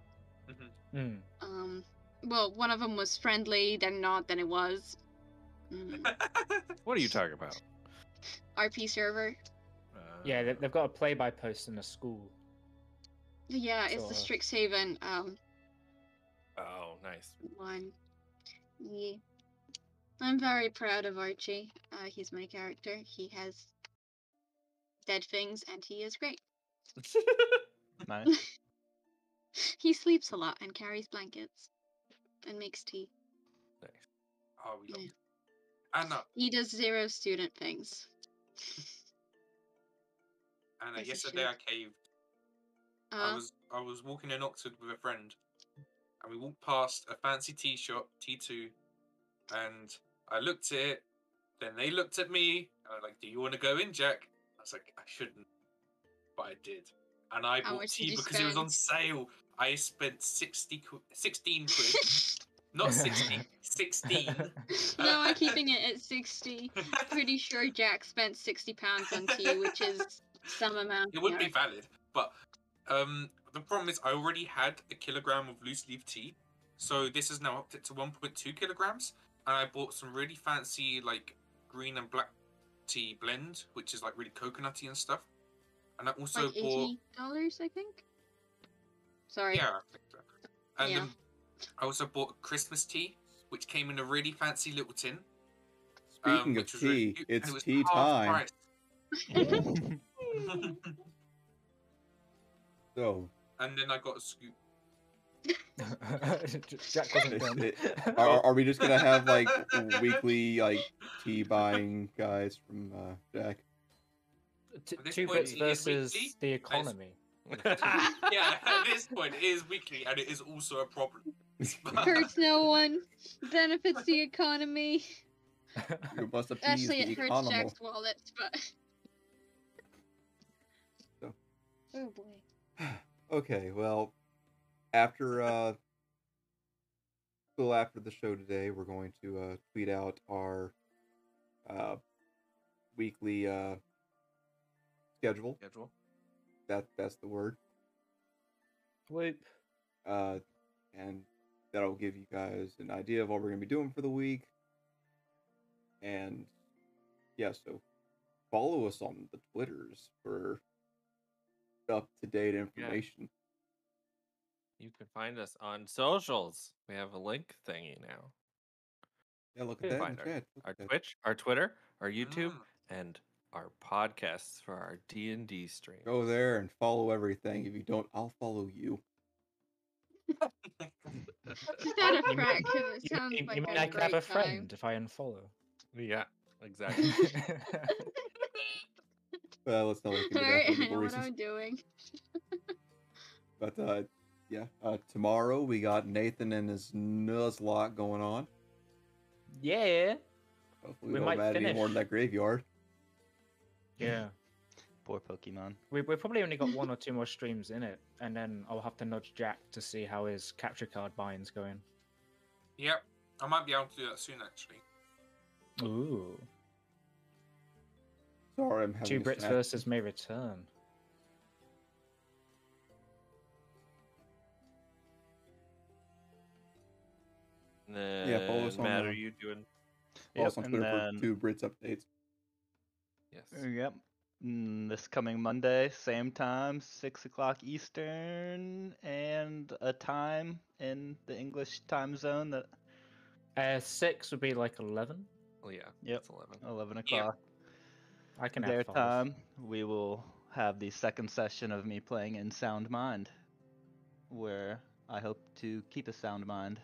S2: Mm.
S4: Um, well, one of them was friendly, then not, then it was. Mm.
S6: What are you talking about?
S4: RP server.
S6: Uh,
S2: Yeah, they- they've got a play by post in a school.
S4: Yeah, it's the Strixhaven um
S6: Oh, nice.
S4: one. Yeah. I'm very proud of Archie. Uh, he's my character. He has dead things, and he is great.
S3: Nice.
S4: He sleeps a lot and carries blankets and makes tea. Nice.
S5: oh, we love
S4: Yeah.
S5: it. Anna,
S4: He does zero student things.
S5: Anna.
S4: Piece
S5: Yesterday I
S4: shit.
S5: caved. I
S4: Uh,
S5: was I was walking in Oxford with a friend, and we walked past a fancy tea shop, T2, and I looked at it. Then they looked at me, I was like, "Do you want to go in, Jack?" Was like, "I shouldn't," but I did, and I
S4: How
S5: bought tea because it was on sale. I spent 60, qu- 16 quid, not 60, 16.
S4: no, I'm keeping it at 60. Pretty sure Jack spent 60 pounds on tea, which is some amount.
S5: It would be valid, but um, the problem is I already had a kilogram of loose leaf tea, so this is now upped it to 1.2 kilograms, and I bought some really fancy like green and black tea blend, which is like really coconutty and stuff. And I also
S4: like
S5: bought
S4: eighty dollars, I think. Sorry.
S5: yeah, I think so. and
S4: Yeah.
S5: um, I also bought Christmas tea, which came in a really fancy little tin. um,
S1: Speaking of
S5: which was really
S1: tea, it's
S5: it
S1: tea time.
S5: price.
S1: So,
S5: and then I got a scoop.
S2: Jack wasn't done.
S1: it- are, are we just gonna have like weekly like tea buying guys from uh, Jack?
S2: T-
S5: this
S2: two
S5: point,
S2: bits versus
S5: weekly,
S2: the economy.
S5: yeah, at this point, it is weekly, and it is also a problem.
S4: hurts no one, benefits the economy.
S1: You must
S4: Actually,
S1: the
S4: it hurts
S1: economy.
S4: Jack's wallet, but.
S1: So-
S4: Oh boy.
S1: Okay, well, after uh, well, after the show today, we're going to uh, tweet out our uh, weekly uh, schedule.
S6: Schedule.
S1: That that's the word.
S2: Whoop.
S1: Uh, and that'll give you guys an idea of what we're gonna be doing for the week. And yeah, so follow us on the Twitters for up to date information.
S6: You can find us on socials. We have a link thingy now.
S1: Yeah, look at that
S6: find our-
S1: chat. Look
S6: Our
S1: that.
S6: Twitch, our Twitter, our YouTube,
S5: Mm.
S6: and our podcasts for our D and D stream.
S1: Go there and follow everything. If you don't, I'll follow you.
S4: Just out of
S2: You
S4: crack, because it
S2: You,
S4: sounds
S2: you-
S4: like
S2: you mean
S4: a
S2: I could have
S4: great
S2: a friend if I unfollow?
S6: Yeah, exactly.
S1: Uh, let's not look into that
S4: Alright,
S1: for
S4: I know what
S1: reasons.
S4: I'm doing.
S1: But uh, yeah, uh, tomorrow we got Nathan and his Nuzlocke going on.
S2: yeah.
S1: Hopefully, we,
S2: We
S1: don't
S2: might
S1: add any more to that graveyard.
S2: Yeah.
S3: Poor Pokemon.
S2: We we probably only got one or two more streams in it, and then I'll have to nudge Jack to see how his capture card buying's going.
S5: Yep, I might be able to do that soon, actually.
S2: Ooh.
S1: Sorry, I'm having
S2: Two Brits
S1: snack.
S2: versus may return.
S1: Yeah, follow us
S6: Then,
S1: on,
S6: Matt,
S1: uh,
S6: are you doing?
S1: Follow us on
S3: and
S1: Twitter
S3: then-
S1: for two Brits updates.
S6: Yes.
S3: Yep. Mm, This coming Monday, same time, six o'clock Eastern, and a time in the English time zone that
S2: Uh, six would be like eleven.
S6: Oh yeah.
S3: Yep.
S6: It's eleven.
S3: eleven
S5: Yeah.
S3: o'clock
S2: I can
S3: their time. We will have the second session of me playing in Sound Mind, where I hope to keep a sound mind.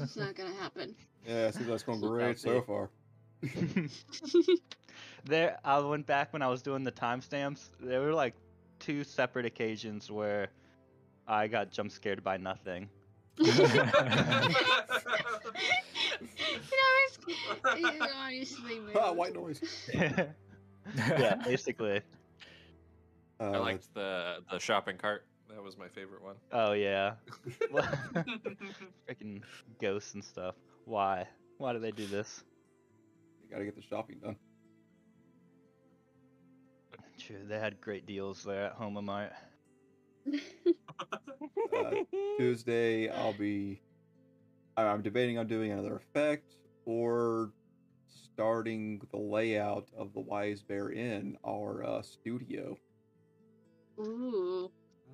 S4: It's not gonna happen.
S1: Yeah, see, that's going great so far.
S3: there, I went back when I was doing the timestamps. There were like two separate occasions where I got jump scared by nothing.
S4: you know, it's, it honestly
S1: Ah, white noise.
S3: yeah, basically.
S1: Uh,
S6: I liked the the shopping cart. That was my favorite one.
S3: Oh yeah, freaking ghosts and stuff. Why? Why do they do this?
S1: You gotta get the shopping done.
S3: True, they had great deals there at Homa Mart.
S1: Uh, Tuesday, I'll be. I- I'm debating on doing another effect or starting the layout of the Wise Bear Inn, our uh, studio.
S4: Ooh.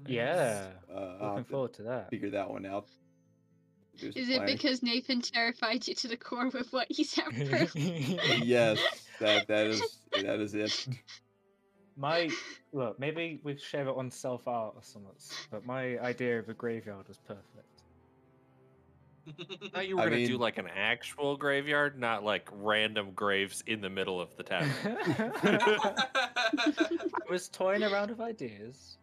S2: Yeah.
S1: Uh, I'll
S2: Looking
S1: have to
S2: forward to that.
S1: figure that one out. Do some
S4: Is it because Nathan terrified you to the core with what he said
S1: yes, that that is that is it.
S2: My look, maybe we share it on self art or something. But my idea of a graveyard was perfect.
S6: I thought you were
S1: I
S6: gonna do like an actual graveyard, not like random graves in the middle of the town.
S2: I was toying around with ideas.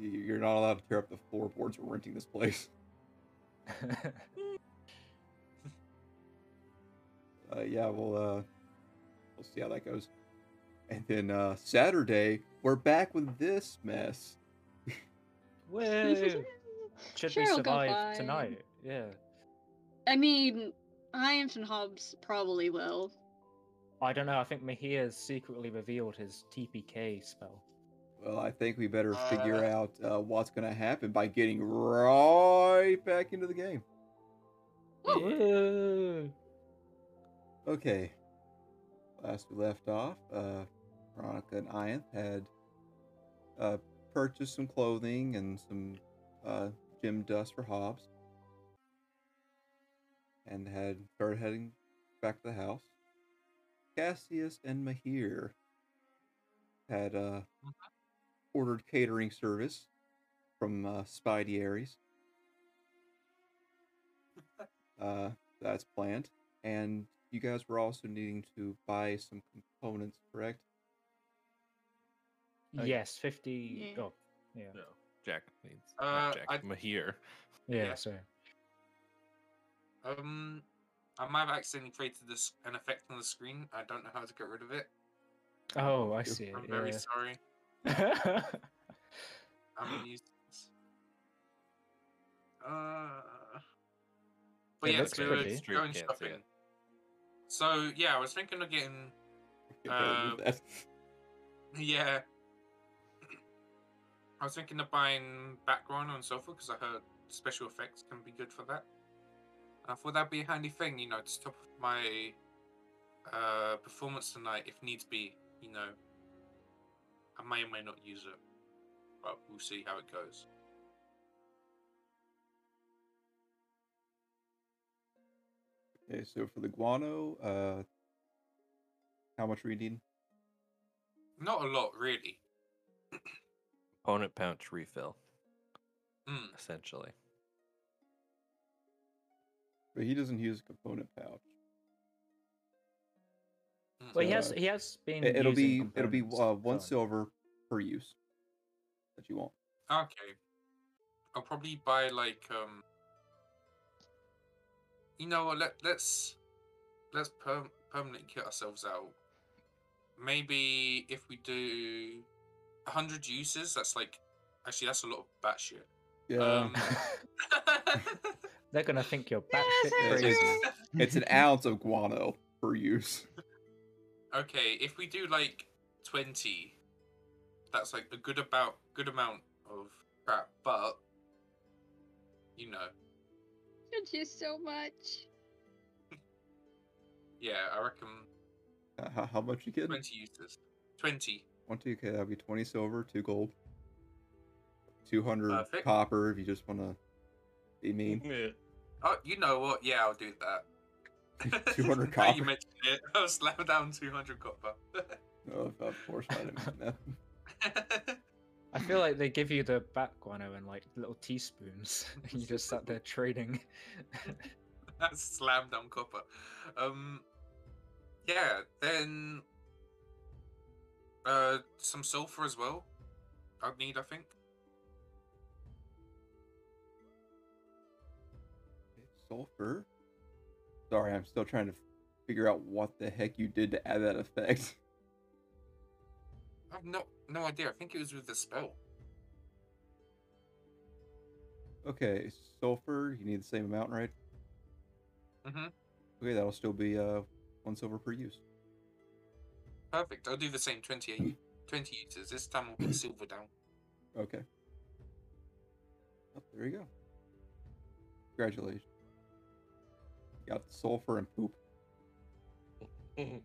S1: Y- You're not allowed to tear up the floorboards. We're renting this place. Uh, yeah, we'll uh, we'll see how that goes. And then uh, Saturday, we're back with this mess.
S2: Woo! Should
S4: Sure,
S2: we
S4: it'll go
S2: survive tonight? Yeah.
S4: I mean, Ianth and Hobbs probably will.
S2: I don't know. I think Mihir's secretly revealed his TPK spell.
S1: Well, I think we better figure
S5: Uh.
S1: out uh, what's going to happen by getting right back into the game. Okay. Last we left off, uh, Veronica and Ian had uh, purchased some clothing and some uh, gym dust for Hobbs, and had started heading back to the house. Cassius and Mihir had uh, ordered catering service from uh, Spidey Aries. Uh, that's planned, and you guys were also needing to buy some components, correct?
S2: Uh, yes, fifty.
S4: Yeah.
S2: Oh, yeah,
S6: No, Jack needs.
S5: Uh,
S6: Jack,
S5: I-
S6: Mihir.
S2: yeah.
S5: Yeah.
S2: So
S5: Um, I might have accidentally created this an effect on the screen. I don't know how to get rid of it.
S2: Oh, I see.
S5: I'm very
S2: yeah.
S5: sorry. I'm gonna use this. Uh, but
S2: It
S5: yeah,
S2: looks
S5: so we were
S2: pretty.
S6: Street
S5: going
S6: can't see
S5: shopping.
S6: it.
S5: So yeah, I was thinking of getting Uh, yeah. I was thinking of buying background on sofa because I heard special effects can be good for that. I thought that'd be a handy thing, you know, to top my uh, performance tonight if needs be. You know, I may or may not use it, but we'll see how it goes.
S1: Okay, so for the guano, uh, how much were you?
S5: Not a lot, really.
S6: Component pouch refill,
S5: Mm.
S6: essentially.
S1: But he doesn't use a component pouch.
S5: Mm.
S2: Well, he has
S1: Uh,
S2: he has been.
S1: It, will
S2: using
S1: be it'll be
S2: components
S1: uh, one silver per use that you want.
S5: Okay. I'll probably buy like um you know what let let's let's per- permanently kit ourselves out. Maybe if we do a hundred uses, that's like actually that's a lot of batshit.
S1: Yeah,
S5: Um,
S2: They're gonna think you're
S4: Yeah,
S2: batshit
S4: that's
S2: crazy.
S4: true.
S1: it's an ounce of guano per use.
S5: Okay, if we do like twenty, that's like a good about good amount of crap, but you know,
S4: Thank you so much.
S5: yeah, I reckon
S1: Uh, how, how much you get?
S5: twenty uses. Twenty.
S1: Twenty. Okay, that'll be twenty silver, two gold, two hundred copper if you just want to be mean.
S6: Yeah.
S5: Oh, you know what? Yeah, I'll do that.
S1: 200
S5: Now you
S1: copper.
S5: mentioned it. I was slam down 200 copper.
S1: No, of, of course I didn't mean that.
S2: I feel like they give you the bat guano in like little teaspoons, and you just sat there trading.
S5: That's slam down copper. Um, yeah, then uh, some sulfur as well. I'd need, I think.
S1: Sulfur. Sorry, I'm still trying to figure out what the heck you did to add that effect.
S5: I've no no idea. I think it was with the spell.
S1: Okay, sulfur. You need the same amount, right?
S5: Mm-hmm.
S1: Okay, that'll still be uh one silver per use.
S5: Perfect. I'll do the same 28, 20 uses. This time I'll put silver down.
S1: Okay. Oh, there you go. Congratulations. Got sulfur and poop.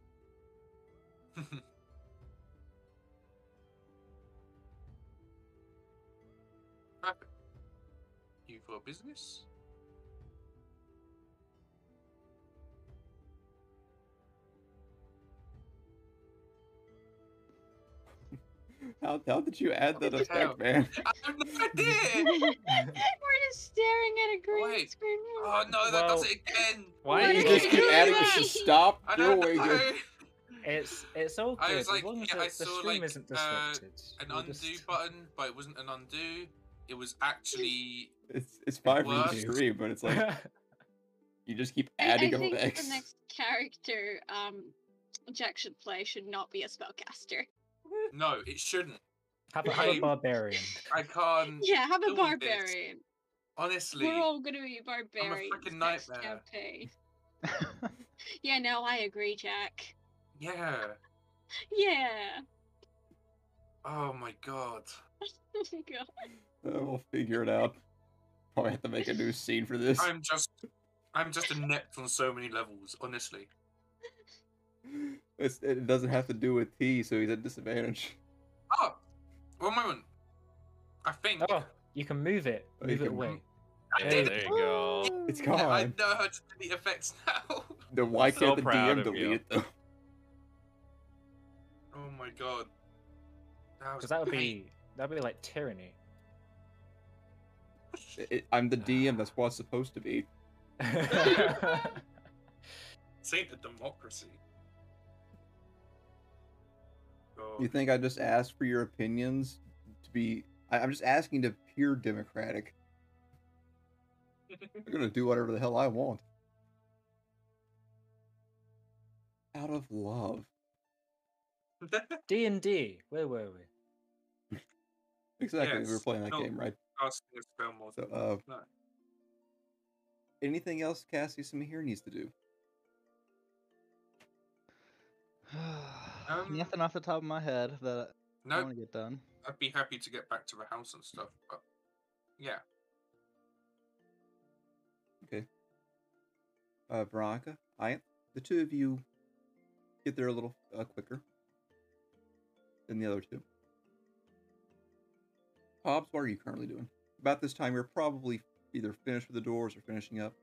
S5: You for business?
S1: How, how did you add that
S5: Hell.
S1: effect, man?
S5: I have no idea.
S4: We're just staring at a green
S5: Wait.
S4: screen.
S5: Oh no, that does it again.
S2: Why
S4: What
S2: are
S1: You
S2: you
S1: just keep adding it.
S4: today?
S1: Just stop
S5: I don't
S1: doing
S5: know.
S1: it.
S2: It's it's all
S5: I
S2: good
S5: was
S2: as long as
S5: yeah,
S2: the,
S5: I
S2: the
S5: saw,
S2: stream
S5: like,
S2: isn't
S5: uh,
S2: disrupted.
S5: An
S2: we'll
S5: undo
S2: just-
S5: button, but it wasn't an undo. It was actually
S1: It's it's fine for the
S5: works.
S1: stream, but it's like you just keep adding
S4: I, I
S1: adding
S4: think
S1: effects.
S4: the next character um Jack should play should not be a spellcaster.
S5: No, it shouldn't.
S2: have, a, have a
S5: I-
S2: barbarian.
S5: I can't.
S4: Yeah, have a
S5: deal this.
S4: barbarian.
S5: Honestly,
S4: We're all gonna be barbarians
S5: freaking
S4: next
S5: nightmare.
S4: campaign. Yeah, no, I agree, Jack.
S5: yeah.
S4: Yeah.
S5: Oh my god.
S4: Oh my god.
S1: Uh, we'll figure it out. Probably have to make a new scene for this.
S5: I'm just, I'm just inept on so many levels. Honestly.
S1: It's, it doesn't have to do with T, so he's at disadvantage.
S5: Oh, one moment. I think.
S2: Oh, you can move it.
S1: Oh,
S2: Move it
S1: can
S2: away.
S5: I
S6: Yeah,
S5: did
S6: there
S5: it.
S6: you go.
S1: It's
S5: Yeah, I know how to delete effects now.
S1: Then why
S6: So
S1: can't the DM delete
S6: you.
S1: it though?
S5: oh my god.
S2: Because that would be that would be like tyranny.
S1: It- I'm the DM. That's what it's supposed to be.
S5: This the democracy. So,
S1: You think I just asked for your opinions to be? I, I'm just asking to appear democratic. I'm gonna do whatever the hell I want. Out of love.
S2: D and D. Where were we?
S1: Exactly. We were playing that
S5: No.
S1: game, right?
S5: casting a spell more.
S1: So, uh,
S5: No.
S1: anything else Cassius here needs to do?
S5: Um,
S3: Nothing off the top of my head that I
S5: No,
S3: want to get done.
S5: I'd be happy to get back to the house and stuff, but yeah. Okay.
S1: Uh, Veronica, I, the two of you get there a little uh, quicker than the other two. Hobbs, what are you currently doing? About this time, you're probably either finished with the doors or finishing up.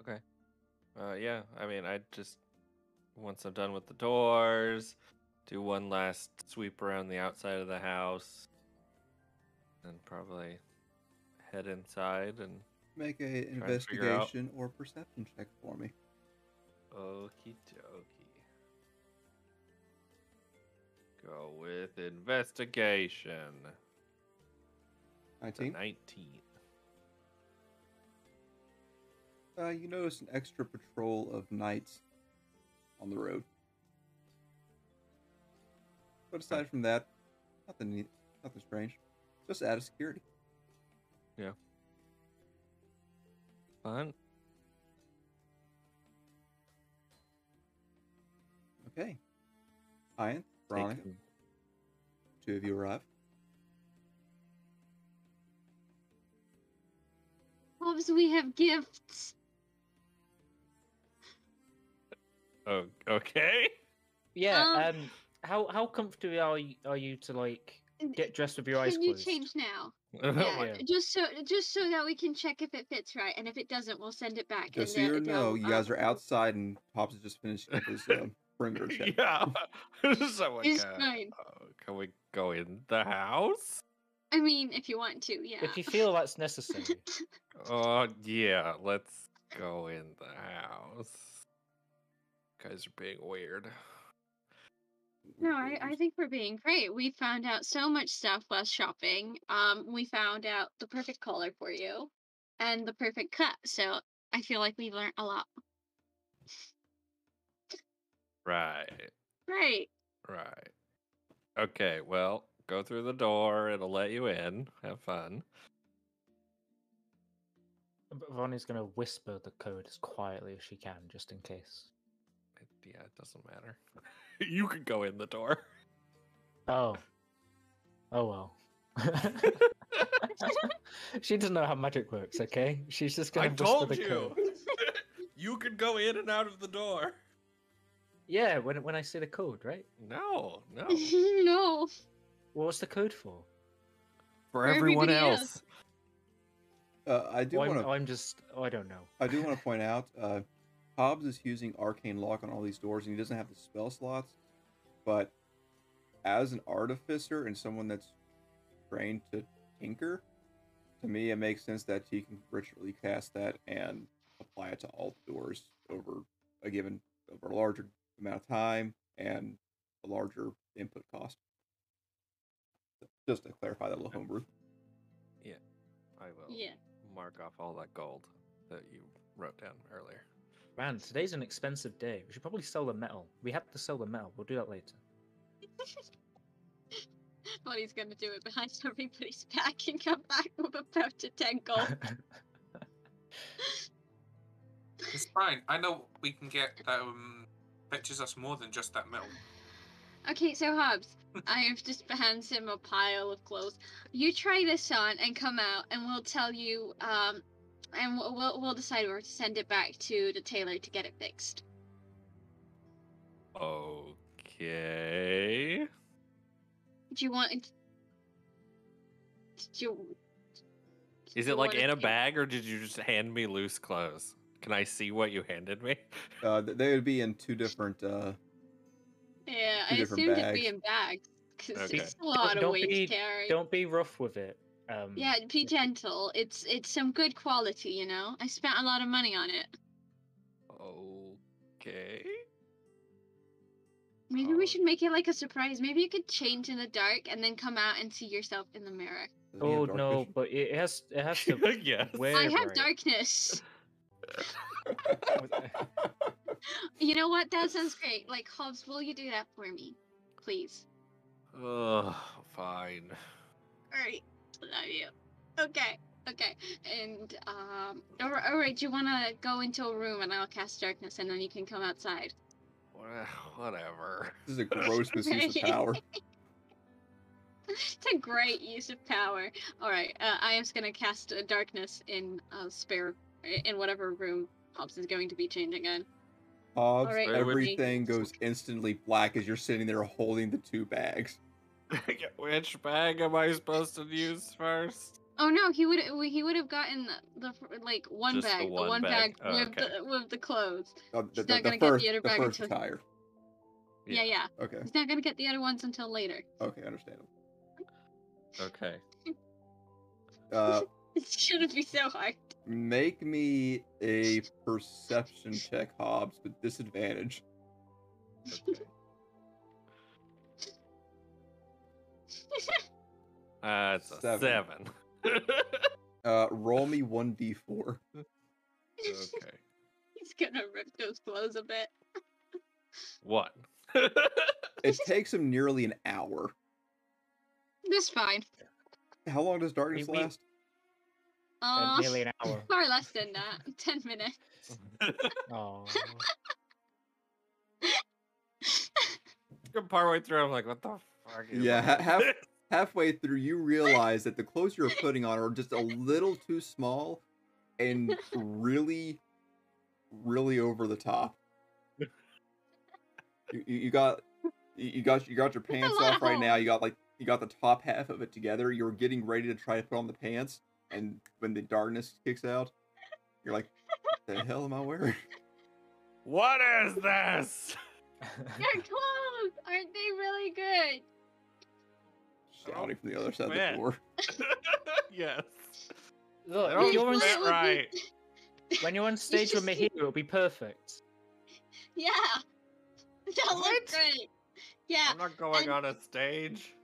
S1: Okay.
S6: Uh, yeah, I mean, I just once I'm done with the doors, do one last sweep around the outside of the house, and probably head inside and
S1: Make a investigation or perception check for me.
S6: okie dokie. Go with investigation.
S1: 19.
S6: 19.
S1: Uh, you notice an extra patrol of knights on the road. But aside from that, nothing neat, nothing strange. Just out of security.
S6: Yeah. Fine.
S1: Okay. Ian, Veronica, two of you arrive.
S4: Hobbs, we have gifts.
S6: Oh, okay.
S2: Yeah.
S4: Um,
S2: Um. How how comfortable are you, are you to like get dressed with your eyes
S4: Can you
S2: closed?
S4: change now? Yeah,
S2: yeah.
S4: just so just so that we can check if it fits right, and if it doesn't, we'll send it back.
S1: Just
S4: and
S1: so you
S4: they'll-
S1: know,
S4: they'll,
S1: you guys
S4: um,
S1: are outside and Pops is just finishing up his uh, perimeter check.
S6: yeah. so like,
S4: It's
S6: uh,
S4: fine.
S6: uh, can we go in the house?
S4: I mean, if you want to, yeah.
S2: If you feel that's necessary.
S6: Oh yeah, let's go in the house. Guys are being weird.
S4: No, I, I think we're being great. We found out so much stuff while shopping. Um, we found out the perfect color for you and the perfect cut. So I feel like we've learned a lot.
S6: Right,
S4: Right.
S6: right. Okay, well, go through the door. It'll let you in. Have fun.
S2: But Vonnie's gonna whisper the code as quietly as she can, just in case.
S6: It, yeah, it doesn't matter. you can go in the door.
S2: Oh. Oh well. she doesn't know how magic works, okay? She's just gonna
S6: I told you. you can go in and out of the door.
S2: Yeah, when when I say the code, right?
S6: No, no.
S4: no.
S2: Well, what's the code for?
S6: For
S4: everyone
S6: everyone
S4: else.
S6: else.
S1: Uh, I do
S2: Oh, I'm,
S1: want to.
S2: I'm just. Oh, I don't know.
S1: I do want to point out, uh, Hobbs is using arcane lock on all these doors, and he doesn't have the spell slots. But as an artificer and someone that's trained to tinker, to me it makes sense that he can ritually cast that and apply it to all the doors over a given over a larger amount of time and a larger input cost. Just to clarify that little homebrew.
S6: Yeah, I will
S4: Yeah.
S6: mark off all that gold that you wrote down earlier.
S2: Man, today's an expensive day. We should probably sell the metal. We have to sell the metal. We'll do that later.
S4: what he's gonna do it behind everybody's back and come back with about to ten gold.
S5: It's fine. I know we can get that um, fetches us more than just that metal.
S4: Okay, so Hobbs, I have just hands him a pile of clothes. You try this on and come out, and we'll tell you. Um, and we'll we'll, we'll decide where to send it back to the tailor to get it fixed.
S6: Okay.
S4: Do you want? Do you,
S6: Is
S4: you
S6: it like in a
S4: take-
S6: bag or did you just hand me loose clothes? Can I see what you handed me?
S1: Uh, they would be in two different. Uh,
S4: Yeah,
S1: Two
S4: I
S1: different
S4: assumed it'd be in bags because
S6: Okay.
S4: it's a lot of
S2: don't
S4: weight
S2: be-
S4: to carry.
S2: don't be rough with it. Um,
S4: Yeah, be gentle. It's it's some good quality, you know. I spent a lot of money on it.
S6: Okay.
S4: Maybe
S6: Oh.
S4: we should make it like a surprise. Maybe you could change in the dark and then come out and see yourself in the mirror.
S1: Does he have
S2: Oh no,
S1: vision?
S2: but it has it has to.
S6: yes.
S2: Wear
S4: I have
S2: bright.
S4: darkness. You know what? That sounds great. Like, Hobbs, will you do that for me? Please.
S6: Ugh, fine.
S4: Alright. Love you. Okay. Okay. And, um, alright, alright, do you wanna go into a room and I'll cast darkness and then you can come outside?
S6: Whatever.
S1: This is a gross misuse of power.
S4: it's a great use of power. Alright, uh, I am just gonna cast uh, darkness in a spare, in whatever room Hobbs is going to be changing in.
S1: Hobbs,
S4: Alright,
S1: everything goes instantly black as you're sitting there holding the two bags.
S6: Which bag am I supposed to use first?
S4: Oh no, he would he would have gotten the, the like one
S6: Just
S4: bag, the
S6: one
S4: one,
S6: bag.
S4: bag,
S6: Oh,
S4: with
S6: okay.
S4: the with the clothes.
S1: Uh, the,
S4: He's
S1: the,
S4: not gonna get
S1: first,
S4: the other bag
S1: first
S4: until-
S1: attire.
S4: Yeah, yeah.
S1: Okay,
S4: He's not gonna get the other ones until later.
S1: okay, understandable.
S6: Okay.
S1: Uh,
S4: It shouldn't be so hard.
S1: make me a perception check, Hobbs, with disadvantage.
S6: okay. Uh, it's a
S1: Seven.
S6: seven.
S1: Uh, roll me one d4.
S6: okay.
S4: He's gonna rip those clothes a bit.
S6: What?
S1: It takes him nearly an hour.
S4: That's fine.
S1: How long does darkness
S2: We- we-
S1: last?
S2: Uh, nearly an hour.
S4: far less than that. Ten minutes.
S2: Oh.
S6: Good partway through, I'm like, what the fuck? Is
S1: Yeah, ha- half- Halfway through, you realize that the clothes you're putting on are just a little too small and really, really over the top. You, you you got you you got you got your pants off
S4: of
S1: right now. You got like you got the top half of it together. You're getting ready to try to put on the pants, and when the darkness kicks out, you're like, "What the hell am I wearing?"
S6: What is this?
S4: Your clothes aren't they really good?
S1: Shouting from the other side of the door.
S6: yes.
S2: Look,
S6: They don't
S2: you're on,
S4: fit
S6: fit right.
S2: when you're on stage with
S4: just-
S2: me here, it'll be perfect.
S4: Yeah. That
S6: What?
S4: looks great. Yeah.
S6: I'm not going
S4: and-
S6: on a stage.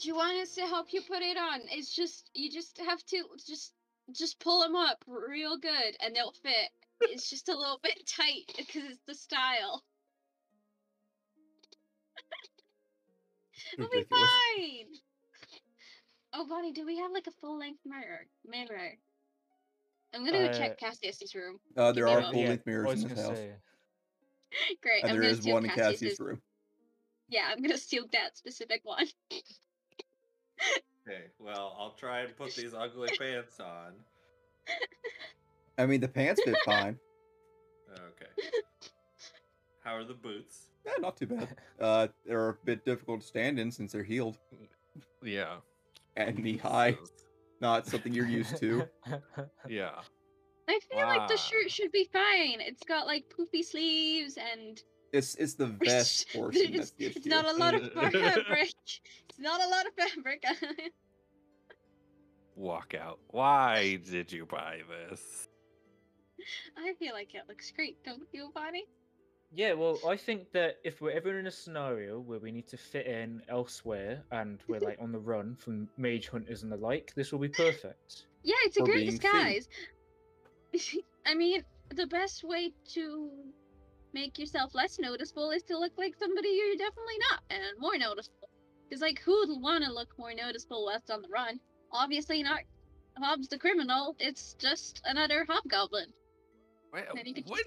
S4: Do you want us to help you put it on? It's just you just have to just just pull them up real good and they'll fit. It's just a little bit tight because it's the style. We'll be fine. Oh, Vonnie, do we have like a full length mirror? Mirror. I'm gonna go check
S2: Uh,
S4: Cassius's room.
S1: Uh, there are full length mirrors
S2: was
S1: in this house,
S2: say,
S4: Great.
S1: and
S4: I'm
S1: there
S4: gonna steal
S1: one in
S4: Cassius's.
S1: Cassie's room.
S4: Yeah, I'm gonna steal that specific one.
S6: Okay, well, I'll try and put these ugly pants on.
S1: I mean, the pants fit fine.
S6: Okay. How are the boots?
S1: Yeah, not too bad. Uh, they're a bit difficult to stand in since they're healed
S6: Yeah.
S1: And knee high. Not something you're used to.
S6: Yeah.
S4: I feel like the shirt should be fine. It's got like poofy sleeves and
S1: It's it's the vest portion that's
S4: it's,
S1: the issue.
S4: it's not a lot of fabric. It's not a lot of fabric.
S6: Walk out. Why did you buy this?
S4: I feel like it looks great, don't you, Vonnie?
S2: Yeah, well, I think that if we're ever in a scenario where we need to fit in elsewhere and we're like on the run from mage hunters and the like, this will be perfect.
S4: Yeah, it's a
S1: Or
S4: great
S1: being
S4: disguise. I mean, the best way to make yourself less noticeable is to look like somebody you're definitely not, and more noticeable. Because, like, who would want to look more noticeable whilst on the run? Obviously not Hobbs the criminal. It's just another hobgoblin.
S6: Wait,
S4: Then you could
S6: what?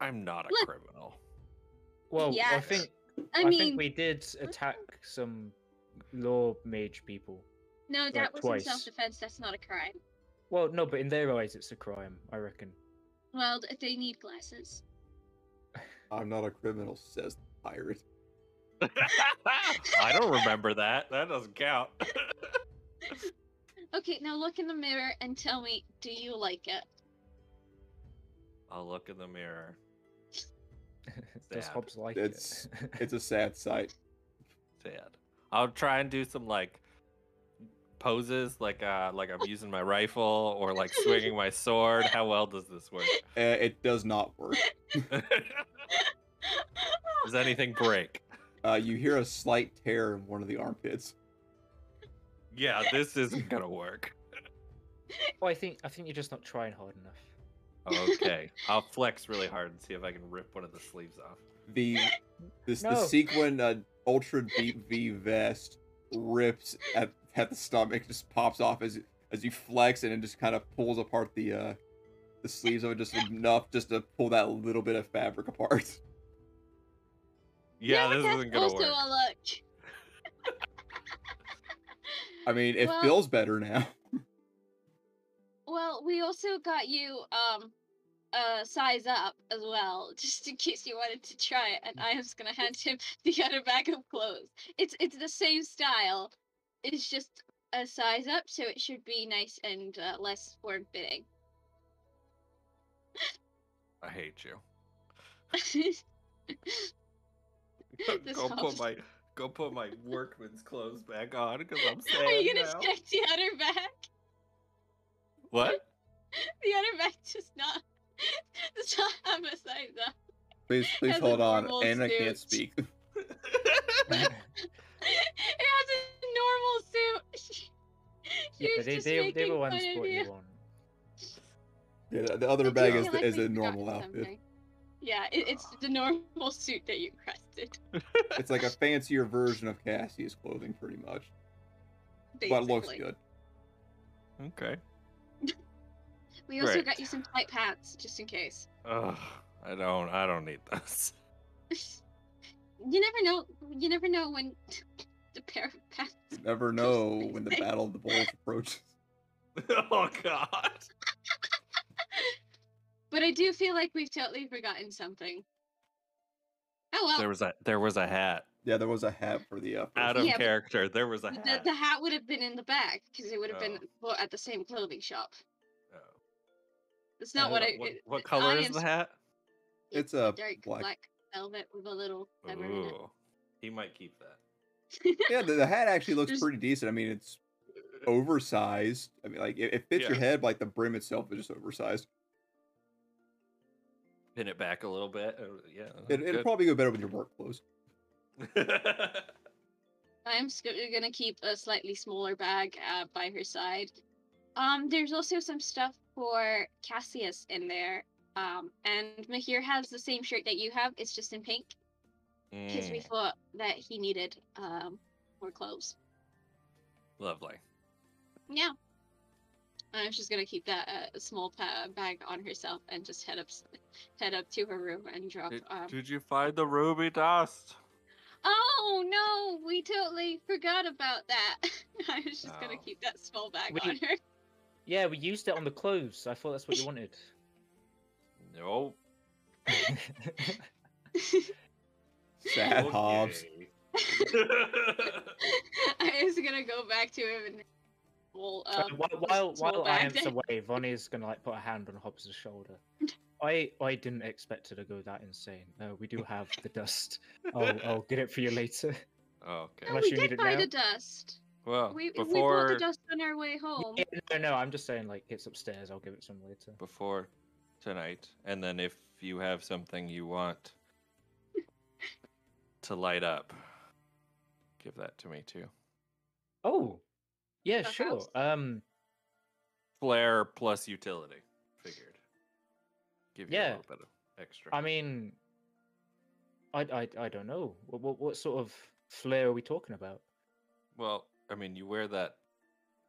S6: What? I'm not a
S4: Look.
S6: criminal.
S2: Well, I think
S4: I,
S2: I,
S4: mean,
S2: think we did attack some law mage people.
S4: no, that
S2: like,
S4: was
S2: twice.
S4: in self-defense. That's not a crime.
S2: Well, no, but in their eyes, it's a crime. I reckon.
S4: Well, th- they need glasses.
S1: I'm not a criminal, says the pirate.
S6: I don't remember that. That doesn't count.
S4: Okay, now look in the mirror and tell me, do you like it?
S6: I'll look in the mirror.
S2: Does
S6: Sad.
S2: Like
S1: It's-
S2: it?
S1: It's a sad sight.
S6: Sad. I'll try and do some like poses, like uh, like I'm using my rifle or like swinging my sword? How well does this work?
S1: Uh, it does not work.
S6: does anything break?
S1: Uh, you hear a slight tear in one of the armpits.
S6: Yeah, this isn't gonna work.
S2: Oh, I think I think you're just not trying hard enough.
S6: Okay, I'll flex really hard and see if I can rip one of the sleeves off.
S1: The this the sequin uh, ultra deep V vest rips at, at the stomach, just pops off as as you flex, and it just kind of pulls apart the uh the sleeves of it just enough just to pull that little bit of fabric apart.
S6: Yeah, this
S4: that's
S6: isn't gonna
S4: also
S6: work.
S4: a look.
S1: I mean, it
S4: Well-
S1: feels better now.
S4: Well, we also got you um a size up as well, just in case you wanted to try it. And I am just gonna hand him the other bag of clothes. It's it's the same style. It's just a size up, so it should be nice and uh, less form fitting.
S6: I hate you.
S4: This
S6: go put my go put my workman's clothes back on because I'm sad
S4: Are you gonna
S6: now.
S4: check the other bag?
S6: What?
S4: The other bag does not does not have a size up.
S1: Please, please
S4: Has
S1: hold on.
S4: normal
S1: Anna can't speak.
S4: it has a normal suit.
S2: yeah, they
S4: just
S2: they, they were ones
S4: fun of you.
S2: you on.
S1: Yeah, the- the other
S4: I
S1: bag is
S4: like
S1: is a normal outfit.
S4: something. Yeah, it, it's the normal suit that you requested,
S1: It's like a fancier version of Cassie's clothing, pretty much,
S4: basically.
S1: but looks good.
S6: okay.
S4: We also
S6: Great.
S4: got you some tight pants, just in case.
S6: Ugh, I don't. I don't need this.
S4: you never know. You never know when the pair of pants.
S1: You never know when the battle of the bulls approaches.
S6: oh God.
S4: But I do feel like we've totally forgotten something. Oh well.
S6: There was a there was a hat.
S1: Yeah, there was a hat for the uh,
S6: Out of
S4: Yeah,
S6: character. There was a
S4: the,
S6: hat.
S4: the hat would have been in the bag because it would have been
S6: Oh.
S4: bought at the same clothing shop. It's not what I.
S6: What,
S4: it-
S6: what
S4: I
S6: color is
S4: am
S6: the hat?
S1: It's a
S4: dark
S1: black.
S4: black. velvet with a little feather in it.
S6: Ooh, he might keep that.
S1: Yeah, the, the hat actually looks
S4: There's-
S1: pretty decent. I mean, it's oversized. I mean, like it, it fits your head, but like the brim itself is just oversized.
S6: Pin it back a little bit. uh, Yeah.
S1: It, it'll probably go better with your work clothes.
S4: I'm gonna keep a slightly smaller bag uh, by her side. Um, there's also some stuff for Cassius in there. Um, and Mihir has the same shirt that you have. It's just in pink because we
S6: Mm,
S4: thought that he needed um more clothes.
S6: lovely.
S4: Yeah. And she's gonna keep that uh, small pa- bag on herself and just head up, head up to her room and drop.
S6: Did,
S4: um,
S6: did you find the ruby dust?
S4: Oh no, we totally forgot about that. I was just gonna
S6: Oh.
S4: keep that small bag
S2: We-
S4: on her.
S2: Yeah, we used it on the clothes. I thought that's what you wanted.
S6: No.
S1: Sad Hobbs.
S6: Okay.
S4: I was gonna go back to him and well,
S2: So while while,
S4: small
S2: while
S4: bag
S2: Ianth's
S4: then.
S2: away, Vonnie's gonna like put a hand on Hobbs' shoulder. I I didn't expect her to go that insane. No, we do have the dust. I'll I'll get it for you later.
S6: okay.
S4: No,
S2: Unless oh,
S4: we
S2: you need
S4: did
S2: it
S4: buy
S2: now.
S4: the dust.
S6: Well,
S4: We we bought
S6: before
S4: the dust on our way home.
S2: Yeah, no, no, I'm just saying like it's upstairs. I'll give it some later.
S6: before tonight, and then if you have something you want to light up, give that to me too.
S2: Oh, yeah,
S4: The
S2: sure.
S4: house?
S2: Um,
S6: Flare plus utility. Figured. Give you a
S2: Yeah.
S6: little bit of extra.
S2: I mean, I I I don't know. What what, what sort of flare are we talking about?
S6: well, I mean, you wear that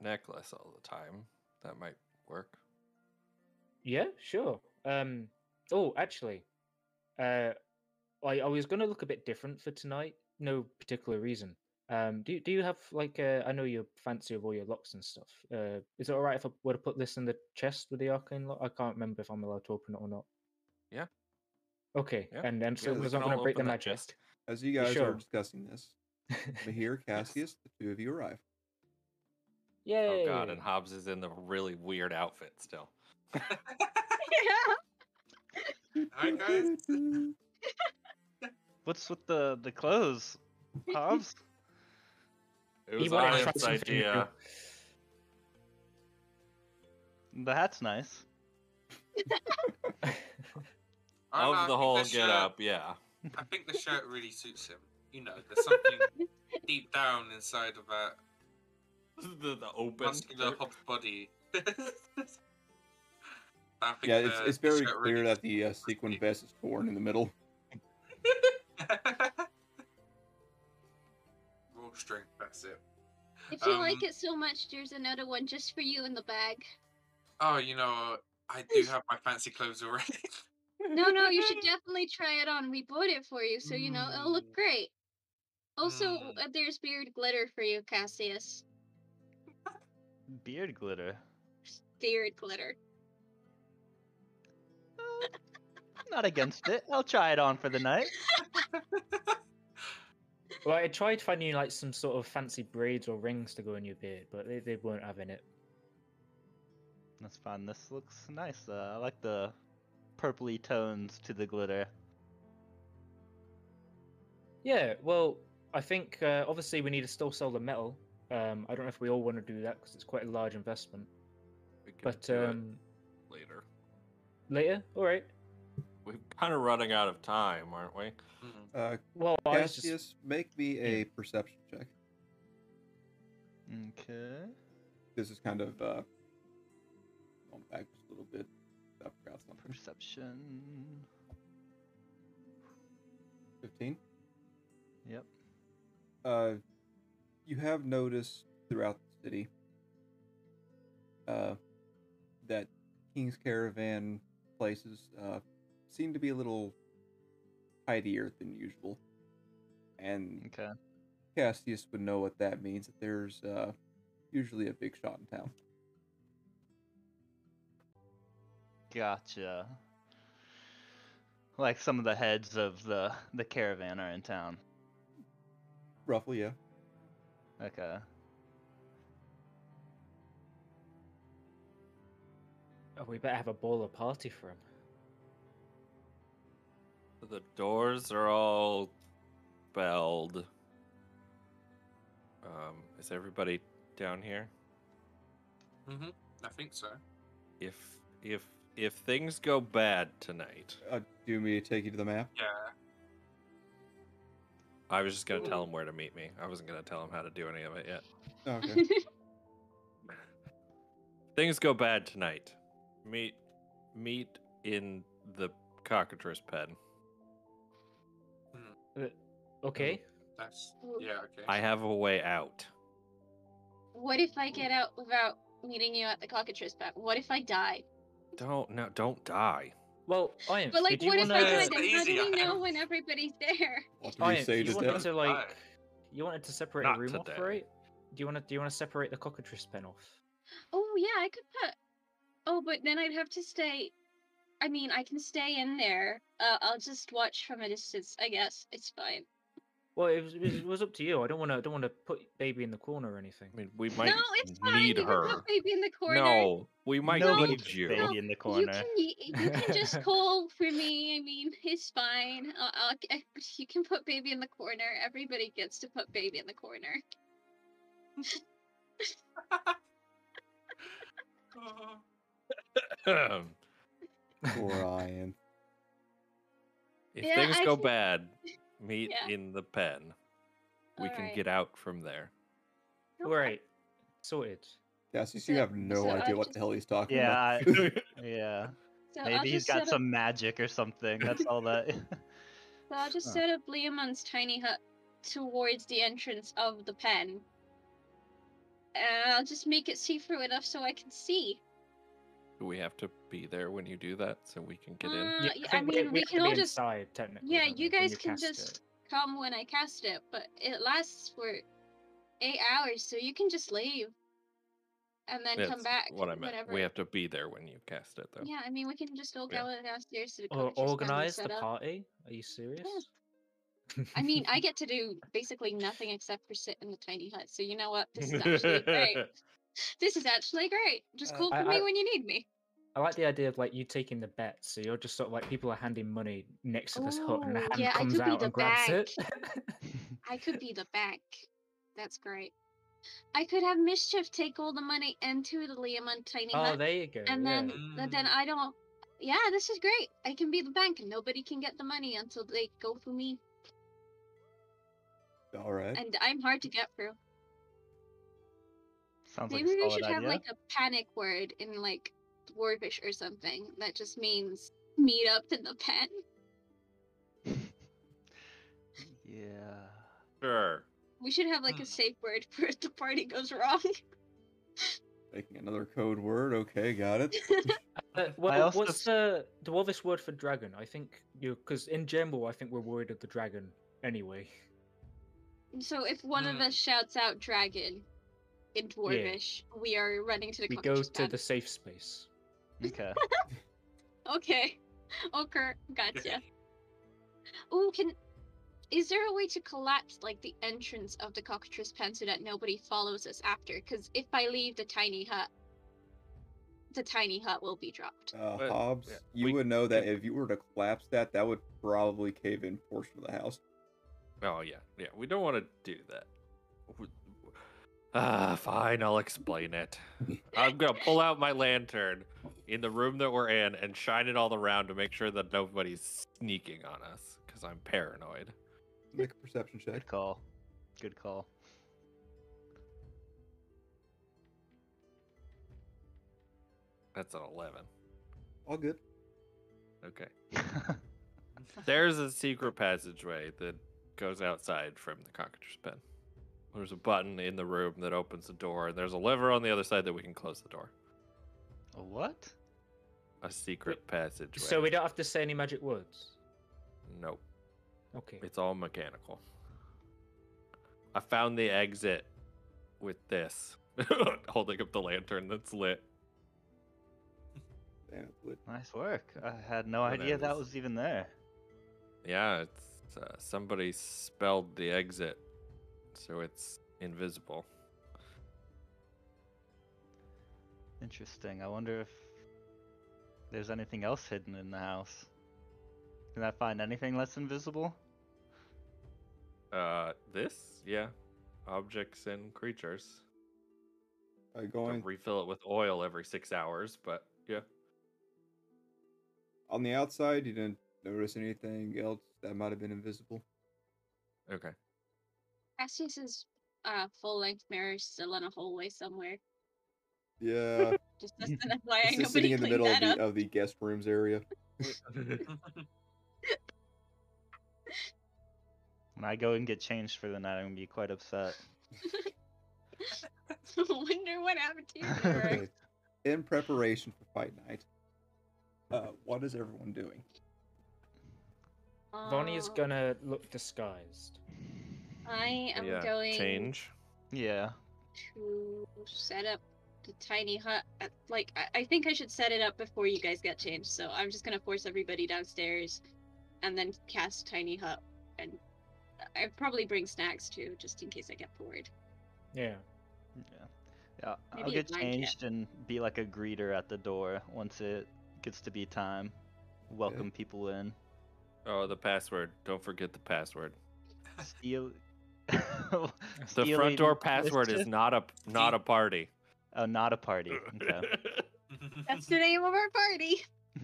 S6: necklace all the time. That might work.
S2: Yeah, sure. Um. Oh, actually, uh, I I was gonna look a bit different for tonight. No particular reason. Um. Do do you have like uh? I know you're fancy with all your locks and stuff. Uh, is it alright if I were to put this in the chest with the arcane lock? I can't remember if I'm allowed to open it or not.
S6: Yeah.
S2: Okay,
S6: Yeah.
S2: and then so
S6: we
S2: it's
S6: can
S2: not gonna break the
S6: open
S2: magic.
S6: chest.
S1: As you guys
S2: Sure.
S1: are discussing this, Mihir, Cassius, the two of you arrive.
S2: Yay!
S6: Oh god, and Hobbs is in the really weird outfit still.
S4: yeah.
S5: Hi guys.
S3: What's with the the clothes, Hobbs?
S6: It was
S2: wanted to try
S6: Ianth's
S2: something new.
S6: idea.
S3: The hat's nice.
S5: I don't know, I
S6: Of the
S5: think
S6: whole
S5: shirt-
S6: get up, yeah.
S5: I think the shirt really suits him. You know, there's something deep down inside of that
S6: the, the open.
S5: muscular
S6: shirt.
S5: hobbed body. Think
S1: Yeah, it's,
S5: the-
S1: it's very clear
S5: really
S1: that the uh, sequin vest is torn in the middle.
S5: Raw strength, that's it.
S4: If you
S5: Um,
S4: like it so much, there's another one just for you in the bag.
S5: Oh, you know, I do have my fancy clothes already.
S4: No, no, you should definitely try it on. We bought it for you, so you know it'll look
S5: Mm.
S4: great. Also,
S5: Mm.
S4: uh, there's beard glitter for you, Cassius.
S3: Beard glitter.
S4: Beard glitter.
S3: Uh, I'm not against it. I'll try it on for the night.
S2: Well, I tried finding like some sort of fancy braids or rings to go in your beard, but they, they weren't having it.
S3: That's fine. This looks nice. Uh, I like the purpley tones to the glitter.
S2: Yeah, well, I think uh, obviously we need to still sell the metal. Um, I don't know if we all want to do that because it's quite a large investment.
S6: We could
S2: But
S6: do it
S2: um,
S6: later.
S2: later, all right.
S6: We're kind of running out of time, aren't we?
S5: Mhm.
S1: Uh,
S2: Well, I was just
S1: make me a perception check.
S3: Okay.
S1: This is kind of uh, going back just a little bit. I forgot something.
S3: Perception.
S1: Fifteen.
S3: Yep.
S1: Uh, you have noticed throughout the city uh, that King's Caravan places uh, seem to be a little tidier than usual. And
S3: Okay.
S1: Cassius would know what that means, that there's uh, usually a big shot in town.
S3: Gotcha. Like some of the heads of the the caravan are in town.
S1: Roughly, yeah.
S3: Okay.
S2: oh, we better have a baller party for him.
S6: The doors are all belled. Um, is everybody down here?
S5: Mhm. I think so.
S6: If if if things go bad tonight,
S1: Uh, do you want me to take you to the map?
S5: Yeah.
S6: I was just gonna tell him where to meet me. I wasn't gonna tell him how to do any of it yet.
S1: Oh, okay.
S6: Things go bad tonight. Meet meet in the cockatrice pen.
S2: Uh, okay.
S5: Hmm.
S4: That's
S5: yeah. Okay.
S6: I have a way out.
S4: what if I get out without meeting you at the cockatrice pad? What if I die?
S6: Don't no, don't die.
S2: Well, Iron,
S4: But like, what if
S2: wanna...
S4: I die?
S5: It's
S4: Then how do we know when everybody's there?
S1: After
S2: Iron,
S1: you say
S2: you
S1: to
S2: wanted to like,
S5: Alright.
S2: you wanted to separate
S6: Not
S2: a room off, right? Do you want to? Do you want to separate the cockatrice pen off?
S4: Oh yeah, I could put. Oh, but then I'd have to stay. I mean, I can stay in there. Uh, I'll just watch from a distance. I guess it's fine.
S2: Well, it was, it was, up to you. I don't want to. Don't want to put baby in the corner or anything.
S6: I mean, we might
S4: no, it's fine.
S6: need
S4: you
S6: her.
S4: can put baby in the corner.
S6: No, we might
S3: Nobody
S6: need you.
S3: baby in the
S4: You can you can just call for me. I mean, it's fine. I'll, I'll, I- you can put baby in the corner. Everybody gets to put baby in the corner.
S1: Poor Ian.
S6: if
S4: Yeah,
S6: things
S4: I
S6: go
S4: can-
S6: bad, meet
S4: Yeah.
S6: in the pen. We can
S4: Alright.
S6: get out from there.
S2: All right, sorted.
S1: Cassius, you
S4: So- you
S1: have no
S4: so I
S1: idea what
S4: just-
S1: the hell he's talking
S3: Yeah,
S1: about.
S3: I- yeah.
S4: So I'll
S3: Maybe he's
S4: just
S3: got
S4: set up-
S3: some magic or something. That's all that.
S4: So I'll just
S3: Huh.
S4: set up Leomund's tiny hut towards the entrance of the pen. And I'll just make it see-through enough so I can see.
S6: Do we have to be there when you do that so we can get in?
S4: Uh,
S2: Yeah,
S4: yeah,
S2: I
S4: I
S2: think we,
S4: mean,
S2: we
S4: we can all just
S2: inside technically.
S4: yeah,
S2: don't we,
S4: you guys can
S2: cast
S4: just
S2: it.
S4: come when I cast it, but it lasts for eight hours, so you can just leave and then come
S6: That's
S4: back.
S6: What I meant.
S4: whenever.
S6: We have to be there when you cast it, though.
S4: Yeah, I mean, we can just all
S6: Yeah.
S4: go downstairs to the
S2: Or
S4: cockatrice pen and
S2: organize the party? Are you serious?
S4: I mean, I get to do basically nothing except for sit in the tiny hut. So you know what? This is actually great. This is actually great. Just
S1: Uh,
S4: call for
S2: I-
S4: me
S2: I-
S4: when you need me.
S2: I like the idea of like you taking the bet, so you're just sort of like people are handing money next to this hut, and a hand
S4: yeah, I
S2: comes
S4: could be
S2: out
S4: the
S2: and grabs it.
S4: I could be the bank. That's great. I could have mischief take all the money into the Liam Tiny
S2: Oh,
S4: Hut,
S2: there you go.
S4: and
S2: yeah.
S4: then but then
S5: Mm.
S4: I don't. Yeah, this is great. I can be the bank, and nobody can get the money until they go for me,
S1: All right.
S4: and I'm hard to get through.
S3: Sounds like
S4: Maybe
S3: a
S4: we
S3: solid
S4: should have like a panic word in like dwarvish or something that just means meet up in the pen.
S3: Yeah.
S6: Sure.
S4: We should have like
S5: Hmm.
S4: a safe word for if the party goes wrong.
S1: Making another code word. Okay, got it.
S2: Uh, well,
S3: also
S2: what's the dwarvish word for dragon? I think you because in general, I think we're worried of the dragon anyway.
S4: so if one of
S5: Hmm.
S4: us shouts out dragon in dwarvish, we are running to the cockatrice.
S2: We go to
S4: pen.
S2: the safe space.
S3: Okay.
S4: Okay. Okay, gotcha. Ooh, can is there a way to collapse like the entrance of the cockatrice pen so that nobody follows us after? Because if I leave the tiny hut, the tiny hut will be dropped.
S1: Uh,
S6: But-
S1: Hobbs,
S6: yeah,
S1: you
S6: we-
S1: would know that if you were to collapse that, that would probably cave in portion of the house.
S6: Oh yeah, yeah. We don't want to do that. We- Ah, fine. I'll explain it. I'm gonna pull out my lantern in the room that we're in and shine it all around to make sure that nobody's sneaking on us because I'm paranoid.
S1: Make a perception check.
S3: Good call. Good call.
S6: That's an eleven.
S1: All good.
S6: Okay. There's a secret passageway that goes outside from the cockatrice pen. There's a button in the room that opens the door, and there's a lever on the other side that we can close the door.
S3: A what?
S6: A secret passageway.
S2: So we don't have to say any magic words.
S6: Nope.
S2: Okay.
S6: It's all mechanical. I found the exit with this. Holding up the lantern that's lit.
S1: Damn, it's lit.
S3: Nice work. I had no
S6: What
S3: idea that was even there.
S6: Yeah, it's uh, somebody spelled the exit, so it's invisible.
S3: Interesting. I wonder if there's anything else hidden in the house. Can I find anything less invisible?
S6: Uh, this, yeah, objects and creatures.
S1: I
S6: Don't
S1: going
S6: refill it with oil every six hours, but yeah.
S1: on the outside, you didn't notice anything else that might have been invisible.
S6: Okay.
S4: Cassius's uh, full length mirror is still in a hallway somewhere.
S1: Yeah,
S4: Just as an FYI,
S1: just
S4: nobody
S1: sitting in the middle of the, of the guest rooms area.
S3: When I go and get changed for the night, I'm gonna be quite upset.
S4: Wonder what happened to your mirror.
S1: Okay. In preparation for fight night, uh, what is everyone doing?
S2: Vonnie is
S4: Uh,
S2: gonna look disguised.
S4: I am
S6: yeah.
S4: going
S6: Change.
S3: Yeah.
S4: to set up the tiny hut. At, like, I, I think I should set it up before you guys get changed. So I'm just gonna force everybody downstairs, and then cast tiny hut. And uh, I probably bring snacks too, just in case I get bored.
S2: Yeah.
S3: Yeah. Yeah. I'll get changed and be like a greeter at the door once it gets to be time. Welcome people in.
S6: Oh, the password. Don't forget the password.
S3: Steal.
S6: The front door password is not a not a party.
S3: Oh, not a party. Okay.
S4: That's the name of our party.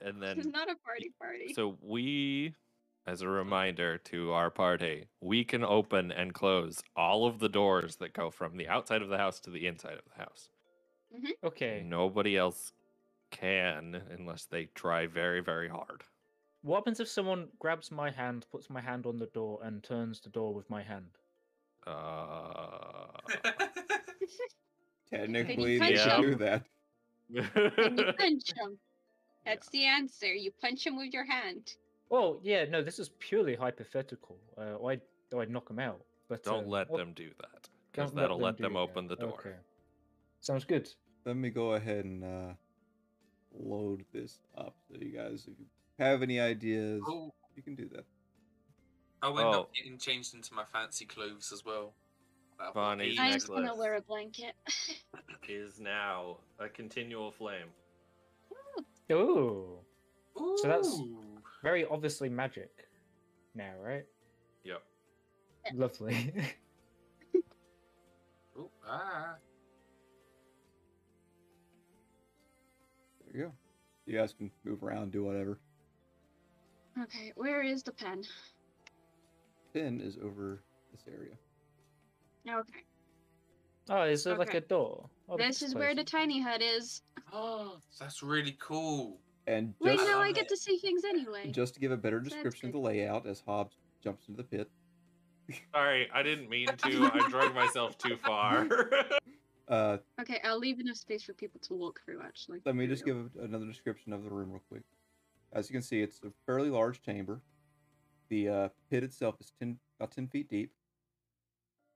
S6: and then
S4: It's
S6: then
S4: not a party party.
S6: so we as a reminder to our party, we can open and close all of the doors that go from the outside of the house to the inside of the house. Mm-hmm.
S2: Okay.
S6: Nobody else can unless they try very, very hard.
S2: What happens if someone grabs my hand, puts my hand on the door, and turns the door with my hand?
S6: Uh,
S1: Technically,
S4: punch
S1: they can
S4: him?
S1: do that.
S4: and you punch him. That's the answer. You punch him with your hand.
S2: Oh yeah, no, this is purely hypothetical. Uh, I'd I'd knock him out, but
S6: don't
S2: um,
S6: let
S2: what-
S6: them do that because that'll let
S2: do
S6: them
S2: that.
S6: open the door.
S2: Okay. Sounds good.
S1: Let me go ahead and uh, load this up so you guys, if you have any ideas,
S5: oh,
S1: you can do that.
S5: I'll end
S6: Oh.
S5: up getting changed into my fancy clothes as well. That'll
S6: Vonnie's
S4: I'm just gonna wear a blanket.
S6: Is now a continual flame.
S2: Ooh, So that's- very obviously magic. Now, right?
S6: Yep.
S2: Lovely.
S5: Ooh, ah.
S1: There you go. You guys can move around, do whatever.
S4: Okay, where is the pen?
S1: Pen is over this area.
S4: Okay,
S2: oh, is there like a door? Oh,
S4: this
S2: that's
S4: is where the tiny hut is.
S5: Oh, that's really cool.
S1: And
S4: Wait, now I
S5: love
S4: get
S5: it.
S4: to see things anyway.
S1: just to give a better description of the layout as Hobbs jumps into the pit.
S6: Sorry, I didn't mean to. I dragged myself too far.
S1: Uh,
S4: Okay, I'll leave enough space for people to walk through. Actually,
S1: let me just give another description of the room real quick. As you can see, it's a fairly large chamber. The uh, pit itself is 10, about 10 feet deep.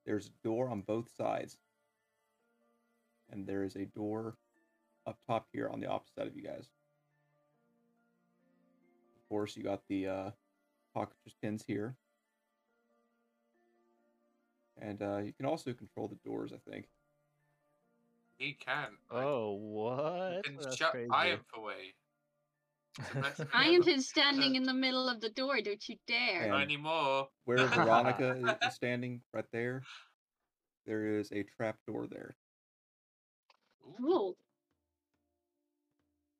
S1: There's a door on both sides. And there is a door up top here on the opposite side of you guys. Of course, you got the uh, cockatrice pins here. And uh, you can also control the doors, I think.
S5: He can.
S3: Oh, what?
S5: you can
S3: That's
S5: shut
S3: crazy.
S5: Iamp away. That's
S4: I am
S5: clever.
S4: his standing in the middle of the door. Don't you dare!
S1: And-
S5: Not anymore.
S1: Where Veronica is- is standing, right there, there is a trap door there.
S4: Cool.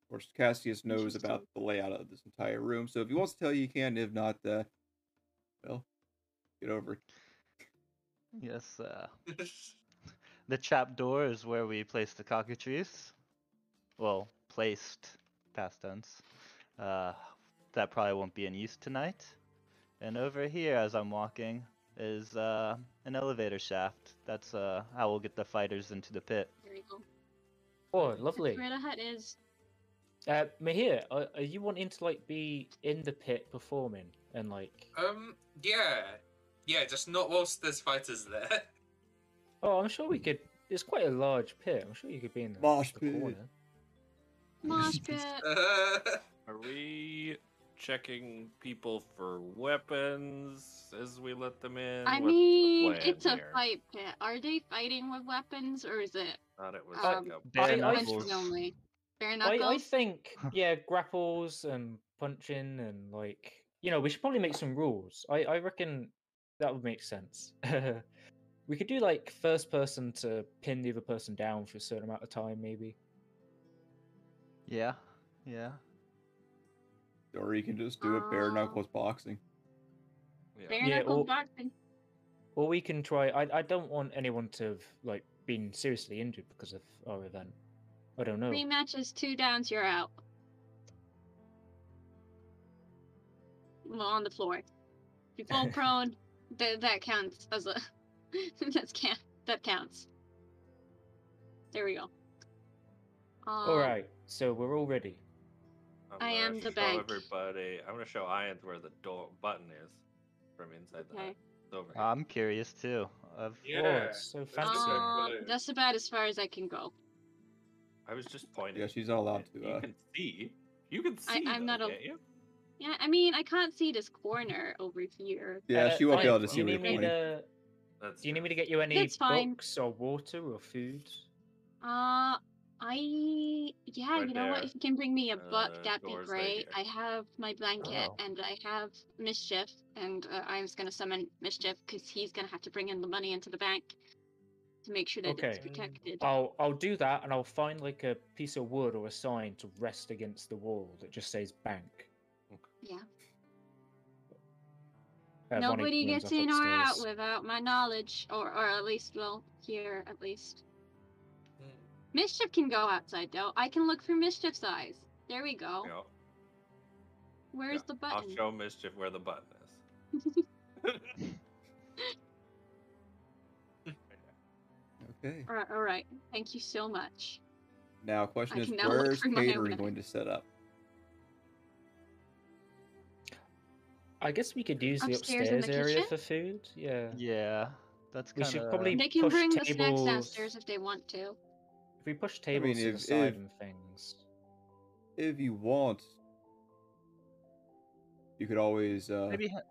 S1: Of course, Cassius knows about the layout of this entire room, so if he wants to tell you, he can. If not, uh, well, get over it.
S3: Yes, uh, the trap door is where we place the cockatrice. Well, placed, past tense. Uh, that probably won't be in use tonight. And over here, as I'm walking, is uh, an elevator shaft. That's uh, how we'll get the fighters into the pit.
S4: There you go.
S2: Oh, lovely.
S4: where the hut is.
S2: Uh, Mihir, are, are you wanting to like be in the pit performing and like?
S5: Um, yeah. Yeah, just not whilst there's fighters there.
S2: Oh, I'm sure we could. It's quite a large pit. I'm sure you could be in the,
S1: Mosh
S2: the
S1: pit.
S2: corner.
S4: Mosh pit.
S6: Are we checking people for weapons as we let them in?
S4: I
S6: What's the
S4: mean,
S6: plan
S4: it's a
S6: here?
S4: fight pit. Are they fighting with weapons, or is it
S6: Thought it was
S4: Um,
S6: like a
S3: Bare
S2: I- I-
S3: knuckles.
S4: punches only? Bare
S2: I,
S4: knuckles.
S2: I think yeah, grapples and punching and like you know we should probably make some rules. I I reckon that would make sense. we could do like first person to pin the other person down for a certain amount of time, maybe.
S3: Yeah, yeah.
S1: Or you can just do it bare
S4: Um,
S1: knuckles boxing.
S6: yeah.
S4: Bare
S2: Yeah,
S4: knuckle
S2: or-
S4: boxing.
S2: Or we can try. I I don't want anyone to have like been seriously injured because of our event. I don't know.
S4: Three matches, two downs, you're out. Well, on the floor. If you fall prone, that that counts as a. That's can that counts. There we go. Um,
S2: All right, so we're all ready.
S6: I'm
S4: I
S6: gonna
S4: am the
S6: show
S4: bank.
S6: everybody. I'm gonna show Ian where the door button is from inside the
S4: Okay.
S6: hut. It's over here.
S3: I'm curious too. I've,
S2: Oh,
S5: Yeah.
S2: it's so
S5: That's
S2: fancy.
S5: the
S4: Um, that's about as far as I can go.
S6: I was just pointing.
S1: Yeah, she's not allowed
S6: and
S1: to.
S6: You
S1: Uh,
S6: can see. You can see.
S4: I'm
S6: though,
S4: not a-
S6: can't you?
S4: Yeah, I mean, I can't see this corner over here.
S1: yeah,
S2: Uh,
S1: she won't be able to see
S2: you
S1: where you're
S2: me to? Do you need me to get you any
S4: It's
S2: books or water or food?
S4: Uh, I yeah,
S6: Right
S4: you know what?
S6: there.
S4: If you can bring me a
S6: Uh,
S4: book, that'd be
S6: right
S4: great. I have my blanket
S3: Oh.
S4: and I have mischief, and uh, I was gonna summon mischief because he's gonna have to bring in the money into the bank to make sure that it's
S2: Okay.
S4: protected.
S2: I'll I'll do that, and I'll find like a piece of wood or a sign to rest against the wall that just says bank.
S4: Yeah.
S2: Uh,
S4: Nobody gets in or out without my knowledge, or or at least well here at least. Mischief can go outside though. I can look through mischief's eyes. There we go.
S6: Yeah,
S4: Where's
S6: yeah.
S4: the button?
S6: I'll show mischief where the button is.
S1: Okay.
S4: All right, all right. Thank you so much.
S1: Now, question
S4: I
S1: is,
S4: can now look
S1: where's catering going to set up?
S2: I guess we could use the
S4: Upstairs in
S2: upstairs
S4: the
S2: area
S4: kitchen?
S2: for food. Yeah.
S3: yeah, that's
S2: We
S3: kind
S2: should
S3: of.
S2: probably-
S4: They can
S2: push
S4: bring the snacks
S2: tables-
S4: downstairs if they want to.
S2: If we push tables to
S1: if-
S2: the side
S1: if-
S2: and things.
S1: If you want, you could always uh,
S3: maybe ha-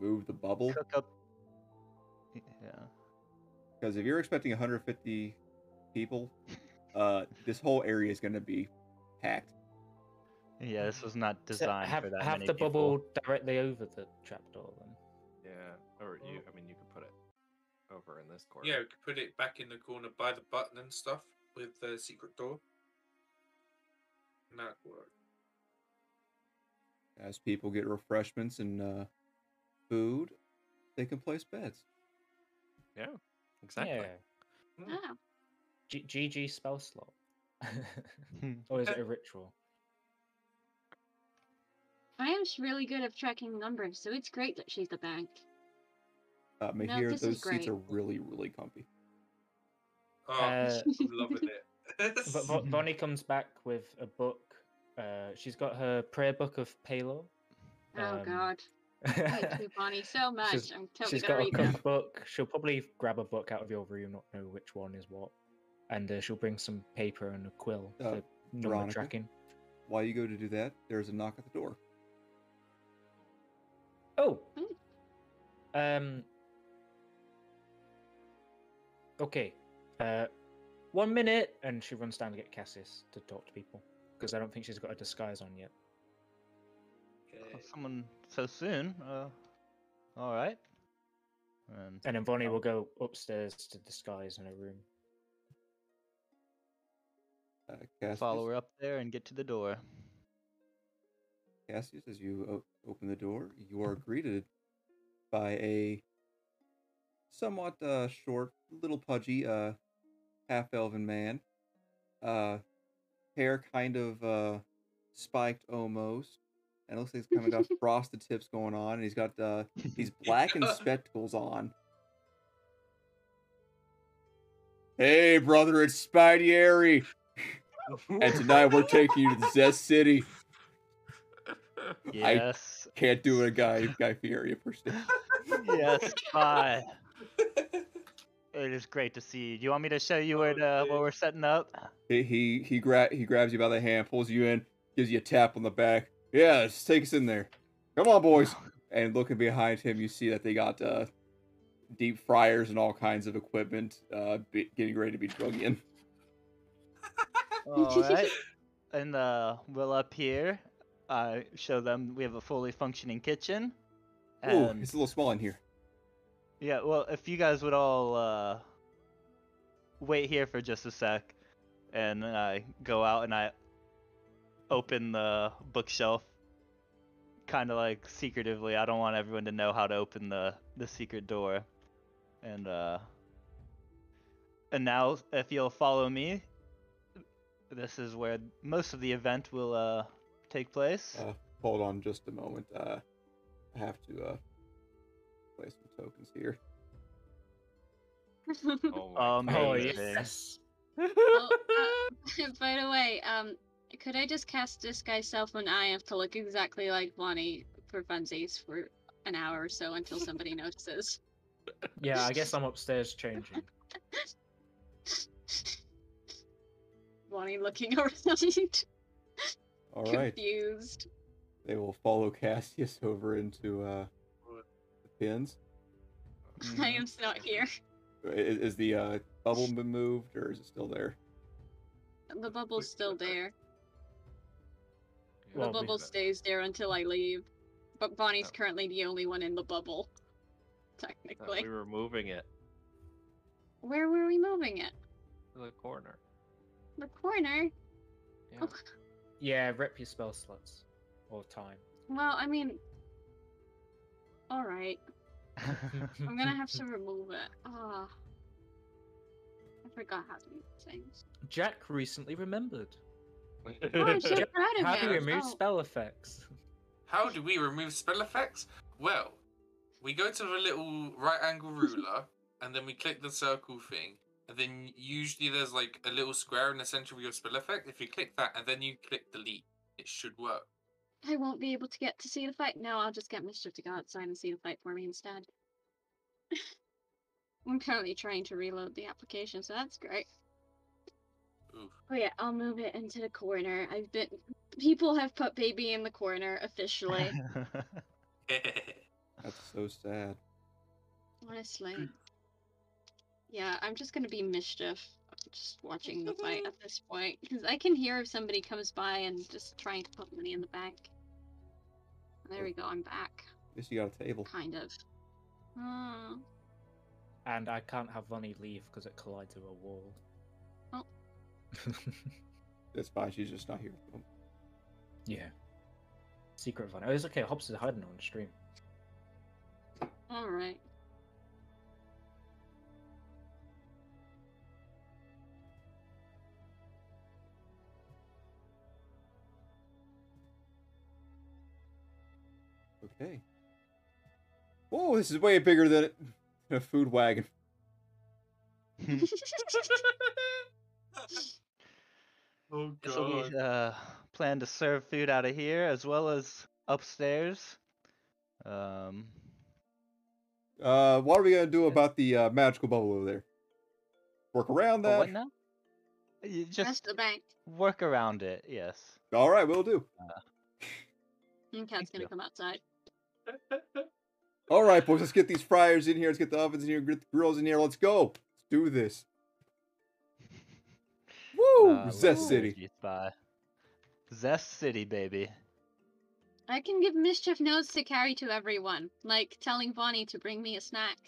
S1: move the bubble.
S3: cook up. Yeah.
S1: Because if you're expecting 150 people, uh, this whole area is going to be packed.
S3: Yeah, this was not
S2: So
S3: designed
S2: have
S3: for that
S2: have
S3: many
S2: the
S3: people.
S2: bubble directly over the trapdoor then.
S6: Yeah, or you. I mean, you could put it over in this corner.
S5: Yeah, we could put it back in the corner by the button and stuff with the secret door. And that work.
S1: As people get refreshments and uh, food, they can place beds.
S6: Yeah, exactly.
S2: Yeah.
S5: Hmm.
S4: Oh,
S2: G- GG spell slot. or is it a ritual?
S4: I am really good at tracking numbers, so it's great that she's the bank.
S1: Uh,
S4: No,
S1: Mihir,
S4: this is
S1: those seats are really, really comfy.
S5: Oh,
S2: Uh,
S5: I'm loving it.
S2: But Vo- Vonnie comes back with a book. Uh, she's got her prayer book of Pelor.
S4: Oh
S2: Um,
S4: god. I hate you, Vonnie so much.
S2: she's-
S4: I'm totally
S2: She's
S4: gonna
S2: got a
S4: read that.
S2: cookbook. She'll probably grab a book out of your room, not know which one is what, and uh, she'll bring some paper and a quill
S1: Uh,
S2: for number
S1: Veronica?
S2: tracking.
S1: While you go to do that, there's a knock at the door.
S2: Oh.
S4: Mm.
S2: Um. Okay. Uh, one minute, and she runs down to get Cassius to talk to people because I don't think she's got a disguise on yet.
S3: Oh, Someone so soon. Uh, all right. And
S2: And then Vonnie
S3: Oh.
S2: will go upstairs to disguise in her room.
S1: Uh, Cassius,
S3: follow her up there and get to the door.
S1: Cassius, as you o- open the door, you are greeted by a somewhat uh, short, little pudgy, uh, half elven man. Uh, hair kind of uh, spiked almost, and looks like he's kind of got frosted tips going on, and he's got uh, these blackened spectacles on. Hey, brother, it's Spidey and tonight we're taking you to the Zest City.
S3: Yes.
S1: Can't do it, a guy Guy Fieri impersonation.
S3: yes. Bye. It is great to see you. Do you want me to show you where
S5: Oh,
S3: the, where we're setting up?
S1: He he he, gra- he grabs you by the hand, pulls you in, gives you a tap on the back. Yeah, let's take us in there. Come on, boys. And looking behind him, you see that they got uh, deep fryers and all kinds of equipment, uh, be- getting ready to be drug in.
S3: All right. And uh, we'll up here. I show them we have a fully functioning kitchen.
S1: Ooh,
S3: And
S1: it's a little small in here.
S3: Yeah, well, if you guys would all uh, wait here for just a sec, and I go out and I open the bookshelf, kind of like secretively. I don't want everyone to know how to open the the secret door, and uh, and now if you'll follow me, this is where most of the event will uh take place.
S1: Uh, hold on just a moment. Uh, I have to uh, tokens here.
S6: Oh,
S3: Um,
S2: Oh yes.
S4: Oh, uh, by the way, um, could I just cast disguise self when I have to look exactly like Vonnie for funsies for an hour or so until somebody notices?
S2: Yeah, I guess I'm upstairs changing.
S4: Vonnie looking around,
S1: All right.
S4: confused.
S1: They will follow Cassius over into uh, the pins.
S4: I am not here.
S1: Is, is the uh, bubble been moved or is it still there?
S4: The bubble's still there.
S2: Well,
S4: the
S2: we-
S4: bubble stays there until I leave. But Vonnie's
S6: Oh.
S4: currently the only one in the bubble.
S6: Thought
S4: Technically.
S6: we were moving it
S4: Where were we moving it?
S6: to the corner.
S4: The corner?
S6: Yeah.
S4: Oh,
S2: Yeah, rep your spell slots or time.
S4: well, I mean. Alright. I'm gonna have to remove it. Ah. I forgot how to do things.
S2: Jack recently remembered.
S4: Oh, I'm so
S2: Jack,
S4: proud of
S2: How do you remove
S4: Oh.
S2: spell effects?
S5: How do we remove spell effects? Well, we go to the little right angle ruler, and then we click the circle thing, and then usually there's like a little square in the center of your spell effect. If you click that and then you click delete, it should work.
S4: I won't be able to get to see the fight. No, I'll just get Mischief to go outside and see the fight for me instead. I'm currently trying to reload the application, so that's great.
S5: Oof.
S4: Oh yeah, I'll move it into the corner. I've been people have put baby in the corner officially.
S1: That's so sad.
S4: honestly. Yeah, I'm just gonna be mischief just watching the fight at this point because I can hear if somebody comes by and just trying to put money in the bank. There we go. I'm back.
S1: Guess you got a table.
S4: Kind of. Hmm.
S2: And I can't have Vonnie leave because it collides with a wall.
S4: Oh.
S1: That's fine. She's just not here. Oh,
S2: yeah. Secret Vonnie. Oh, it's okay. Hobbs is hiding on the stream.
S4: All right.
S1: Okay. Oh, this is way bigger than a food wagon.
S5: oh god.
S3: So we uh, plan to serve food out of here as well as upstairs. Um,
S1: Uh, what are we gonna do about the uh, magical bubble over there? Work around
S3: oh,
S1: that.
S3: what now? You
S4: That's
S3: just
S4: the bank.
S3: work around it. Yes.
S1: All right, we'll do.
S4: And Cat's gonna
S3: you.
S4: come outside.
S1: All right, boys, let's get these fryers in here. Let's get the ovens in here. Get the grills in here. Let's go. Let's do this. Woo!
S3: Uh,
S1: Zest
S3: what
S1: City.
S3: did you spy? Zest City, baby.
S4: I can give mischief notes to carry to everyone, like telling Vonnie to bring me a snack.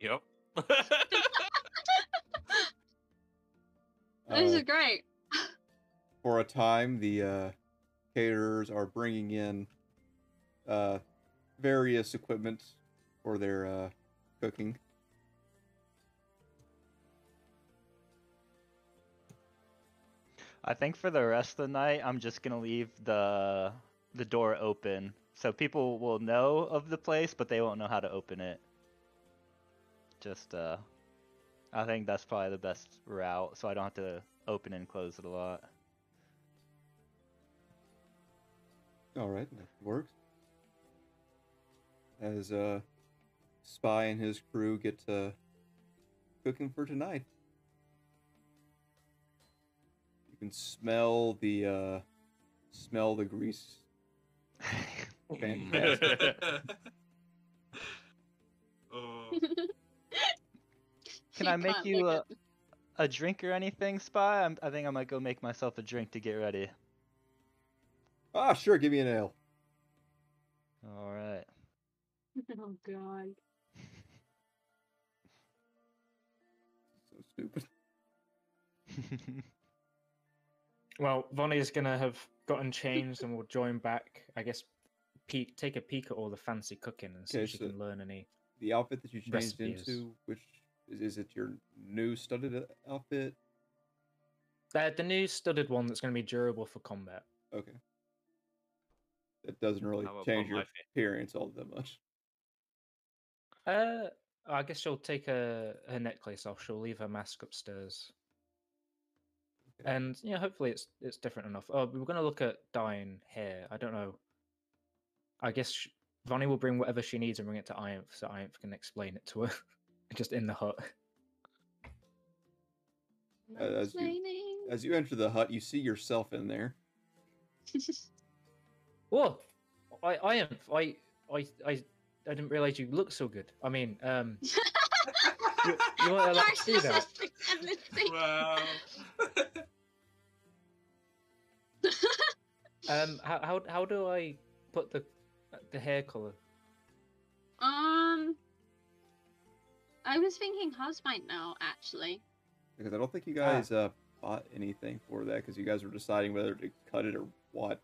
S6: Yep.
S4: this
S1: Uh,
S4: is great.
S1: for a time, the uh, caterers are bringing in uh, various equipment for their uh, cooking.
S3: I think for the rest of the night, I'm just gonna leave the the door open so people will know of the place, but they won't know how to open it. Just uh, I think that's probably the best route, so I don't have to open and close it a lot.
S1: All right, that works. As uh, Spy and his crew get to cooking for tonight. You can smell the uh, smell the grease. Fantastic.
S5: oh.
S3: Can I make you a, a drink or anything, Spy? I'm, I think I might go make myself a drink to get ready.
S1: Ah, sure, give me an ale.
S3: All right.
S4: Oh god.
S1: So stupid.
S2: Well, Vonnie is gonna have gotten changed and will join back. I guess peek, take a peek at all the fancy cooking and see
S1: Okay,
S2: if she
S1: so-
S2: can learn any.
S1: The outfit that you changed
S2: Recipes.
S1: into, which is, is it your new studded outfit?
S2: Uh, the new studded one that's gonna be durable for combat.
S1: Okay. That doesn't really change your appearance all that much.
S2: Uh, I guess she'll take her her necklace off. She'll leave her mask upstairs,
S1: Okay.
S2: and yeah, hopefully it's it's different enough. Oh, we are gonna look at dyeing hair. I don't know. I guess sh- Vonnie will bring whatever she needs and bring it to Ianth, so Ianth can explain it to her, just in the hut.
S1: As you- As you enter the hut, you see yourself in there.
S2: Whoa, I Ianth, I I I I didn't realize you looked so good. I mean, um, you, you weren't allowed to do that.
S4: Narcissistic
S5: wow.
S2: Um, how how how do I put the the hair color?
S4: Um, I was thinking Hus might know actually.
S1: Because I don't think you
S2: Ah.
S1: guys uh, bought anything for that because you guys were deciding whether to cut it or what.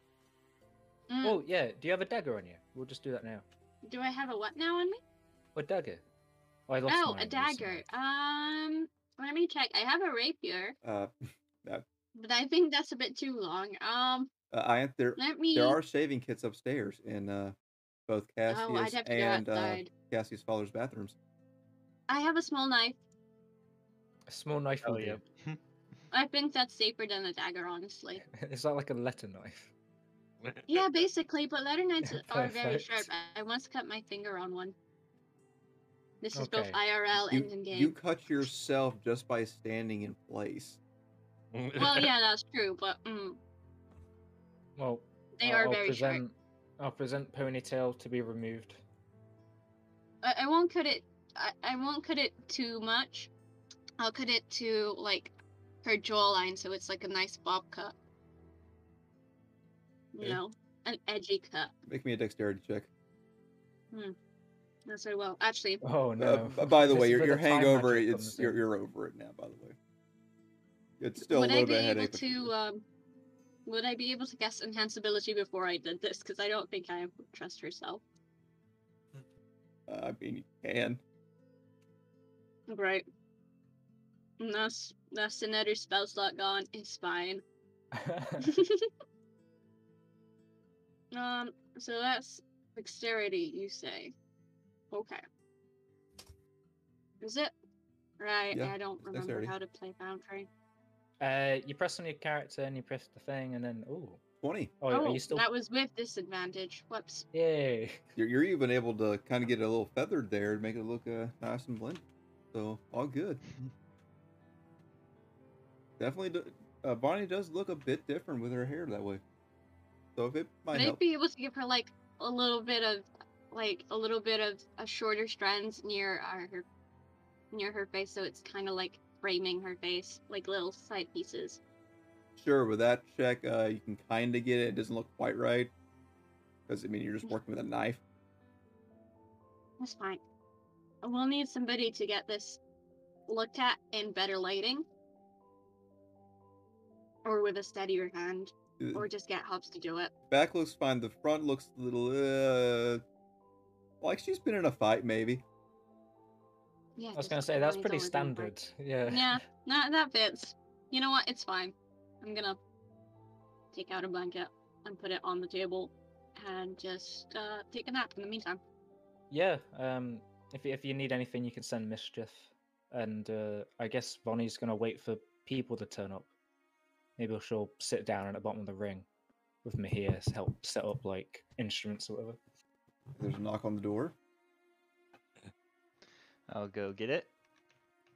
S4: Mm,
S2: Oh yeah, do you have a dagger on you? We'll just do that now.
S4: Do I have a what now on me?
S2: What dagger? Oh, I lost
S4: Oh, a dagger. Um, let me check. I have a rapier,
S1: Uh,
S4: but I think that's a bit too long. Um,
S1: uh, I, there,
S4: let me.
S1: there are shaving kits upstairs in uh, both Cassius
S4: Oh, I'd have to go
S1: and uh. Cassius' father's bathrooms.
S4: I have a small knife.
S2: A small knife
S3: Oh,
S2: will
S3: yeah.
S4: I think that's safer than a dagger, honestly.
S2: Is that like a letter knife?
S4: Yeah, basically, but letter knives are very sharp. I I once cut my finger on one. This is both IRL
S1: You,
S4: and in game.
S1: you cut yourself just by standing in place.
S4: Well, yeah, that's true, but mm,
S2: Well,
S4: they
S2: I'll,
S4: are
S2: I'll
S4: very sharp.
S2: I'll present ponytail to be removed.
S4: I, I won't cut it. I, I won't cut it too much. I'll cut it to like her jawline, so it's like a nice bob cut. You
S1: Okay.
S4: know, an edgy cut.
S1: Make me a dexterity check.
S4: That's very well. Actually,
S2: Oh
S1: Uh,
S2: no.
S1: b- by the
S2: This
S1: way, your, your
S2: the
S1: hangover it's you're, you're over it now. By the way, it's still
S4: would
S1: a
S4: I
S1: little
S4: be
S1: bit of
S4: able
S1: headache. but you're
S4: to um would I be able to guess enhance ability before I did this? Because I don't think I would trust herself.
S1: Uh, I mean, you can.
S4: Right. And that's that's another spell slot gone. It's fine. um. So that's dexterity, you say? Okay. Is it? Right.
S1: Yeah,
S4: I don't remember
S1: dexterity.
S4: how to play Foundry.
S2: uh, you press on your character and you press the thing, and then oh,
S1: Twenty.
S2: oh,
S4: oh,
S2: are you still?
S4: that was with disadvantage. Whoops.
S2: Yay!
S1: You're, you're even able to kind of get it a little feathered there to make it look uh, nice and blended. So all good. Definitely, do, uh, Vonnie does look a bit different with her hair that way. So if it might
S4: I
S1: help,
S4: be able to give her like a little bit of, like a little bit of a shorter strands near uh, her, near her face, so it's kind of like framing her face, like little side pieces.
S1: sure. With that check, uh, you can kind of get it. It doesn't look quite right because I mean you're just working with a knife.
S4: That's fine. We'll need somebody to get this looked at in better lighting, or with a steadier hand, or just get Hobbs to do it.
S1: Back looks fine. The front looks a little uh, like she's been in a fight maybe.
S4: Yeah.
S2: I was gonna say that's pretty
S4: always in a fight.
S2: standard. Yeah.
S4: Yeah, that that fits. You know what? It's fine. I'm gonna take out a blanket and put it on the table and just uh, take a nap in the meantime.
S2: Yeah. Um, if if you need anything, you can send mischief, and uh, I guess Vonnie's gonna wait for people to turn up. Maybe she'll sit down at the bottom of the ring with Mihir to help set up like instruments or whatever.
S1: There's a knock on the door.
S3: I'll go get it.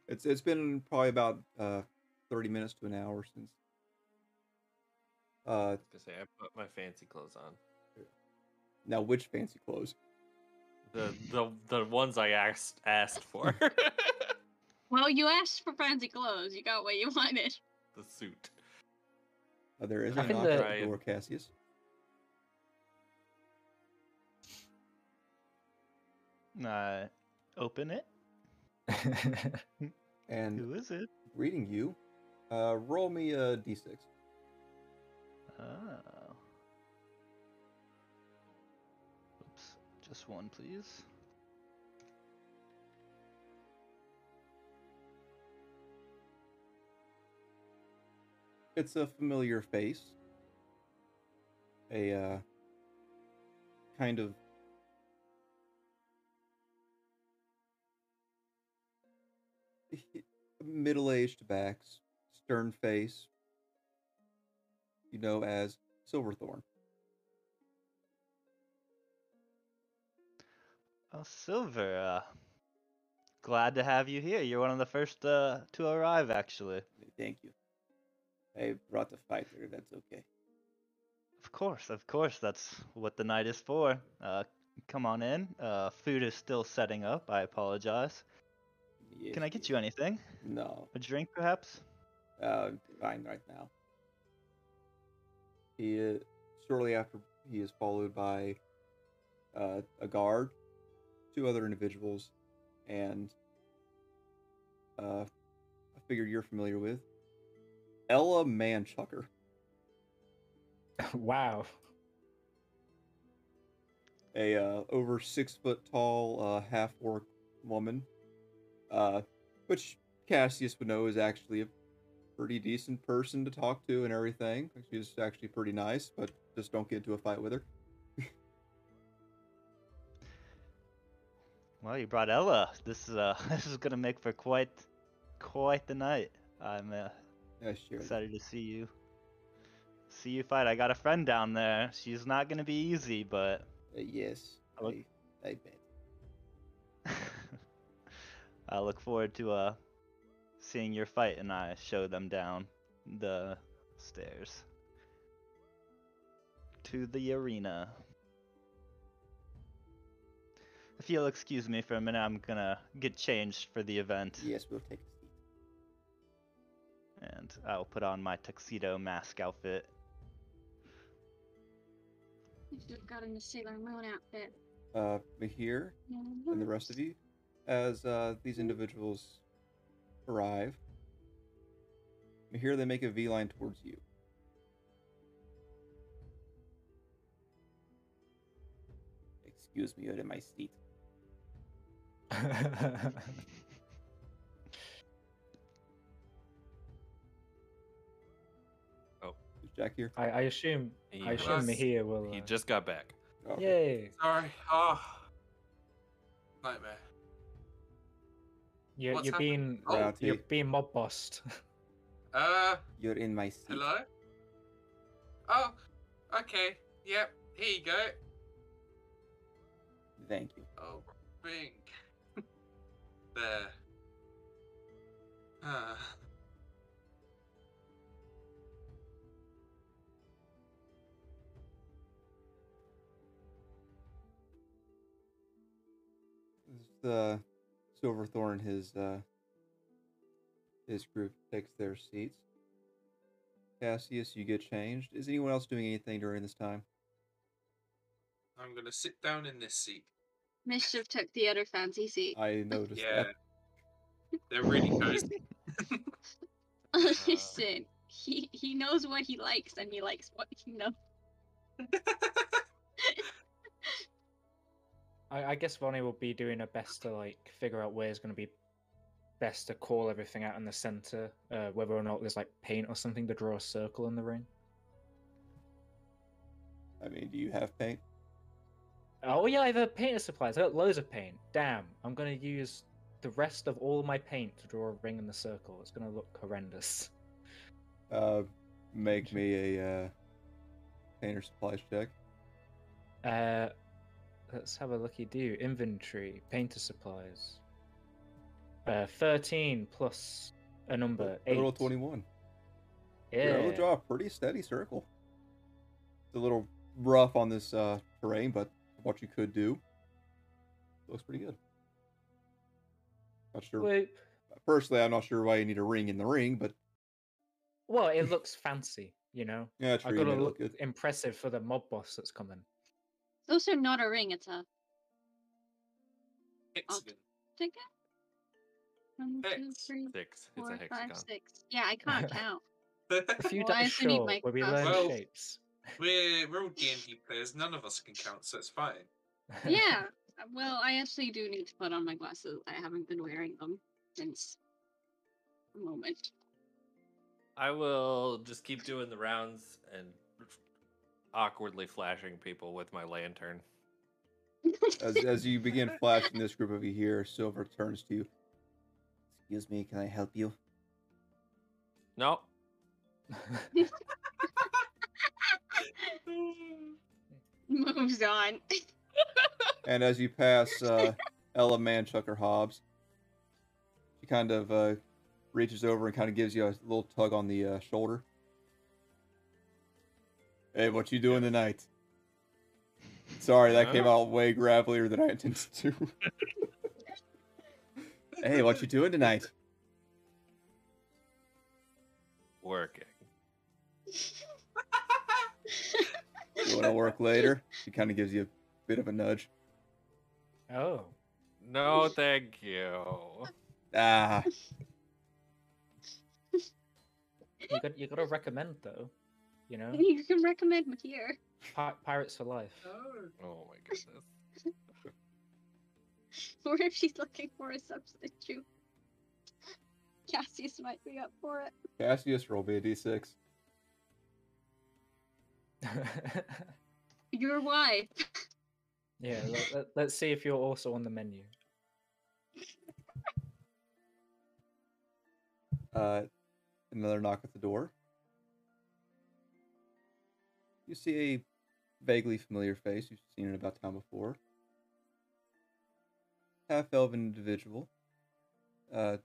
S1: It's it's been probably about uh, thirty minutes to an hour since. Uh,
S6: To say I put my fancy clothes on.
S1: now which fancy clothes?
S6: The the the ones I asked asked for.
S4: Well, you asked for fancy clothes. You got what you wanted.
S6: the suit.
S1: Uh, there is
S2: I
S1: a
S2: think
S1: knock at
S6: the-
S1: the door, Cassius.
S3: Uh, open it.
S1: And
S3: Who is it?
S1: reading you, uh, roll me a d6.
S3: Oh. Oops. Just one, please.
S1: It's a familiar face. A uh, kind of middle-aged backs, stern face. You know as Silverthorn.
S3: Oh, Silver. Uh, glad to have you here. You're one of the first uh, to arrive, actually.
S1: Thank you. I brought a fighter. That's okay.
S3: Of course, of course. That's what the night is for. Uh, come on in. Uh, food is still setting up. I apologize. Can I get you anything?
S1: No.
S3: A drink, perhaps?
S1: Uh, fine right now. He uh, shortly after he is followed by uh, a guard, two other individuals, and uh, a figure you're familiar with, Ella Manchucker.
S2: wow.
S1: a uh, over six foot tall uh, half orc woman, uh, which Cassius would know is actually a pretty decent person to talk to and everything. She's actually pretty nice, but just don't get into a fight with her.
S3: Well, you brought Ella. This is uh, this is gonna make for quite, quite the night. I'm uh,
S1: Yeah, sure.
S3: excited to see you, see you fight. I got a friend down there. She's not gonna be easy, but
S1: Uh, yes,
S3: I look-
S1: I, I bet.
S3: I look forward to uh, seeing your fight, and I show them down the stairs to the arena. If you'll excuse me for a minute, I'm gonna get changed for the event.
S1: Yes, we'll take.
S3: And I'll put on my tuxedo mask outfit.
S4: You should have gotten the Sailor Moon outfit.
S1: uh, Mihir and the rest of you, as uh, these individuals arrive, Mihir, they make a V line towards you. Excuse me, you're in my seat. Jack here?
S2: I, I assume
S6: He
S2: I assume
S5: was-
S2: Mihir will.
S6: He
S2: uh,
S6: just got back.
S1: Oh, okay.
S2: Yay!
S5: Sorry. Oh. Nightmare.
S2: You're,
S5: What's
S2: you're being
S5: Oh,
S1: Rowdy,
S2: you're being mob bossed.
S5: Uh,
S1: you're in my seat.
S5: hello? Oh, okay. Yep, here you go.
S1: Thank you.
S5: Oh, bing. there. Ah.
S1: Uh, Silverthorn, his uh, his group takes their seats. Cassius, you get changed. Is anyone else doing anything during this time?
S5: I'm gonna sit down in this seat.
S4: Mischief took the other fancy seat.
S1: I noticed
S5: Yeah.
S1: that.
S5: They're really cozy.
S4: Listen, he he knows what he likes, and he likes what he knows.
S2: I, I guess Vonnie will be doing her best to like figure out where it's going to be best to call everything out in the center, uh, whether or not there's like paint or something to draw a circle in the ring.
S1: I mean, do you have paint?
S2: Oh yeah, I have a painter supplies. I got loads of paint. Damn, I'm gonna use the rest of all my paint to draw a ring in the circle. It's gonna look horrendous.
S1: Uh, make me a uh, painter supplies check.
S2: Uh, let's have a looky do. Inventory, painter supplies. Uh, thirteen plus a number eight.
S1: Total twenty-one.
S2: Yeah.
S1: You're able to draw a pretty steady circle. It's a little rough on this uh, terrain, but what you could do looks pretty good. Not sure.
S2: Wait,
S1: Personally, I'm not sure why you need a ring in the ring, but
S2: well, it looks fancy, you know.
S1: yeah, true. You
S2: gotta look
S1: look
S2: impressive for the mob boss that's coming.
S4: Those are not a ring. It's a
S5: Hexagon.
S4: ticket. One,
S5: Hex.
S4: three,
S6: Six. It's
S4: four,
S6: a
S4: five, six. Yeah, I can't count.
S2: A few
S4: Well, I
S2: dice
S4: also need
S2: short,
S4: my
S2: where we
S4: glasses.
S2: learn
S5: Well-
S2: shapes.
S5: we're we're all D and D players. None of us can count, so it's fine.
S4: yeah. uh, Well, I actually do need to put on my glasses. I haven't been wearing them since a moment.
S6: I will just keep doing the rounds and awkwardly flashing people with my lantern.
S1: As, as you begin flashing this group of you here, Silver turns to you. Excuse me, can I help you?
S6: No,
S4: Moves on.
S1: And as you pass uh, Ella Manchucker Hobbs, she kind of uh, reaches over and kind of gives you a little tug on the uh, shoulder. Hey, what you doing tonight? Sorry, that came out way gravelier than I intended to. hey, what you doing tonight?
S6: working.
S1: You want to work later? She kind of gives you a bit of a nudge.
S2: oh.
S6: No, thank you.
S1: Ah,
S2: You got you got to recommend though, you know.
S4: you can recommend me here.
S2: Pi- Pirates for life.
S5: Oh.
S6: Oh my goodness.
S4: Or if she's looking for a substitute. Cassius might be up for it.
S1: Cassius, roll me a d6.
S4: Your wife.
S2: yeah. Let, let, let's see if you're also on the menu.
S1: Uh, another knock at the door. You see a vaguely familiar face you've seen in about town before. Half elven individual. Uh,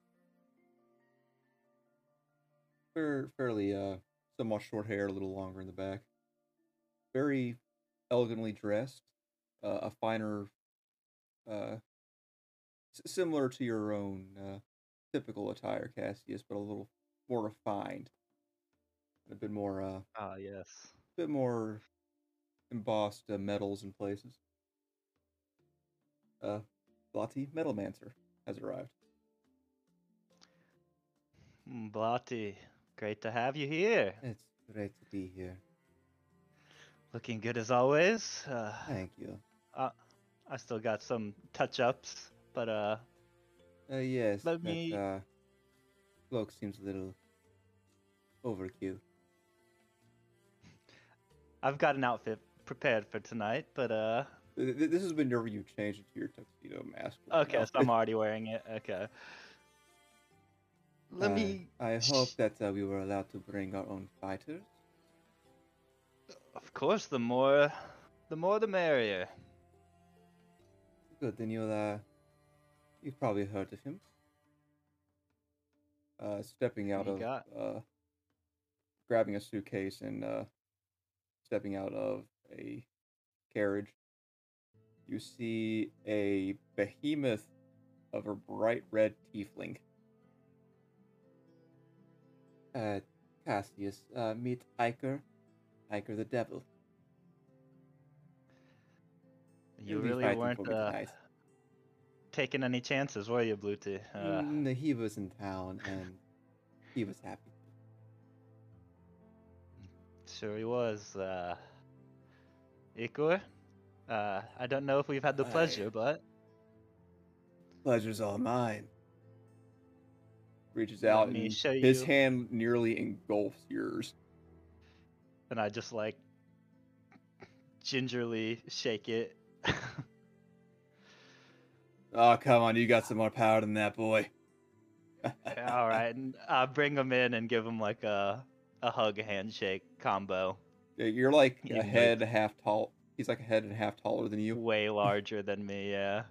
S1: fair, fairly, uh, somewhat short hair, a little longer in the back. Very elegantly dressed. Uh, a finer, uh, similar to your own, uh, typical attire, Cassius, but a little more refined. A bit more, uh,
S3: Ah, yes.
S1: Bit more embossed uh, metals in places. uh, Blotty Metalmancer has arrived.
S3: Mm, Blotty, great to have you here.
S1: It's great to be here.
S3: Looking good as always. Uh,
S1: Thank you.
S3: I still got some touch-ups, but uh,
S1: Uh, yes,
S3: Let
S1: that
S3: me-
S1: uh, cloak seems a little overkill.
S3: I've got an outfit prepared for tonight. But uh,
S1: Th- th- This is whenever you change it to your tuxedo mask.
S3: okay, so I'm already wearing it. Okay. Let
S1: Uh,
S3: me.
S1: I hope that uh, we were allowed to bring our own fighters.
S3: Of course, the more, the more the merrier.
S1: Good, then you'll, uh, you've probably heard of him. Uh, stepping out of,
S3: got?
S1: uh, grabbing a suitcase and, uh, stepping out of a carriage. You see a behemoth of a bright red tiefling. Uh, Cassius, uh, meet Iker. Iker the Devil.
S3: You
S1: He'll
S3: really weren't uh, taking any chances, were you, Bluetooth? Uh,
S1: Mm, he was in town and he was happy.
S3: Sure he was. Uh, Ikor? Uh, I don't know if we've had the pleasure, but
S1: Pleasure's all mine. Reaches
S3: Let
S1: out and his hand nearly engulfs yours.
S3: and I just like gingerly shake it.
S1: Oh, come on, you got some more power than that, boy.
S3: All right, and I bring him in and give him like a a hug handshake combo.
S1: Yeah, You're like a
S3: him, like-
S1: head half tall. He's like a head and a half taller than you.
S3: Way larger than me, yeah.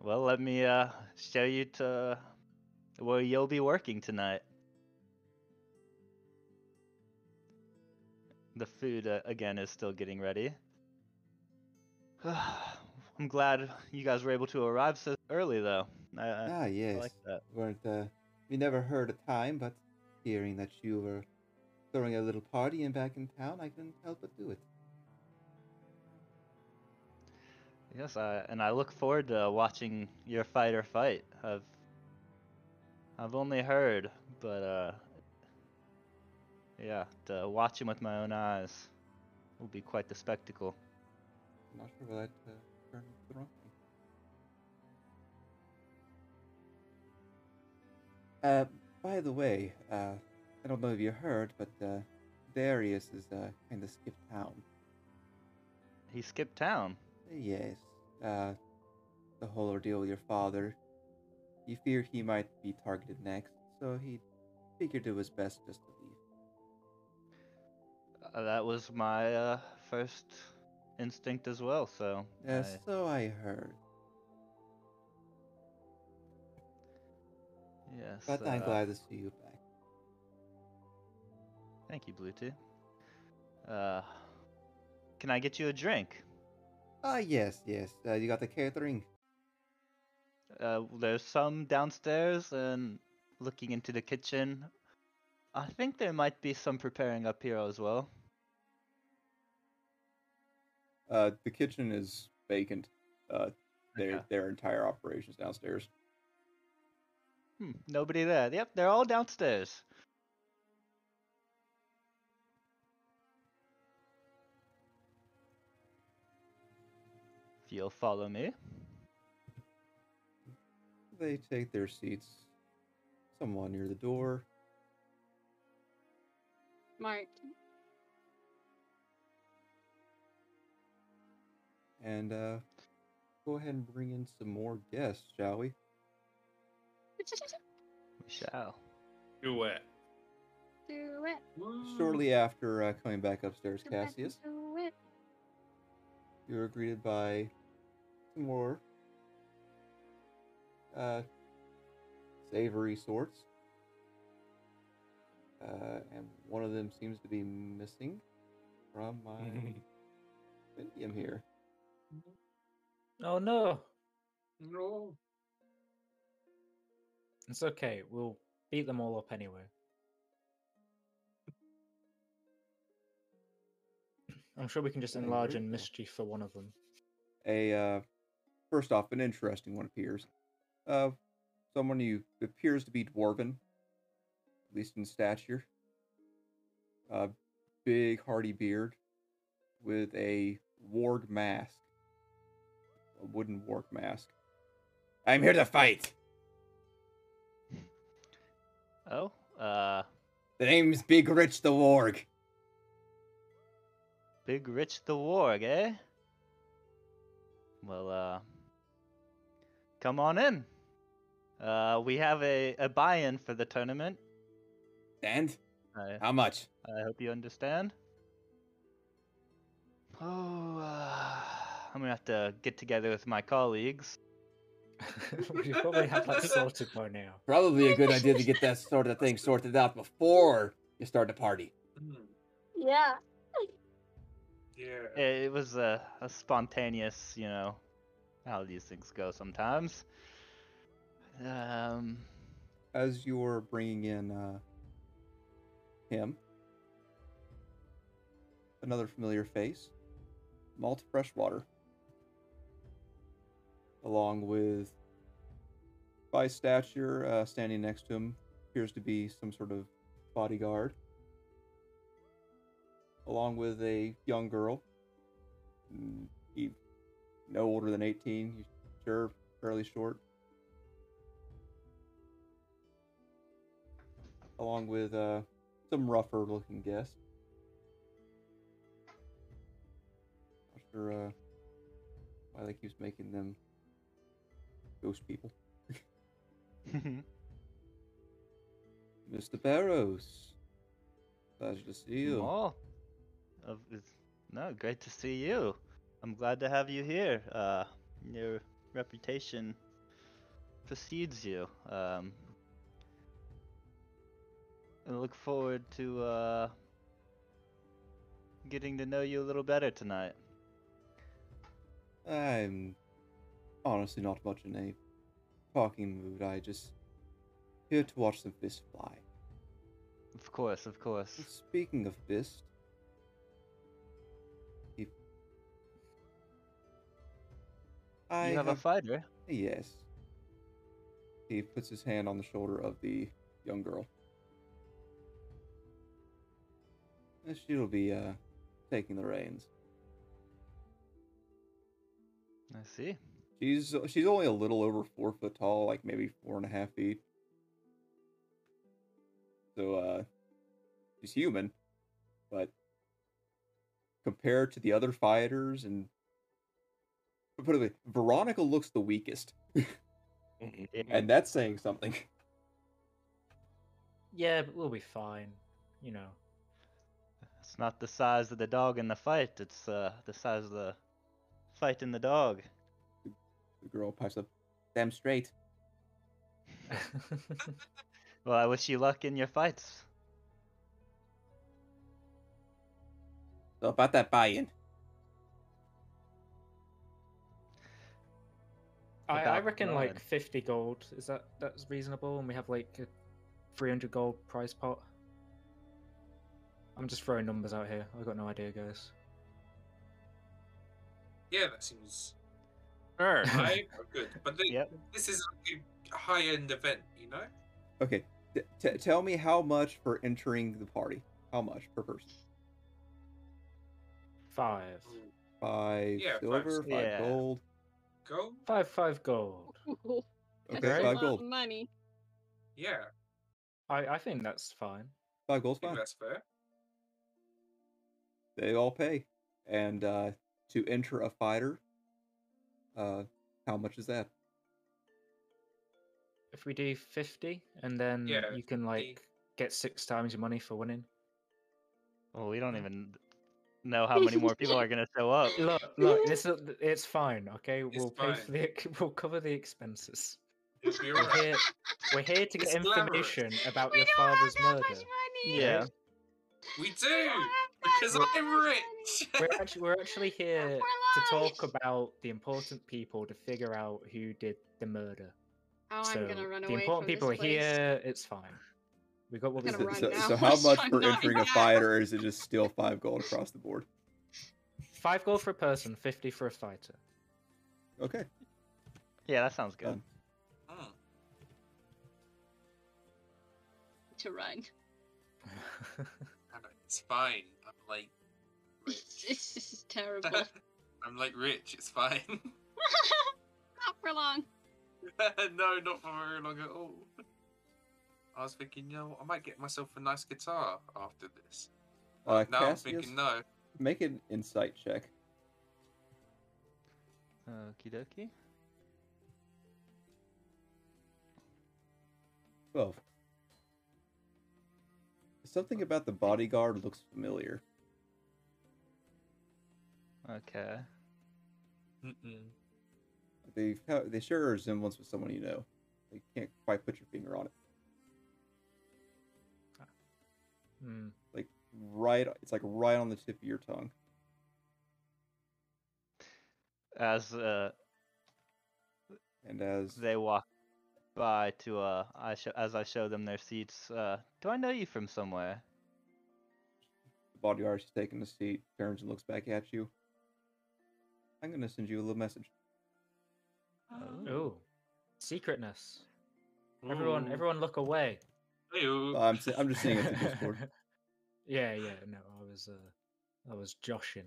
S3: Well, let me uh show you to where you'll be working tonight. The food uh, again is still getting ready. I'm glad you guys were able to arrive so early, though. I, I,
S1: Ah,
S3: I
S1: yes.
S3: like that.
S1: Weren't uh, we never heard a time, but hearing that you were throwing a little party and back in town, I couldn't help but do it.
S3: Yes, I, and I look forward to watching your fighter fight. I've I've only heard, but uh, yeah, to watch him with my own eyes will be quite the spectacle.
S1: I'm not sure that uh, turned the wrong thing. Uh, by the way, uh, I don't know if you heard, but uh, Darius is uh, kind of skipped town.
S3: He skipped town.
S1: Yes, uh, the whole ordeal with your father. He feared he might be targeted next, so he figured it was best just to leave.
S3: Uh, that was my uh, first instinct as well. So
S1: Yes,
S3: I-
S1: so I heard.
S3: Yes.
S1: But I'm
S3: uh,
S1: glad to see you back.
S3: Thank you, Bluetooth. Uh, can I get you a drink?
S1: Ah, yes, yes. Uh, you got the catering.
S3: Uh, there's some downstairs and looking into the kitchen. I think there might be some preparing up here as well.
S1: Uh, the kitchen is vacant. Uh, their
S3: Okay.
S1: their entire operations downstairs.
S3: Hmm, nobody there. Yep, they're all downstairs. If you'll follow me.
S1: They take their seats somewhat near the door.
S4: Mark.
S1: And uh, go ahead and bring in some more guests, shall we?
S3: We shall.
S5: Do it.
S4: Do it.
S1: Shortly after uh, coming back upstairs,
S4: Do it,
S1: Cassius,
S4: Do it.
S1: you are greeted by some more uh, savory sorts. Uh, and one of them seems to be missing from my Vindium here.
S2: Oh no,
S5: No.
S2: It's okay. We'll beat them all up anyway. I'm sure we can just enlarge
S1: very
S2: and
S1: cool.
S2: mischief for one of them.
S1: A uh, first off, an interesting one appears. Uh, someone who appears to be dwarven, at least in stature. Uh, big, hardy beard with a warg mask, a wooden warg mask. I'm here to fight.
S3: Oh, uh,
S1: The name's Big Rich the Warg.
S3: Big Rich the Warg, eh? Well, uh, come on in. Uh, we have a, a buy-in for the tournament.
S1: And
S3: I,
S1: how much?
S3: I hope you understand. Oh, uh, I'm gonna have to get together with my colleagues.
S2: we probably have that sorted by now.
S1: Probably a good idea to get that sort of thing sorted out before you start the party.
S5: Hmm,
S4: Yeah.
S5: Yeah.
S3: It, it was a, a spontaneous, you know, how these things go sometimes. Um,
S1: As you're bringing in uh, him, another familiar face, Malt Freshwater, along with by stature, uh, standing next to him appears to be some sort of bodyguard, along with a young girl, mm, he, no older than 18, you sure, fairly short. along with uh, some rougher looking guests. Not sure uh, why they keeps making them ghost people. Mr. Barrows, pleasure to see you.
S3: Oh, it's- no, great to see you. I'm glad to have you here. Uh, your reputation precedes you. Um, I look forward to uh, getting to know you a little better tonight.
S1: I'm honestly not much in a talking mood. I just here to watch the fist fly.
S3: Of course, of course.
S1: Speaking of fist, he... I
S3: you have, a fighter.
S1: Yes. He puts his hand on the shoulder of the young girl. And She'll be uh taking the reins.
S3: I see.
S1: She's she's only a little over four foot tall, like maybe four and a half feet. So uh she's human, but compared to the other fighters and put it away, Veronica looks the weakest. And that's saying something.
S2: Yeah, but we'll be fine. You know.
S3: It's not the size of the dog in the fight. It's uh, the size of the fight in the dog.
S1: The girl pipes up, damn straight.
S3: Well, I wish you luck in your fights.
S1: So about that buy-in.
S2: I, I reckon
S3: blood.
S2: like 50 gold. Is that that's reasonable? And we have like a 300 gold prize pot. I'm just throwing numbers out here. I've got no idea, guys.
S5: Yeah, that seems
S6: Sure.
S5: high or good. But the,
S3: Yep.
S5: this is a high-end event, you know.
S1: Okay, t- t- tell me how much for entering the party. How much per person?
S2: Five.
S1: Five
S5: Yeah,
S1: silver,
S5: silver.
S1: five
S3: Yeah.
S1: gold.
S5: Go.
S2: Five, five gold.
S4: Ooh, that's
S1: Okay,
S4: a
S1: five
S4: lot
S1: gold.
S4: of money.
S5: Yeah,
S2: I, I think that's fine.
S1: Five gold's fine.
S5: that's fair.
S1: They all pay. And uh, to enter a fighter, uh, how much is that?
S2: If we do 50, and then
S5: Yeah,
S2: you can
S5: 50.
S2: like get six times your money for winning.
S3: Well, we don't even know how many more people are gonna show up.
S2: Look, look, this is, it's fine, okay? We'll pay for
S5: fine.
S2: the ex- we'll cover the expenses.
S5: It'll be
S2: We're here, we're here to get
S5: It's glamorous.
S2: information about
S4: we
S2: your
S4: don't have
S2: father's
S4: that
S2: murder.
S4: much money.
S3: Yeah.
S5: We
S4: We
S5: do
S4: don't have
S5: because I'm rich.
S2: We're actually we're actually here to talk about the important people to figure out who did the murder.
S4: Oh,
S2: so
S4: I'm gonna run away.
S2: the important
S4: from
S2: people
S4: this
S2: are here. It's fine. We got what we
S4: I'm
S1: So,
S2: need.
S1: so, so how much
S4: I'm
S1: for
S4: not
S1: entering a
S4: yet.
S1: fighter, or is it just still five gold across the board?
S2: Five gold for a person, fifty for a fighter.
S1: Okay.
S3: Yeah, that sounds good.
S1: Done.
S5: Hmm.
S4: To run.
S5: It's fine. I'm like rich.
S4: This is terrible.
S5: I'm like rich. It's fine.
S4: Not for long.
S5: no, not for very long at all. I was thinking, you know, I might get myself a nice guitar after this.
S1: Uh,
S5: now I'm thinking, no.
S1: make an insight check.
S3: Okie dokie.
S1: 12. Something about the bodyguard looks familiar.
S3: Okay.
S5: Mm-mm.
S1: They they share a resemblance with someone you know. You can't quite put your finger on it.
S2: Hmm.
S1: Like right, it's like right on the tip of your tongue.
S3: As uh,
S1: And as
S3: they walk by to uh, I show as I show them their seats. Uh, do I know you from somewhere?
S1: the bodyguard's taking the seat, turns and looks back at you. I'm gonna send you a little message.
S2: Oh, secretness. Everyone,
S5: Ooh.
S2: everyone, look away.
S5: Ew.
S1: I'm se- I'm just seeing it through Discord.
S2: yeah, yeah. No, I was, uh, I was joshing.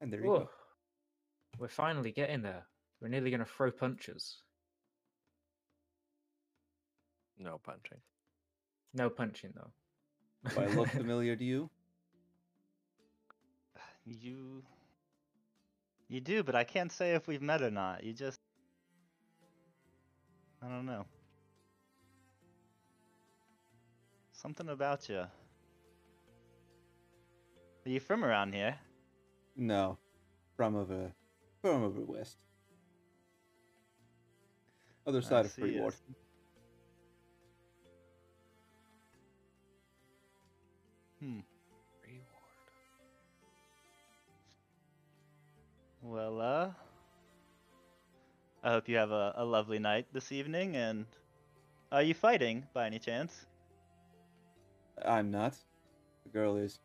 S1: And there you
S2: Whoa.
S1: go.
S2: We're finally getting there. We're nearly gonna throw punches.
S6: No punching.
S2: No punching though.
S1: Do I look familiar to you?
S3: You. You do, but I can't say if we've met or not. You just. I don't know. Something about you. Are you from around here?
S1: No, from over, from over west. Other
S3: I
S1: side of
S3: see Hmm.
S6: Reward.
S3: Well, uh. I hope you have a, a lovely night this evening, and. Are you fighting, by any chance?
S1: I'm not. The girl is.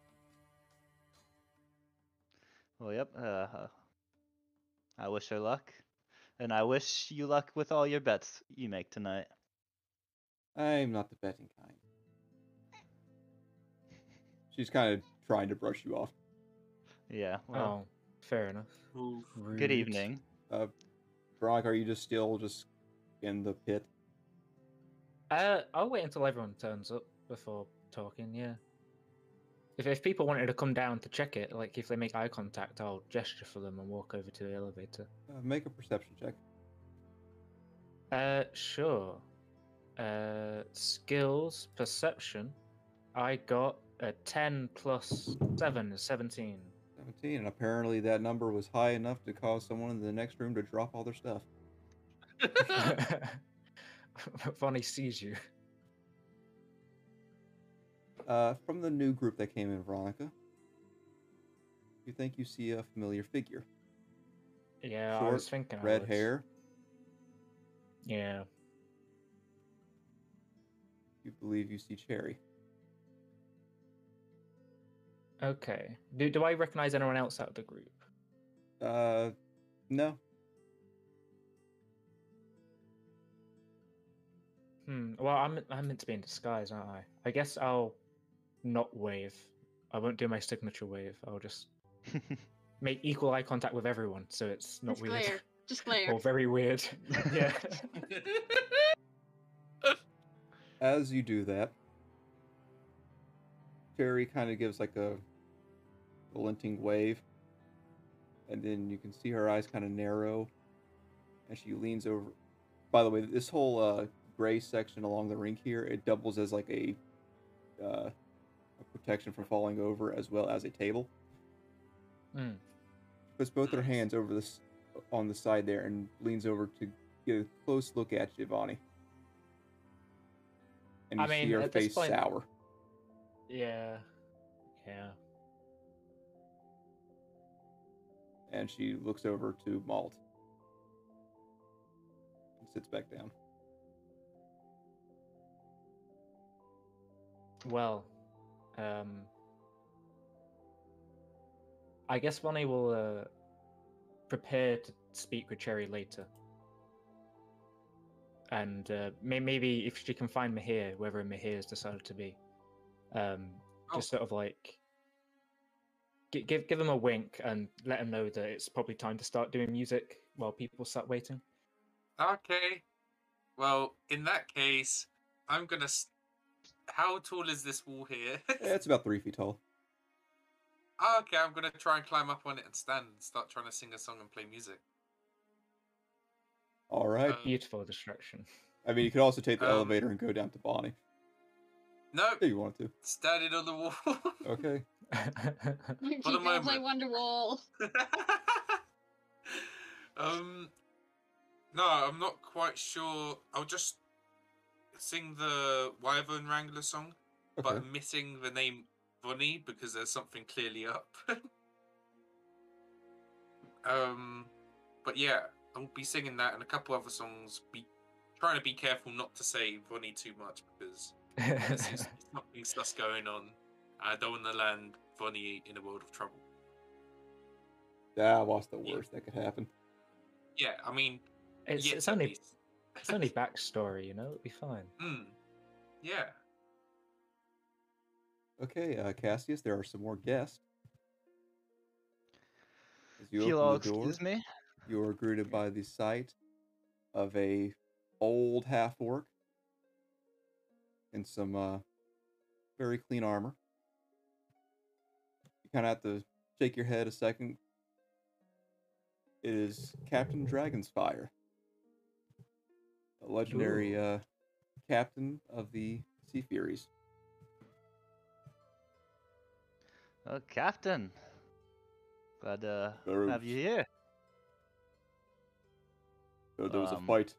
S3: Well, yep. Uh, uh, I wish her luck, and I wish you luck with all your bets you make tonight.
S1: I'm not the betting kind. She's kind of trying to brush you off.
S3: Yeah. Well,
S2: Oh, fair enough.
S5: Ooh.
S3: good
S2: Rude.
S3: evening.
S1: Brock, are you just still just in the pit?
S2: Uh, I'll wait until everyone turns up before talking. Yeah. If if people wanted to come down to check it, like if they make eye contact, I'll gesture for them and walk over to the elevator.
S1: Uh, make a perception check.
S2: Uh, sure. Uh, skills, perception. I got a ten plus seven is seventeen.
S1: 17, and apparently that number was high enough to cause someone in the next room to drop all their stuff.
S2: Vonnie sees you.
S1: Uh, from the new group that came in, Veronica, you think you see a familiar figure?
S2: Yeah, I was thinking.
S1: Red
S2: would.
S1: hair.
S2: Yeah.
S1: You believe you see Cherry.
S2: Okay. Do do I recognize anyone else out of the group?
S1: Uh, no.
S2: Hmm. Well, I'm I'm meant to be in disguise, aren't I? I guess I'll not wave. I won't do my signature wave. I'll just make equal eye contact with everyone, so it's not
S4: Just
S2: weird
S4: glare. Just glare.
S2: or very weird. yeah.
S1: As you do that, Cherry kind of gives like a glinting wave, and then you can see her eyes kind of narrow, and she leans over. By the way, this whole uh, gray section along the rink here it doubles as like a, uh, a protection from falling over as well as a table.
S2: Hmm.
S1: Puts both her hands over this on the side there and leans over to get a close look at Giovanni. And you
S2: I mean,
S1: see her face
S2: point-
S1: sour.
S2: Yeah. Yeah.
S1: And she looks over to Malt and sits back down.
S2: Well, um, I guess Vonnie will uh, prepare to speak with Cherry later. And uh, may- maybe if she can find Mihir, wherever Mihir has decided to be, um,
S5: Oh.
S2: just sort of like gi- give give him a wink and let him know that it's probably time to start doing music while people start waiting.
S5: Okay. Well, in that case, I'm gonna. S- How tall is this wall here?
S1: Yeah, it's about three feet tall.
S5: Ah, okay, I'm gonna try and climb up on it and stand and start trying to sing a song and play music.
S1: All right.
S5: Uh,
S2: Beautiful distraction.
S1: I mean, you could also take the
S5: um,
S1: elevator and go down to Vonnie
S5: No,
S1: if you wanted
S5: standing on the wall.
S1: to. Okay.
S4: Keep
S5: For the
S4: gonna play. Wonderwall.
S5: um, no, I'm not quite sure. I'll just sing the Wyvern Wrangler song, but
S1: Okay.
S5: omitting the name Bunny because there's something clearly up. um, but yeah, I'll be singing that and a couple other songs. Be trying to be careful not to say Bunny too much because there's just something sus going on. I don't want to land Bunny in a world of trouble.
S1: That was the
S5: Yeah.
S1: worst that could happen.
S5: Yeah, I mean,
S2: it's,
S5: yes,
S2: it's only
S5: least.
S2: it's only backstory, you know. It'll be fine.
S5: Hmm. Yeah.
S1: Okay, uh, Cassius, there are some more guests. As you
S3: If
S1: open the door,
S3: excuse me.
S1: you are greeted by the sight of a old half orc in some uh, very clean armor. You kind of have to shake your head a second. It is Captain Dragonsfire, a legendary uh, captain of the Sea Furies.
S3: Oh, Captain. Glad to
S1: Very
S3: have you here.
S1: So there was
S3: Um,
S1: a fight.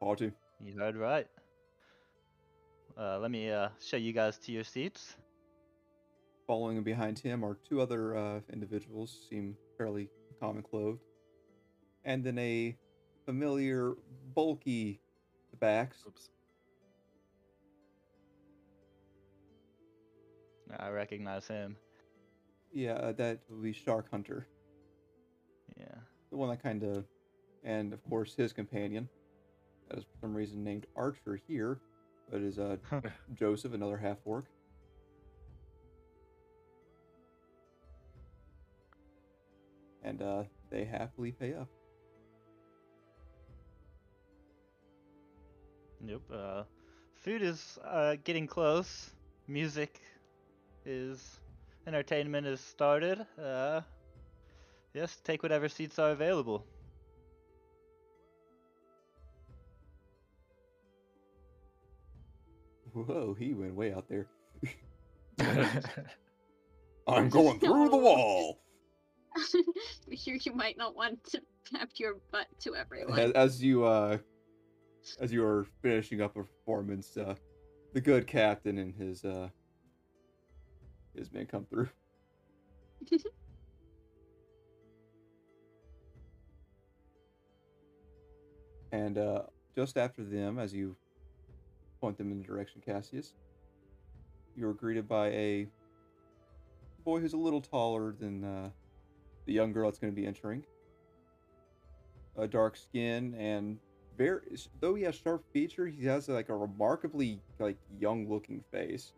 S1: Party.
S3: You heard right. Uh, let me uh, show you guys to your seats.
S1: Following behind him are two other uh, individuals, seem fairly common clothed. And then a familiar, bulky backs.
S6: Oops.
S3: I recognize him.
S1: Yeah, uh, that would be Shark Hunter.
S3: Yeah.
S1: The one that kind of. And of course, his companion. That is for some reason named Archer here. But is uh, Joseph, another half orc. And uh, they happily pay up.
S3: Yep. Uh, food is uh, getting close. Music is. Entertainment is started. Uh, yes, take whatever seats are available.
S1: Whoa, he went way out there.
S4: I'm
S1: I'm going through the
S4: No.
S1: wall.
S4: you, you might not want to tap your butt to everyone.
S1: As, as you uh, as you are finishing up a performance, uh, the good captain and his uh, his men come through. and uh, just after them, as you point them in the direction Cassius, you are greeted by a boy who's a little taller than uh, the young girl that's going to be entering. A dark skin and very though he has sharp features, he has like a remarkably like young looking face.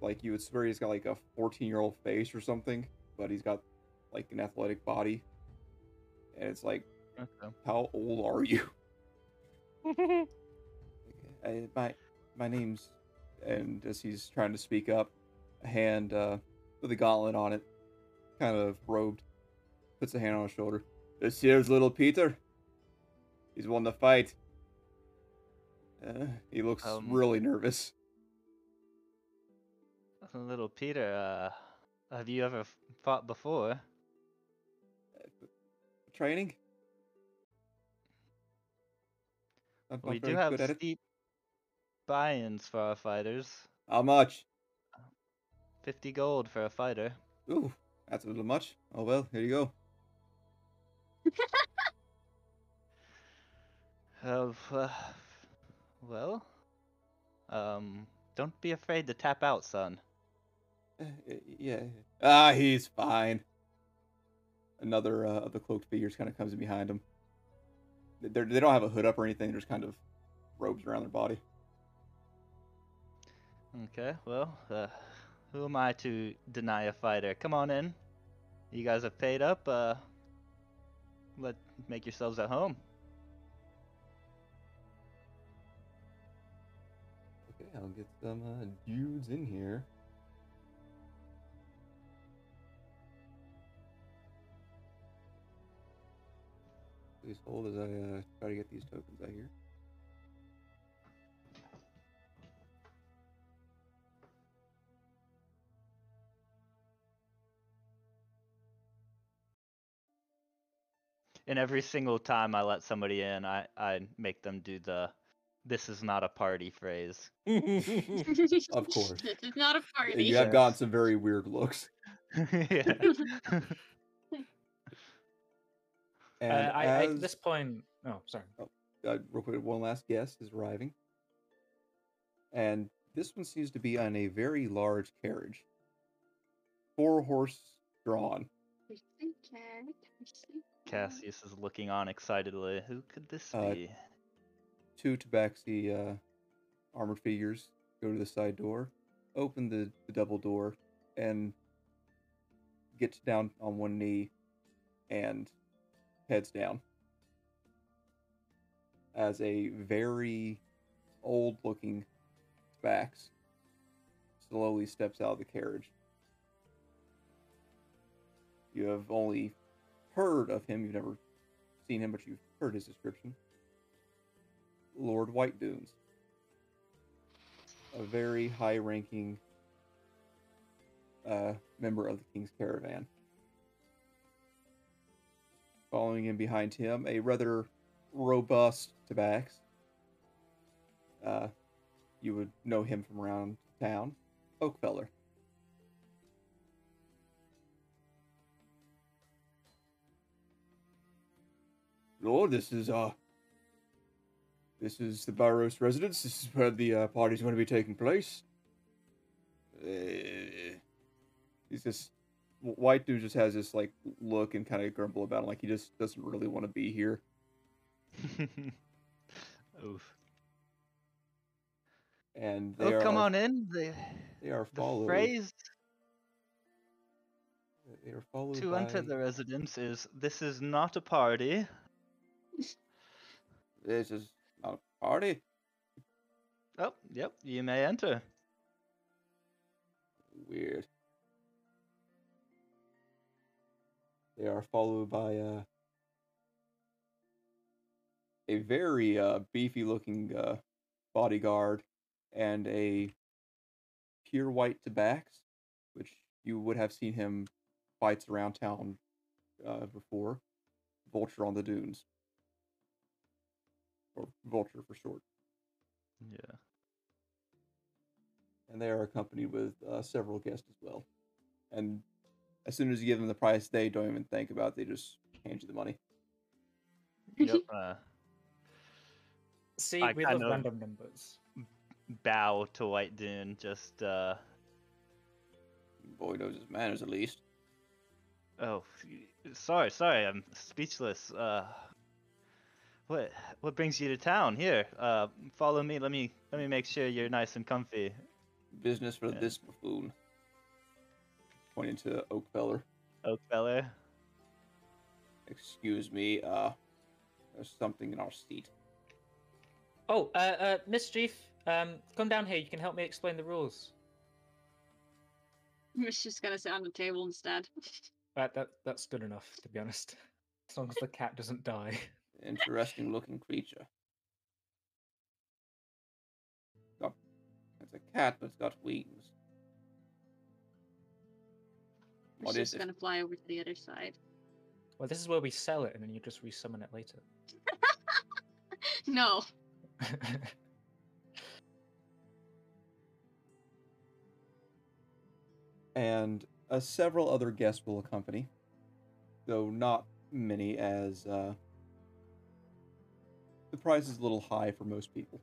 S1: Like you would swear he's got like a 14 year old face or something, but he's got like an athletic body. And it's like,
S3: Okay.
S1: how old are you? uh, my my name's and as he's trying to speak up, a hand uh, with a gauntlet on it, kind of robed, puts a hand on his shoulder. This here's little Peter. He's won the fight. Uh, he looks
S3: Um,
S1: really nervous.
S3: Little Peter, uh, have you ever fought before?
S1: Training. I'm
S3: we do have steep buy-ins for our fighters.
S1: How much?
S3: 50 gold for a fighter.
S1: Ooh, that's a little much. Oh well, here you go.
S3: Uh, uh, well, um, don't be afraid to tap out, son.
S1: Uh, yeah. Ah, he's fine. Another uh, of the cloaked figures kind of comes in behind him. They're, they don't have a hood up or anything. They're just kind of robes around their body.
S3: Okay, well, uh, who am I to deny a fighter? Come on in. You guys have paid up. Uh, let make yourselves at home.
S1: Okay, I'll get some uh, dudes in here. Please hold as I uh, try to get these tokens out here.
S3: And every single time I let somebody in, I, I make them do the this is not a party phrase.
S1: Of course.
S4: this is not a party.
S1: You have
S3: Yes.
S1: gotten some very weird looks.
S3: yeah.
S1: And
S2: uh, I, I,
S1: as,
S2: at this point, oh, sorry.
S1: uh, real quick, one last guest is arriving. And this one seems to be on a very large carriage. Four horse drawn.
S3: Cassius is looking on excitedly. Who could this
S1: Uh,
S3: be?
S1: Two tabaxi uh, armored figures go to the side door, open the, the double door, and gets down on one knee and heads down. As a very old looking Spax slowly steps out of the carriage. You have only heard of him, you've never seen him, but you've heard his description. Lord White Dunes. A very high ranking uh, member of the King's Caravan. Following in behind him, a rather robust Tabax. Uh, you would know him from around town, Oakfeller. Lord, this is uh this is the Barrows residence. This is where the uh, party's going to be taking place. Uh, he's just white dude just has this like look and kind of grumble about it, like he just doesn't really want to be here.
S3: Oof.
S1: And they
S3: Oh,
S1: are
S3: come on in. The,
S1: they are
S3: the
S1: followed.
S3: phrase
S1: They are followed
S3: to
S1: by.
S3: enter the residence is this is not a party.
S1: This is not a party.
S3: Oh, yep, you may enter.
S1: Weird. They are followed by uh, a very uh, beefy looking uh, bodyguard and a pure white tabax, which you would have seen him fights around town uh, before. Vulture on the dunes. Or Vulture for short.
S3: Yeah.
S1: and they are accompanied with uh, several guests as well. And as soon as you give them the price, they don't even think about it. They just hand you the money.
S3: Yep. uh,
S2: See,
S3: I
S2: we
S3: kind
S2: love
S3: of-
S2: random numbers.
S3: bow to White Dune. Just uh.
S1: Boy knows his manners at least.
S3: Oh, sorry, sorry. I'm speechless. Uh. What what brings you to town? Here, uh, follow me. Let me let me make sure you're nice and comfy.
S1: Business for
S3: Yeah.
S1: this buffoon. Pointing to Oakfeller.
S3: Oakfeller.
S1: Excuse me, uh, there's something in our seat.
S2: Oh, uh, uh, Mischief, um, come down here. You can help me explain the rules.
S4: It's just gonna sit on the table instead.
S2: That, that that's good enough, to be honest. As long as the cat doesn't die.
S1: Interesting looking creature. Got, it's a cat, but it's got wings.
S4: It's
S1: What is
S4: just
S1: it?
S4: gonna fly over to the other side.
S2: Well, this is where we sell it, and then you just resummon it later.
S4: No.
S1: and uh, several other guests will accompany, though not many, as uh, the price is a little high for most people.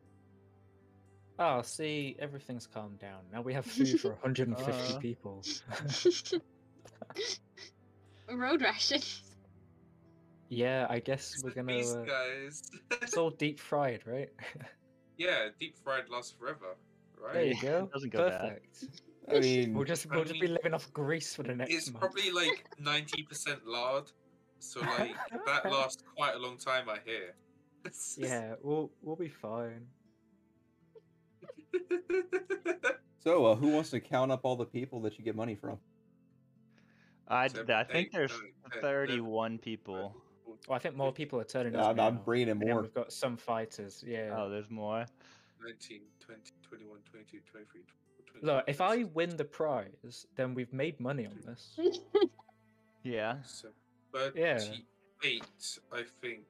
S2: Oh, see, everything's calmed down. Now we have food for 150
S3: Uh.
S2: people.
S4: Road rations.
S2: yeah, I guess
S5: It's
S2: we're gonna.
S5: beast,
S2: Uh,
S5: guys.
S2: it's all deep fried, right?
S5: yeah, deep fried lasts forever, right?
S2: there you go.
S3: It Doesn't go bad.
S2: Perfect.
S1: I mean,
S2: We'll just we'll just be living off grease for the next
S5: It's
S2: month.
S5: probably like ninety percent lard, so like that lasts quite a long time. I hear.
S2: Yeah, we'll we'll be fine.
S1: so uh, who wants to count up all the people that you get money from?
S3: I, I think there's
S5: nine, ten, eleven,
S3: 31 people.
S2: Well, I think more people are turning
S1: Yeah,
S2: up
S1: I'm,
S2: now.
S1: I'm bringing in more.
S2: we've got some fighters. Yeah.
S3: Oh, there's more.
S5: 19, 20, 21, 22, 23, 24,
S2: Look, if I win the prize, then we've made money on this.
S3: Yeah,
S5: So,
S2: Yeah.
S5: 38, I think.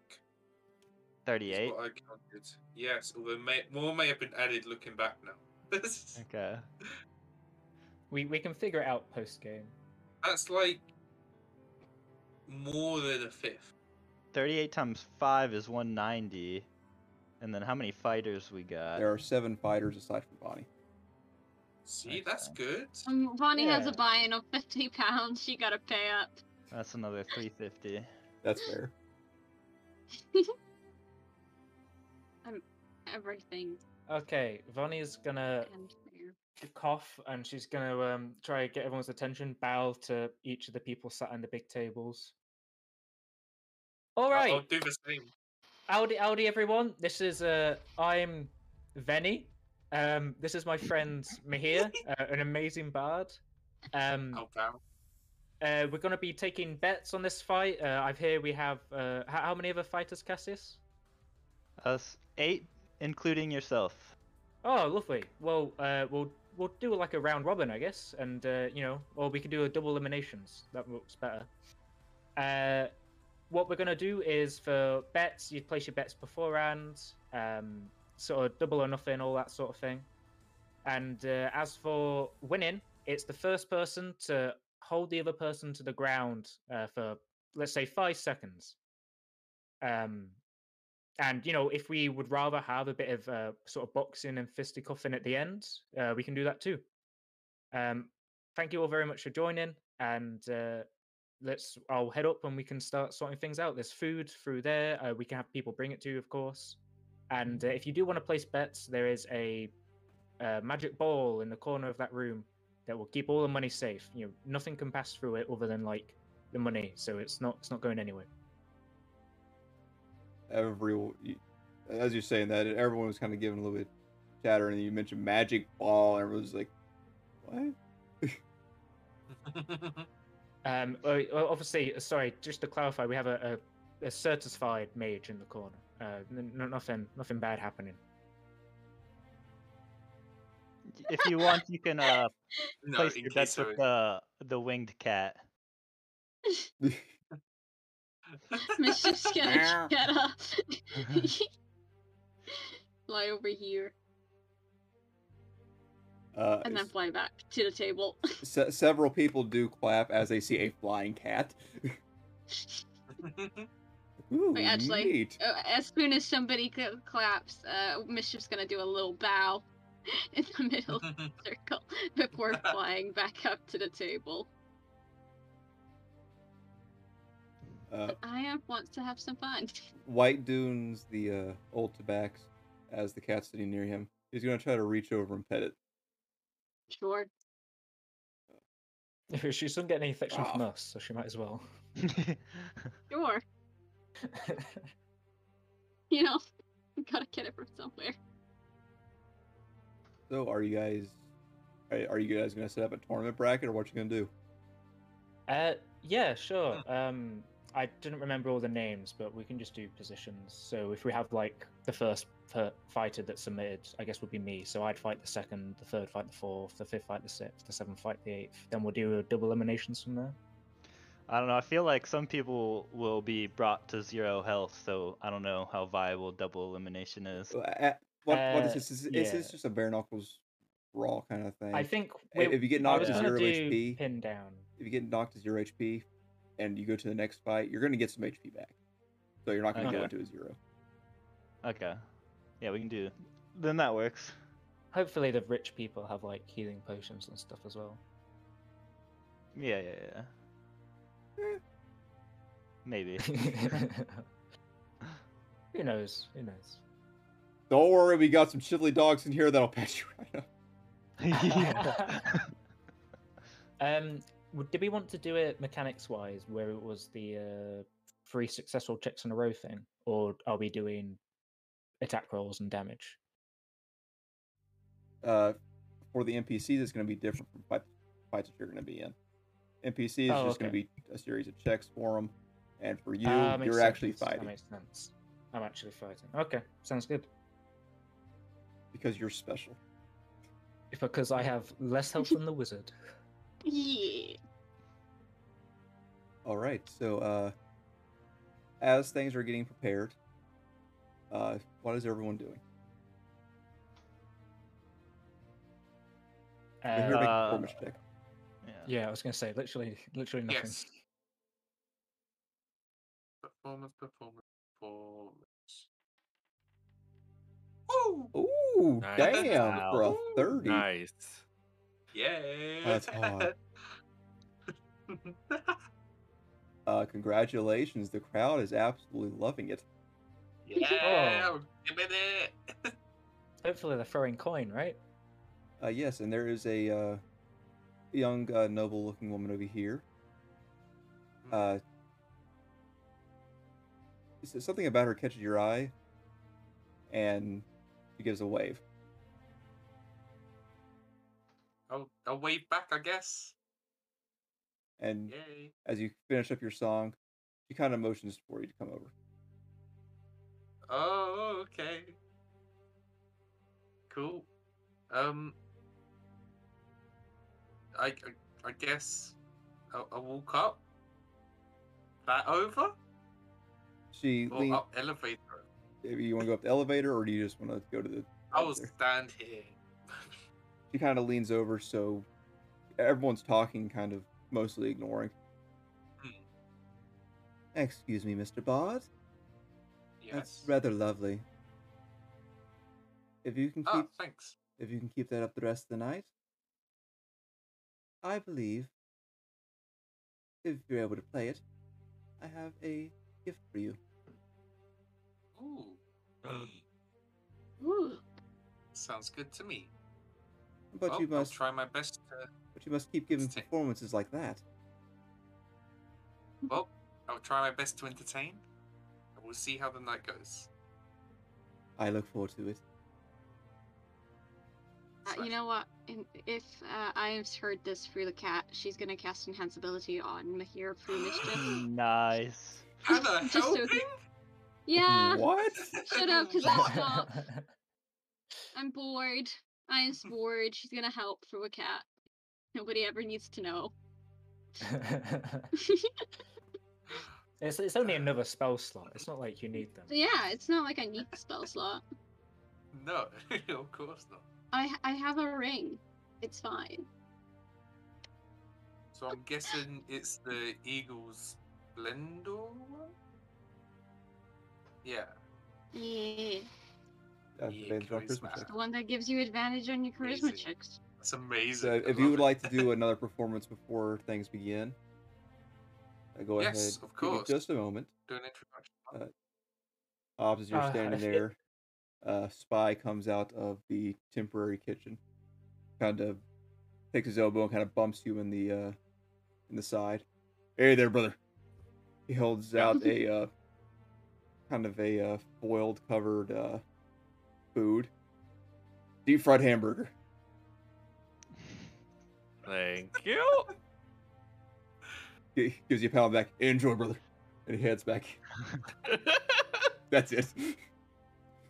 S5: Is
S3: 38.
S5: I counted. Yes, although may, more may have been added looking back now.
S3: Okay.
S2: We we can figure it out post game.
S5: That's like more than a fifth.
S3: 38 times 5 is 190. And then how many fighters we got?
S1: There are seven fighters aside from Vonnie.
S5: See, that's good.
S4: Um, Vonnie has a buy-in of fifty pounds. She gotta pay up.
S3: That's another 350.
S1: That's fair.
S4: Everything
S2: Okay, Vonnie's gonna
S4: and
S2: cough and she's gonna um try to get everyone's attention. Bow to each of the people sat on the big tables. All right.
S5: I'll- do the same.
S2: Howdy, howdy, everyone. This is uh, I'm Venny. Um, this is my friend Mihir, uh, an amazing bard. Um,
S5: I'll bow.
S2: uh, we're gonna be taking bets on this fight. Uh, I've here we have uh, how, how many other fighters, Cassius?
S3: Us 8, including yourself.
S2: Oh, lovely. Well, uh, we'll we'll do like a round robin, I guess, and uh, you know, or we could do a double eliminations. That looks better. Uh, what we're gonna do is for bets, you place your bets beforehand, um, sort of double or nothing, all that sort of thing. And uh, as for winning, it's the first person to hold the other person to the ground uh, for let's say five seconds. Um, and you know, if we would rather have a bit of uh, sort of boxing and fisticuffing at the end, uh, we can do that too. Um, thank you all very much for joining, and uh, let's. I'll head up and we can start sorting things out. There's food through there. Uh, we can have people bring it to you, of course. And uh, if you do want to place bets, there is a, a magic ball in the corner of that room that will keep all the money safe. You know, nothing can pass through it other than like the money, so it's not it's not going anywhere.
S1: Every, as you're saying that, everyone was kind of giving a little bit chatter, and you mentioned magic ball, and everyone's like, "What?"
S2: Um, uh, obviously, uh, sorry, just to clarify, we have a, a, a certified mage in the corner. Uh, n- n- nothing, nothing bad happening.
S3: If you want, you can uh,
S5: no,
S3: place
S5: in
S3: your bets with the the winged cat.
S4: Mischief's gonna get up. fly over here
S1: Uh,
S4: and then fly back to the table.
S1: se- several people do clap as they see a flying cat. Ooh,
S4: Wait, actually,
S1: neat.
S4: Uh, as soon as somebody cl- claps, uh, Mischief's gonna do a little bow in the middle circle before flying back up to the table.
S1: Uh,
S4: I am wants to have some fun.
S1: White Dunes, the uh, old tabax, as the cat sitting near him. He's gonna try to reach over and pet it.
S4: Sure.
S2: she doesn't get any affection from
S1: Ah.
S2: us, so she might as well.
S4: Sure. You know, you gotta get it from somewhere.
S1: So, are you guys, are, are you guys gonna set up a tournament bracket, or what you gonna do?
S2: uh, yeah, sure. Um, I didn't remember all the names, but we can just do positions. So if we have like the first f- fighter that submitted, I guess would be me. So I'd fight the second, the third fight the fourth, the fifth fight the sixth, the seventh fight the eighth. Then we'll do a double eliminations from there.
S3: I don't know. I feel like some people will be brought to zero health, so I don't know how viable double elimination is.
S1: Uh, uh, what, what is
S2: Uh,
S1: this? Is, is this just a bare knuckles raw kind of thing?
S2: I think we-
S1: if you get knocked to zero HP,
S2: pin down.
S1: if you get knocked to zero HP, and you go to the next fight, you're gonna get some HP back. So you're not gonna go into a zero.
S3: Okay. Yeah, we can do. Then that works.
S2: hopefully the rich people have like healing potions and stuff as well.
S3: Yeah, yeah, yeah.
S1: Eh.
S3: Maybe.
S2: Who knows? Who knows?
S1: Don't worry, we got some chili dogs in here that'll patch you right up.
S3: yeah.
S2: Um, w- did we want to do it mechanics wise, where it was the uh, three successful checks in a row thing, or are we doing attack rolls and damage?
S1: Uh, for the NPCs, it's going to be different from fight, fights that you're going to be in. NPCs
S2: Oh,
S1: is just going to be a series of checks for them, and for you,
S2: makes
S1: you're actually
S2: sense. That
S1: fighting
S2: makes sense. I'm actually fighting. Okay, sounds good.
S1: because you're special.
S2: Because I have less health than the wizard.
S4: Yeah.
S1: All right, so uh, as things are getting prepared, uh, what is everyone doing? We're here to make a
S3: Uh,
S1: performance check.
S3: yeah.
S2: Yeah, I was gonna say literally, literally nothing.
S5: Yes. Performance, performance, performance. Woo!
S1: Ooh,
S6: Nice.
S1: damn! For a thirty,
S6: Nice.
S5: Yeah.
S1: That's hot. uh, congratulations! The crowd is absolutely loving it.
S5: yeah. Give it it.
S2: Hopefully they're throwing coin, right?
S1: Uh, yes, and there is a uh, young, uh, noble-looking woman over here. Uh, something about her catches your eye, and she gives a wave.
S5: I'll, I'll wave back, I guess.
S1: And
S5: Yay.
S1: as you finish up your song, she kind of motions for you to come over.
S5: Oh, okay. Cool. Um, I, I, I guess I'll, I'll walk up. That over?
S1: She
S5: Or
S1: leans.
S5: up elevator?
S1: Maybe you want to go up the elevator, or do you just want to go to the?
S5: I will stand here.
S1: She kind of leans over, so everyone's talking, kind of mostly ignoring.
S5: Hmm.
S1: Excuse me, Mr. Bard. That's
S5: yes.
S1: rather lovely. If you can keep,
S5: Ah, thanks.
S1: if you can keep that up the rest of the night, I believe. If you're able to play it, I have a gift for you.
S5: Ooh.
S4: Ooh.
S5: Sounds good to me.
S1: But
S5: Well,
S1: you
S5: I'll
S1: must,
S5: try my best to.
S1: but you must keep giving
S5: Stay-
S1: performances like that.
S5: Well, I'll try my best to entertain. and We'll see how the night goes.
S1: I look forward to it.
S4: Uh, you know what? In- If uh, I've heard this through the cat, she's gonna cast Enhance ability on Mihir through mischief.
S3: nice.
S5: Hannah,
S4: Just so
S5: helping?
S4: he- Yeah,
S1: What?
S4: Shut up, 'cause
S5: What?
S4: I'm bored. I am bored. She's gonna help through a cat. Nobody ever needs to know.
S2: it's, it's only another spell slot. It's not like you need them.
S4: Yeah, it's not like I need the spell slot.
S5: No, of course not.
S4: I I have a ring. It's fine.
S5: So I'm guessing it's the Eagles Splendor one? Yeah,
S4: Yeah,
S1: advantage on
S5: charisma.
S1: Christmas check.
S4: the one that gives you advantage on your charisma
S5: Amazing.
S4: checks.
S5: That's amazing.
S1: So, if you would
S5: it.
S1: like to do another performance before things begin, uh, go
S5: Yes,
S1: ahead.
S5: of
S1: Give
S5: course.
S1: just a moment.
S5: do an introduction.
S1: Uh, Hobbs, as you're
S2: Uh,
S1: standing
S2: if
S1: there, uh, Spy comes out of the temporary kitchen, kind of takes his elbow and kind of bumps you in the uh, in the side. Hey there, brother. He holds out a uh, kind of a uh, foiled covered uh, food, deep fried hamburger.
S6: Thank you.
S1: He gives you a pound back. Enjoy, brother. And he heads back. That's it.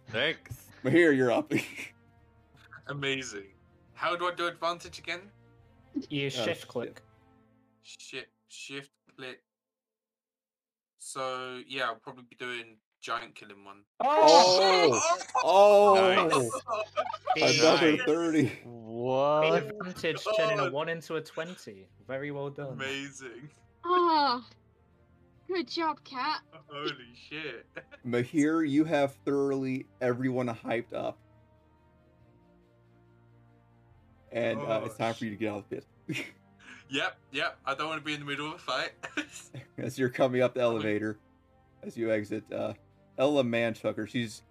S6: Thanks.
S1: But here, you're up.
S5: Amazing. How do I do advantage again?
S2: You
S1: Oh, uh,
S2: shift
S1: shit.
S2: click.
S5: Shift, shift, click. So yeah, I'll probably be doing giant killing one.
S1: Oh! Oh!
S2: Nice.
S1: Another
S6: Nice.
S1: 30.
S2: Big
S3: What?
S2: advantage turning a one into a twenty. Very well done.
S5: Amazing.
S4: Oh, good job, cat.
S5: Holy shit.
S1: Mihir, you have thoroughly everyone hyped up. and uh, it's
S5: Oh,
S1: time for you to get out of the pit.
S5: Yep, yep. I don't want to be in the middle of a fight.
S1: as you're coming up the elevator, as you exit, uh, Ella Manchucker, she's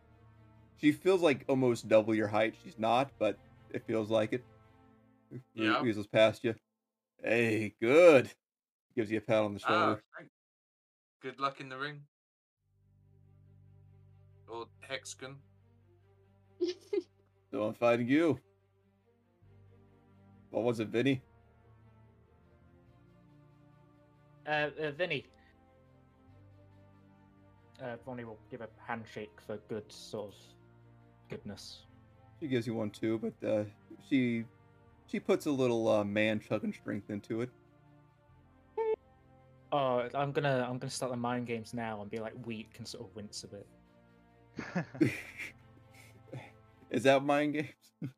S1: she feels like almost double your height. She's not, but it feels like it.
S5: Yeah.
S1: Weasels past you. Hey, good. Gives you a pat on the
S5: ah,
S1: shoulder.
S5: thank- good luck in the ring. Or hexagon.
S1: so I'm fighting you. What was it, Vinny?
S2: Uh, uh Vinny. Uh, Vonnie will give a handshake for good sort of goodness.
S1: She gives you one too, but uh, she she puts a little uh, man chugging strength into it.
S2: Oh, I'm gonna I'm gonna start the mind games now and be like weak and sort of wince a bit.
S1: Is that mind games?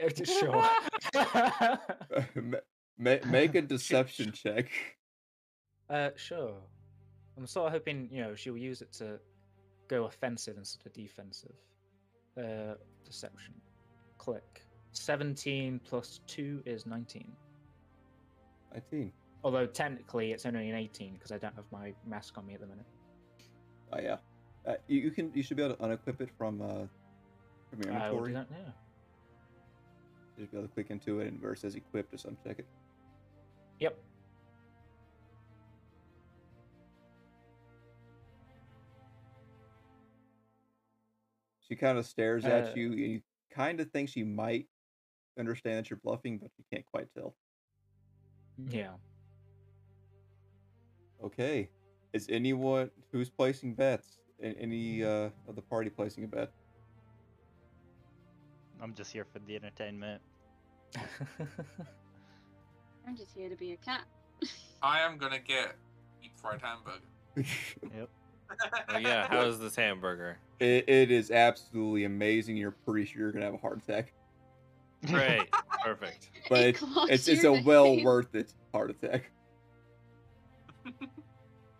S2: Uh, sure.
S1: Ma- ma- make a deception check.
S2: uh, sure. I'm sort of hoping you know she'll use it to go offensive instead of defensive. Uh, deception. Click. 17 plus 2 is 19.
S1: 19.
S2: Although technically it's only an 18 because I don't have my mask on me at the minute.
S1: Oh yeah. Uh, you, you can you should be able to unequip it from uh from your
S2: I will do that now.
S1: You should be able to click into it and says equipped just uncheck it.
S2: Yep.
S1: She kind of stares
S2: Uh,
S1: at you and you kind of think she might understand that you're bluffing, but you can't quite tell.
S2: Yeah.
S1: Okay. Is anyone who's placing bets? Any uh, of the party placing a bet?
S3: I'm just here for the entertainment.
S4: I'm just here to be a cat.
S5: I am gonna get deep fried hamburger.
S3: Yep.
S6: Oh yeah, how is this hamburger?
S1: It, it is absolutely amazing. You're pretty sure you're gonna have a heart attack,
S6: Great, perfect.
S1: but
S4: It
S1: it's it's, it's
S4: your
S1: a well worth it heart attack.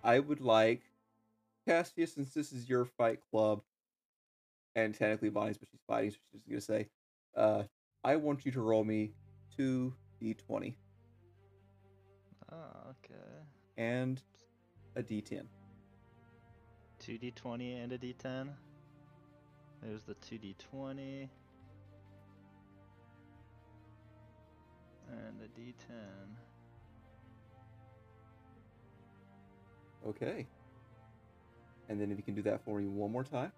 S1: I would like Cassius, since this is your fight club, and technically Vonnie's, but she's fighting, so she's gonna say, uh, I want you to roll me two d20
S3: Oh, okay.
S1: and a d10.
S3: 2d20 and a d10. There's the 2d20. And a d10.
S1: Okay. And then if you can do that for me one more time.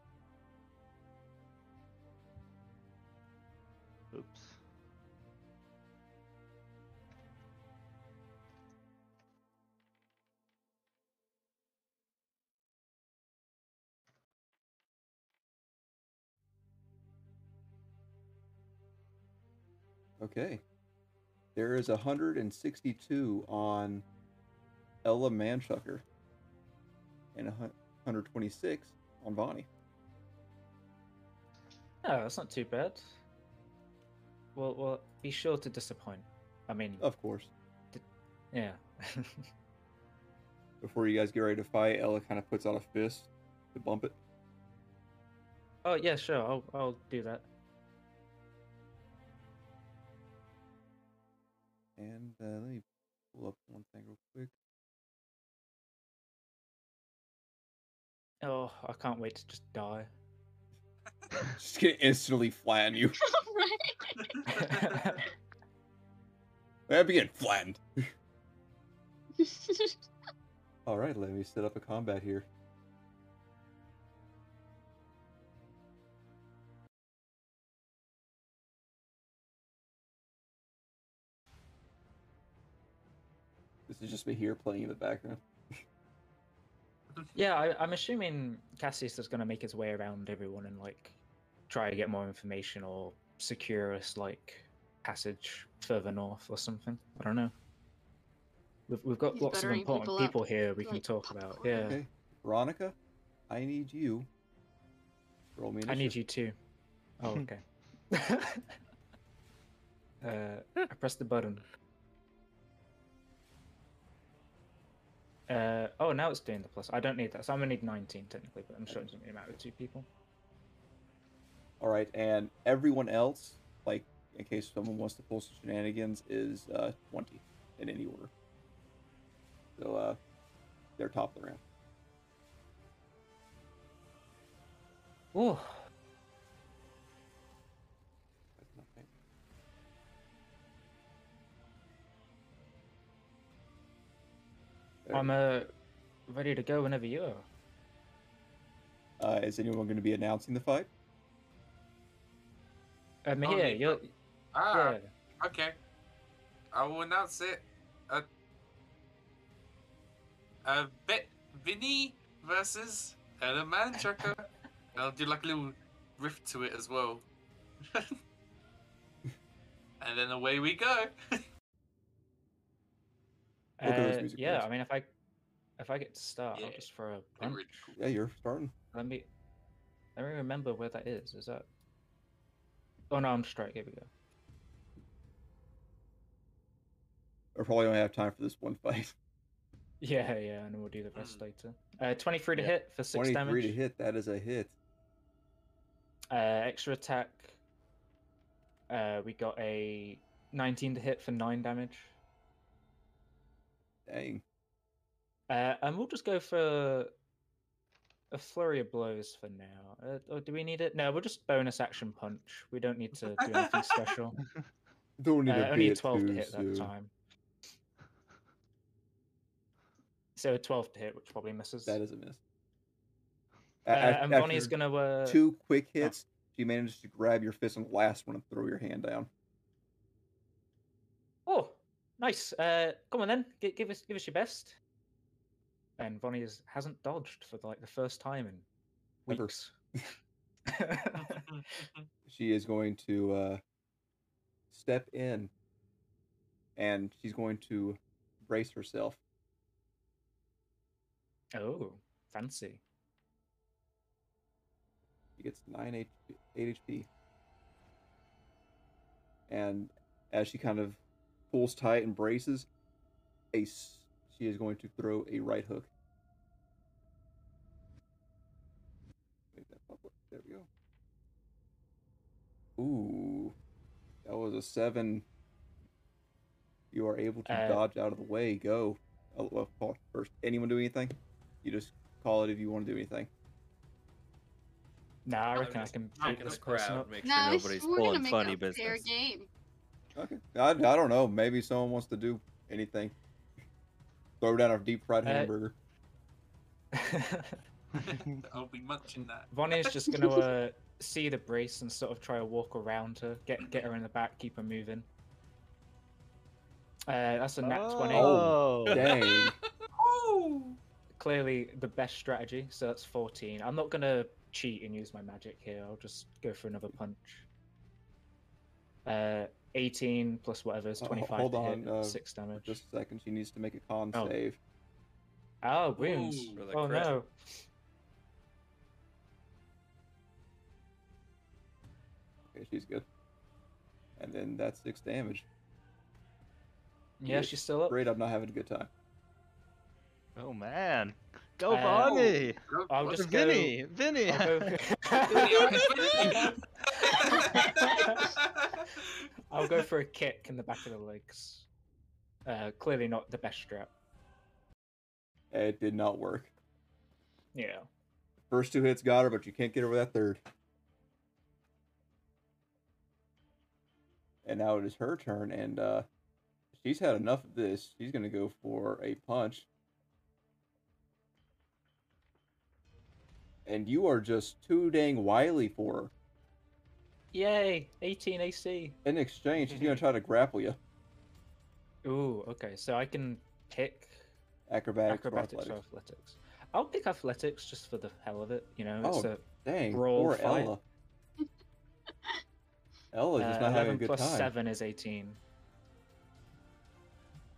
S1: Okay. There is 162 on Ella Manchucker and a 126 on Vonnie.
S2: Oh, that's not too bad. Well, well, be sure to disappoint. I mean,
S1: Of course.
S2: yeah.
S1: Before you guys get ready to fight, Ella kind of puts out a fist to bump it.
S2: oh yeah, sure. I'll I'll do that.
S1: And uh, let me pull up one thing real quick.
S2: Oh, I can't wait to just die.
S1: Just gonna instantly flatten you.
S4: right?
S1: I getting flattened. All right, let me set up a combat here. This is just be here playing in the background.
S2: yeah, I, I'm assuming Cassius is gonna make his way around everyone and like try to get more information or secure us like passage further north or something. I don't know. We've we've got
S4: He's
S2: lots of important
S4: people
S2: people here we can
S4: like
S2: talk about. Yeah,
S1: Okay, Veronica, I need you. Roll me.
S2: I need you too. Oh, okay. uh, I pressed the button. Uh, oh, now it's doing the plus. I don't need that, so I'm gonna need 19 technically, but I'm sure it doesn't really matter with two people.
S1: All right, and everyone else, like in case someone wants to pull some shenanigans, is uh, 20 in any order. So uh, they're top of the round.
S2: Oh, I'm uh, ready to go whenever you are.
S1: Uh, is anyone going to be announcing the fight?
S2: Um,
S5: Oh,
S2: here,
S5: Nico.
S2: you're,
S5: Ah,
S2: yeah.
S5: okay. I will announce it. A, uh, Bet Vinny versus Ella Manchucker. And I'll do like a little riff to it as well. and then away we go.
S1: Look at those
S2: Uh,
S1: music
S2: yeah,
S1: notes.
S2: I mean, if I if I get to start, I'll just for a
S5: They're
S2: punch.
S1: Yeah, you're starting.
S2: Let me let me remember where that is. Is that? Oh no, I'm straight. Here we go.
S1: I probably only have time for this one fight.
S2: Yeah, yeah, and we'll do the rest
S5: Mm.
S2: later. Uh, 23 to
S1: Yeah.
S2: hit for six
S1: 23
S2: damage.
S1: to hit. That is a hit.
S2: Uh, extra attack. Uh, we got a 19 to hit for nine damage.
S1: Dang.
S2: Uh, and we'll just go for a flurry of blows for now. Uh, or do we need it? No, we'll just bonus action punch. We don't need to do anything special.
S1: Don't need
S2: Uh,
S1: to
S2: only a 12 to hit that time. So a 12 to hit, which probably misses.
S1: That is a miss.
S2: Uh,
S1: A-
S2: and
S1: Vonnie's
S2: gonna uh,
S1: two quick hits. She manages to grab your fist on the last one and throw your hand down.
S2: Nice. Uh, come on then, give, give us give us your best. And Vonnie is, hasn't dodged for like the first time in
S1: Ever.
S2: weeks.
S1: She is going to uh, step in, and she's going to brace herself.
S2: oh, fancy.
S1: She gets 9 HP, 8 HP. And as she kind of pulls tight and braces, a, s- she is going to throw a right hook. Make that pop up. There we go. Ooh. That was a 7. You are able to
S2: Uh,
S1: dodge out of the way. Go. Oh, well, Paul, first. Anyone do anything? You just call it if you want to do anything.
S2: Nah, I reckon I
S5: just
S2: can
S5: talking
S2: beat this person
S6: crowd,
S2: up.
S6: make sure
S4: No,
S6: nobody's
S4: we're gonna
S6: pulling
S4: make
S6: funny
S4: it a fair
S6: business.
S4: game.
S1: Okay. I, I don't know. Maybe someone wants to do anything. Throw down a deep fried
S2: Uh,
S1: hamburger.
S5: I'll be munching that.
S2: Vonnie's just gonna uh, see the brace and sort of try to walk around her, get get her in the back, keep her moving. Uh, that's a nat 20.
S1: Oh. Dang.
S5: Oh!
S2: Clearly the best strategy, so that's 14. I'm not gonna cheat and use my magic here. I'll just go for another punch. Uh, 18 plus whatever is
S1: Uh, ho-
S2: 25
S1: hold
S2: to
S1: on,
S2: hit,
S1: uh,
S2: six damage.
S1: Just a second. She needs to make a con
S2: Oh.
S1: save.
S2: Oh, wounds.
S5: Ooh.
S2: Oh
S6: crit.
S2: no.
S1: Okay, she's good. And then that's six damage.
S2: Yeah,
S1: You're
S2: she's still up.
S1: Great, I'm not having a good time.
S3: Oh man, go
S2: Uh,
S3: Vonnie!
S5: Go-
S2: I'll
S5: what-
S2: just go-
S3: Vinny, Vinny.
S2: I'll go, for a kick in the back of the legs. Uh, clearly not the best strap.
S1: It did not work.
S2: Yeah.
S1: First two hits got her, but you can't get over that third. And now it is her turn, and uh, she's had enough of this. She's gonna go for a punch. And you are just too dang wily for her.
S2: Yay! 18 AC.
S1: In exchange, she's gonna try to grapple you.
S2: Ooh, okay. So I can pick
S1: Acrobatics, or
S2: acrobatics or
S1: athletics.
S2: athletics. I'll pick athletics just for the hell of it. You know, it's
S1: Oh,
S2: a
S1: Dang,
S2: Roll
S1: poor
S2: fight.
S1: Ella. Ella's just
S2: uh,
S1: not having a
S2: 11
S1: good
S2: plus
S1: time.
S2: 7 is 18.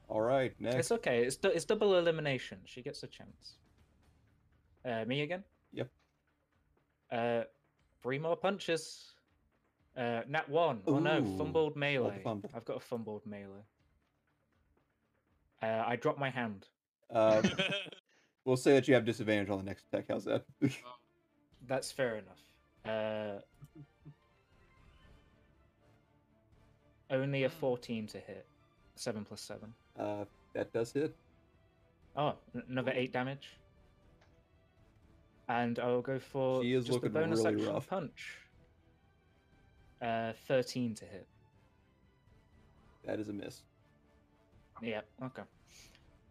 S1: All right, next.
S2: It's okay. It's, it's double elimination. She gets a chance. Uh, me again?
S1: Yep.
S2: Uh, three more punches. Uh, nat one. Oh no, fumbled melee.
S1: fumble.
S2: I've got a fumbled melee. Uh, I dropped my hand.
S1: Uh, we'll say that you have disadvantage on the next attack. How's that?
S2: That's fair enough. Uh, Only a 14 to hit. 7 plus 7.
S1: Uh, that does hit.
S2: Oh, another 8 damage. And I'll go for
S1: She is
S2: just the
S1: looking
S2: bonus
S1: really
S2: action
S1: rough.
S2: punch. Uh, 13 to hit.
S1: That is a miss.
S2: Yeah, okay.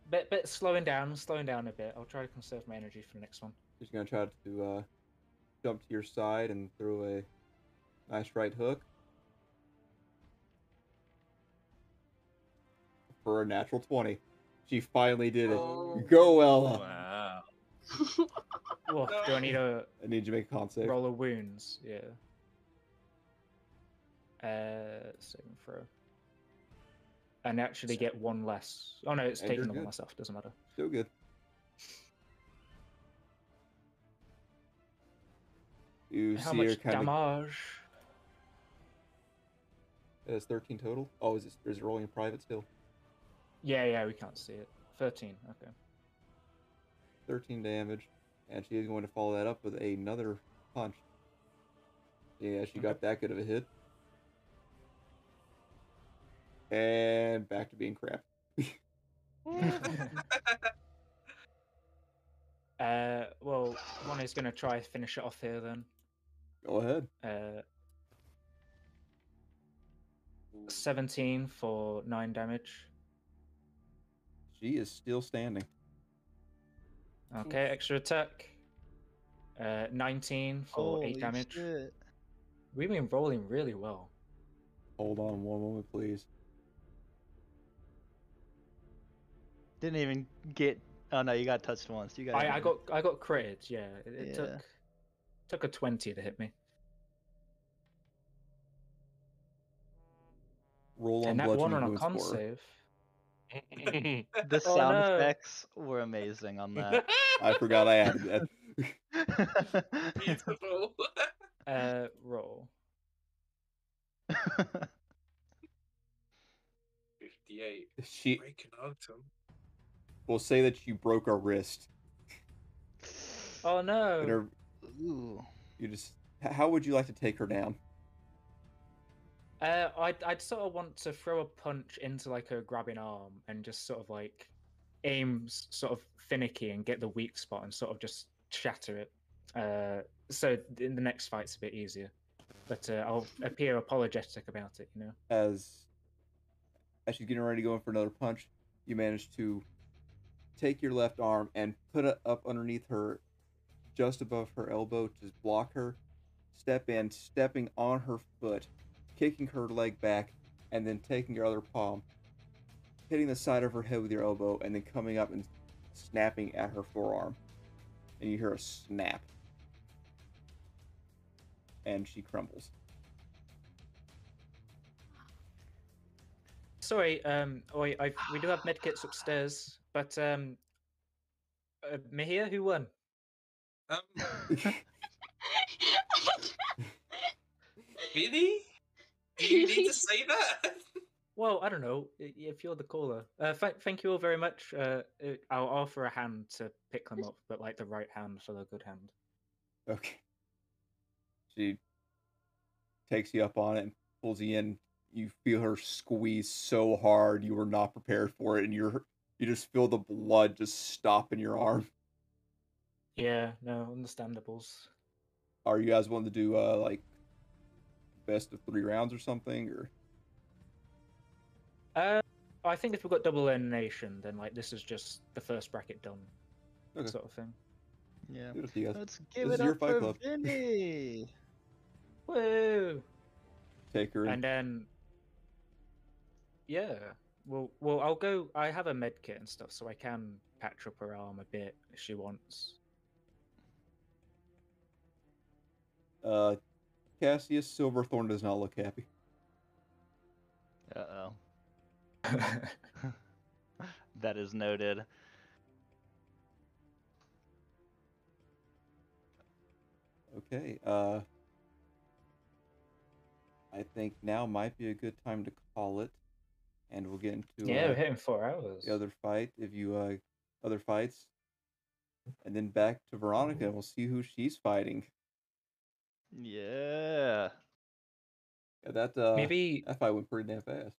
S2: Bit, bit slowing down, slowing down a bit. I'll try to conserve my energy for the next one.
S1: She's gonna try to uh, jump to your side and throw a nice right hook for a natural twenty. She finally did it.
S5: Oh.
S1: Go, Ella.
S6: Wow.
S2: Do I need a
S1: I need you to make a con save.
S2: roll of wounds? Yeah. Uh, saving throw. And actually get one less. Oh no, it's
S1: And
S2: taking the one
S1: good.
S2: less off. Doesn't matter.
S1: Still good. You
S2: How
S1: see
S2: much
S1: kind of.
S2: damage?
S1: It's thirteen total. Oh, is it? Is it rolling in private still?
S2: Yeah, yeah, we can't see it. Thirteen. Okay.
S1: 13 damage, and she is going to follow that up with another punch. Yeah, she got that good of a hit. And back to being crap.
S2: uh, well, one is gonna try finish it off here then.
S1: Go ahead.
S2: Uh, 17 for 9 damage.
S1: She is still standing.
S2: Okay, extra attack. Uh, 19 for 8 damage.
S3: shit.
S2: We've been rolling really well.
S1: Hold on one moment, please.
S3: Didn't even get. Oh no, you got touched once. You got.
S2: I, I got I got critted, yeah. It, it
S3: Yeah.
S2: took took a 20 to hit me.
S1: Roll on
S2: And that one
S1: bludgeoning
S2: on a
S1: wounds
S2: con
S1: for
S2: save.
S3: The
S2: Oh,
S3: sound
S2: no.
S3: effects were amazing on that.
S1: I forgot I added that.
S5: Beautiful.
S2: Uh, roll.
S5: 58.
S1: She
S5: Breaking autumn.
S1: Will say that you broke her wrist.
S2: Oh no!
S1: her,
S3: Ooh.
S1: you just. How would you like to take her down?
S2: Uh, I'd, I'd sort of want to throw a punch into like a grabbing arm and just sort of like aim sort of finicky and get the weak spot and sort of just shatter it. Uh, so in the next fight's a bit easier. But uh, I'll appear apologetic about it, you know.
S1: As as she's getting ready to go in for another punch, you manage to take your left arm and put it up underneath her, just above her elbow, to block her. Step in, stepping on her foot, kicking her leg back, and then taking your other palm, hitting the side of her head with your elbow, and then coming up and snapping at her forearm. And you hear a snap. And she crumbles.
S2: Sorry, um, oi, I, we do have medkits upstairs, but um, uh, Mihir, who won?
S5: Um, really? Do you need to say that?
S2: Well, I don't know if you're the caller. Uh, th- thank you all very much. Uh, uh, I'll offer a hand to pick them up, but like the right hand for the good hand.
S1: Okay. She takes you up on it and pulls you in. You feel her squeeze so hard you were not prepared for it, and you're you just feel the blood just stop in your arm.
S2: Yeah, no, understandables.
S1: Are you guys wanting to do uh like best of three rounds or something, or
S2: Uh, I think if we've got double elimination, then like this is just the first bracket done,
S1: Okay.
S2: sort of thing.
S3: Yeah.
S1: Good with you guys.
S3: Let's give
S1: This
S3: it
S1: is your
S3: up
S1: Fight
S3: for
S1: Club.
S3: Vinny.
S2: Woo!
S1: take her?
S2: And
S1: And,
S2: then, yeah, well, well, I'll go. I have a med kit and stuff, so I can patch up her arm a bit if she wants.
S1: uh, Cassius Silverthorn does not look happy.
S3: Uh oh. that is noted.
S1: Okay. Uh, I think now might be a good time to call it, and we'll get into
S2: yeah,
S1: uh,
S2: we're hitting four hours.
S1: the other fight if you uh other fights and then back to veronica and we'll see who she's fighting
S3: Yeah.
S1: Yeah, that uh,
S2: Maybe
S1: that fight went pretty damn fast.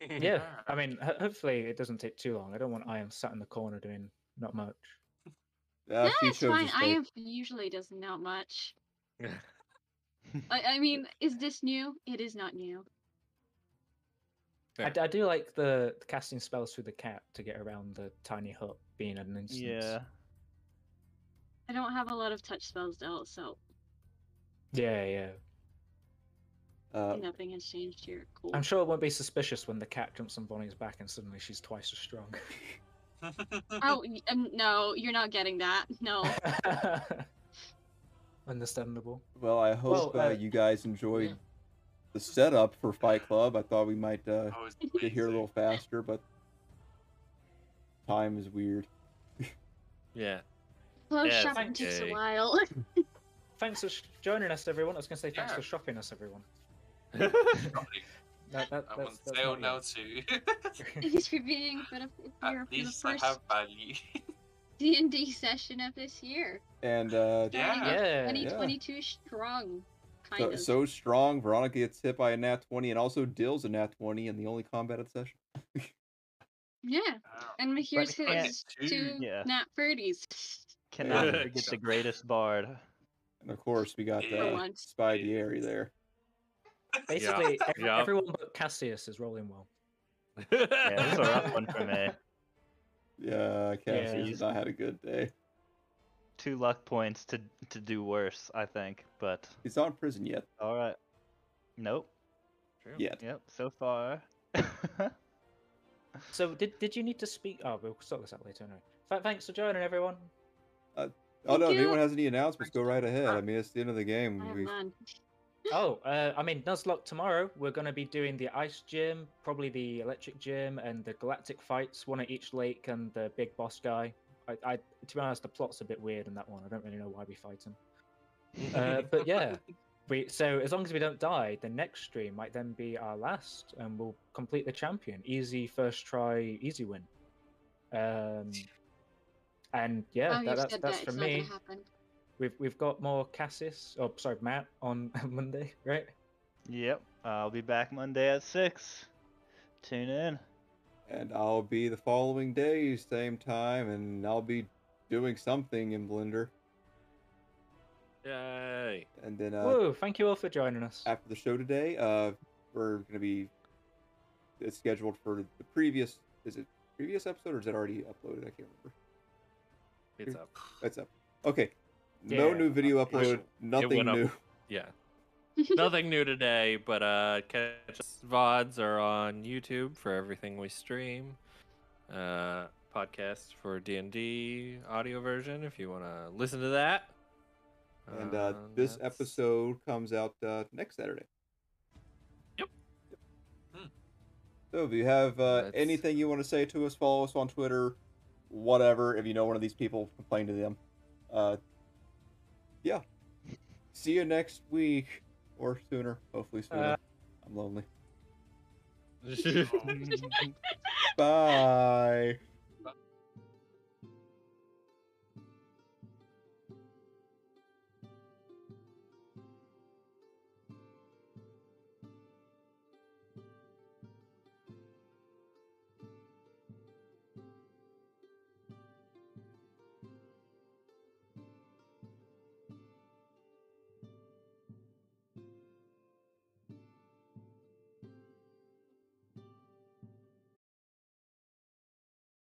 S2: yeah. I mean, ho- hopefully it doesn't take too long. I don't want Iron sat in the corner doing not much.
S1: Yeah,
S4: yeah,
S1: she
S4: it's fine.
S1: his
S4: I
S1: face.
S4: have usually doesn't much. I, I mean, is this new? It is not new.
S2: I,
S6: Fair.
S2: d- I do like the, the casting spells through the cat to get around the tiny hut being an instance.
S3: yeah.
S4: I don't have a lot of touch spells though, so
S2: Yeah, yeah.
S1: Uh,
S4: nothing has changed here. Cool.
S2: I'm sure it won't be suspicious when the cat jumps on Vonnie's back and suddenly she's twice as strong.
S4: Oh um, no, you're not getting that. No.
S2: Understandable.
S1: well, I hope
S2: Well,
S1: uh,
S2: uh,
S1: you guys enjoyed
S6: yeah.
S1: The setup for Fight Club. I thought we might uh, get here a little faster, but time is weird.
S6: yeah.
S4: Clothes
S6: Yeah,
S4: shopping takes a while.
S2: Thanks for joining us, everyone. I was going to say thanks
S5: Yeah.
S2: for shopping us, everyone.
S5: Probably.
S2: That, that,
S5: I'm
S2: that's,
S5: sale now
S2: you.
S5: too.
S4: Thanks for being for the,
S5: At
S4: for the
S5: least I
S4: first
S5: have value.
S4: D and D session of this year.
S1: And uh,
S5: Yeah.
S2: Yeah.
S4: 2022 strong, kind
S1: so,
S4: of.
S1: so strong, Veronica gets hit by a nat 20, and also deals a nat 20 in the only combated session.
S4: yeah, and Mihir's hit
S3: can't-
S4: his two
S3: Yeah.
S4: nat 30s.
S3: Cannot
S6: Yeah.
S3: forget the greatest bard.
S1: And of course, we got
S5: For
S1: uh,
S4: once.
S1: Spy Diary there.
S2: Basically, ev-
S6: Yeah.
S2: everyone but Cassius is rolling well.
S3: Yeah, this is a rough one for me.
S1: Yeah, Cassius
S2: Yeah.
S1: has not had a good day.
S3: Two luck points to to do worse, I think. But
S1: He's not in prison yet.
S3: all right. Nope.
S6: True.
S1: Yet.
S3: Yep. So far.
S2: So, did did you need to speak? Oh, we'll sort this out later. Anyway. Th- thanks for joining, everyone.
S1: Oh
S4: Thank
S1: no, if anyone has any announcements, go right ahead. I mean, it's the end of the
S4: I
S1: game.
S4: have
S1: We,
S4: none.
S2: Oh, uh, I mean, Nuzlocke tomorrow. We're going to be doing the ice gym, probably the electric gym, and the galactic fights, one at each lake, and the big boss guy. I, I, to be honest, the plot's a bit weird in that one. I don't really know why we fight him. Uh, but yeah, we. So as long as we don't die, the next stream might then be our last, and we'll complete the champion. Easy first try, easy win. Um, and yeah,
S4: oh,
S2: that, that's that's
S4: that
S2: for me. We've we've got more Cassius. Oh, sorry, Matt on Monday, right?
S3: yep. I'll be back Monday at six. Tune in.
S1: And I'll be the following day, same time, and I'll be doing something in Blender.
S6: Yay.
S1: And then uh,
S2: Whoa! Thank you all for joining us.
S1: after the show today, uh, we're gonna be it's scheduled for the previous. Is it previous episode or is it already uploaded? I can't remember.
S6: It's up.
S1: It's up. Okay. No new video upload. Nothing
S6: went up.
S1: new.
S6: Yeah. Nothing new today, but uh catch us- VODs are on YouTube for everything we stream. Uh podcast for D&D audio version if you want to listen to that.
S1: And uh, this
S6: that's-
S1: episode comes out uh, next Saturday.
S6: Yep.
S5: Hmm.
S1: So if you have uh, anything you want to say to us, follow us on Twitter, whatever. If you know one of these people, complain to them. Uh, yeah. See you next week or sooner. Hopefully sooner.
S2: Uh,
S1: I'm lonely. Bye.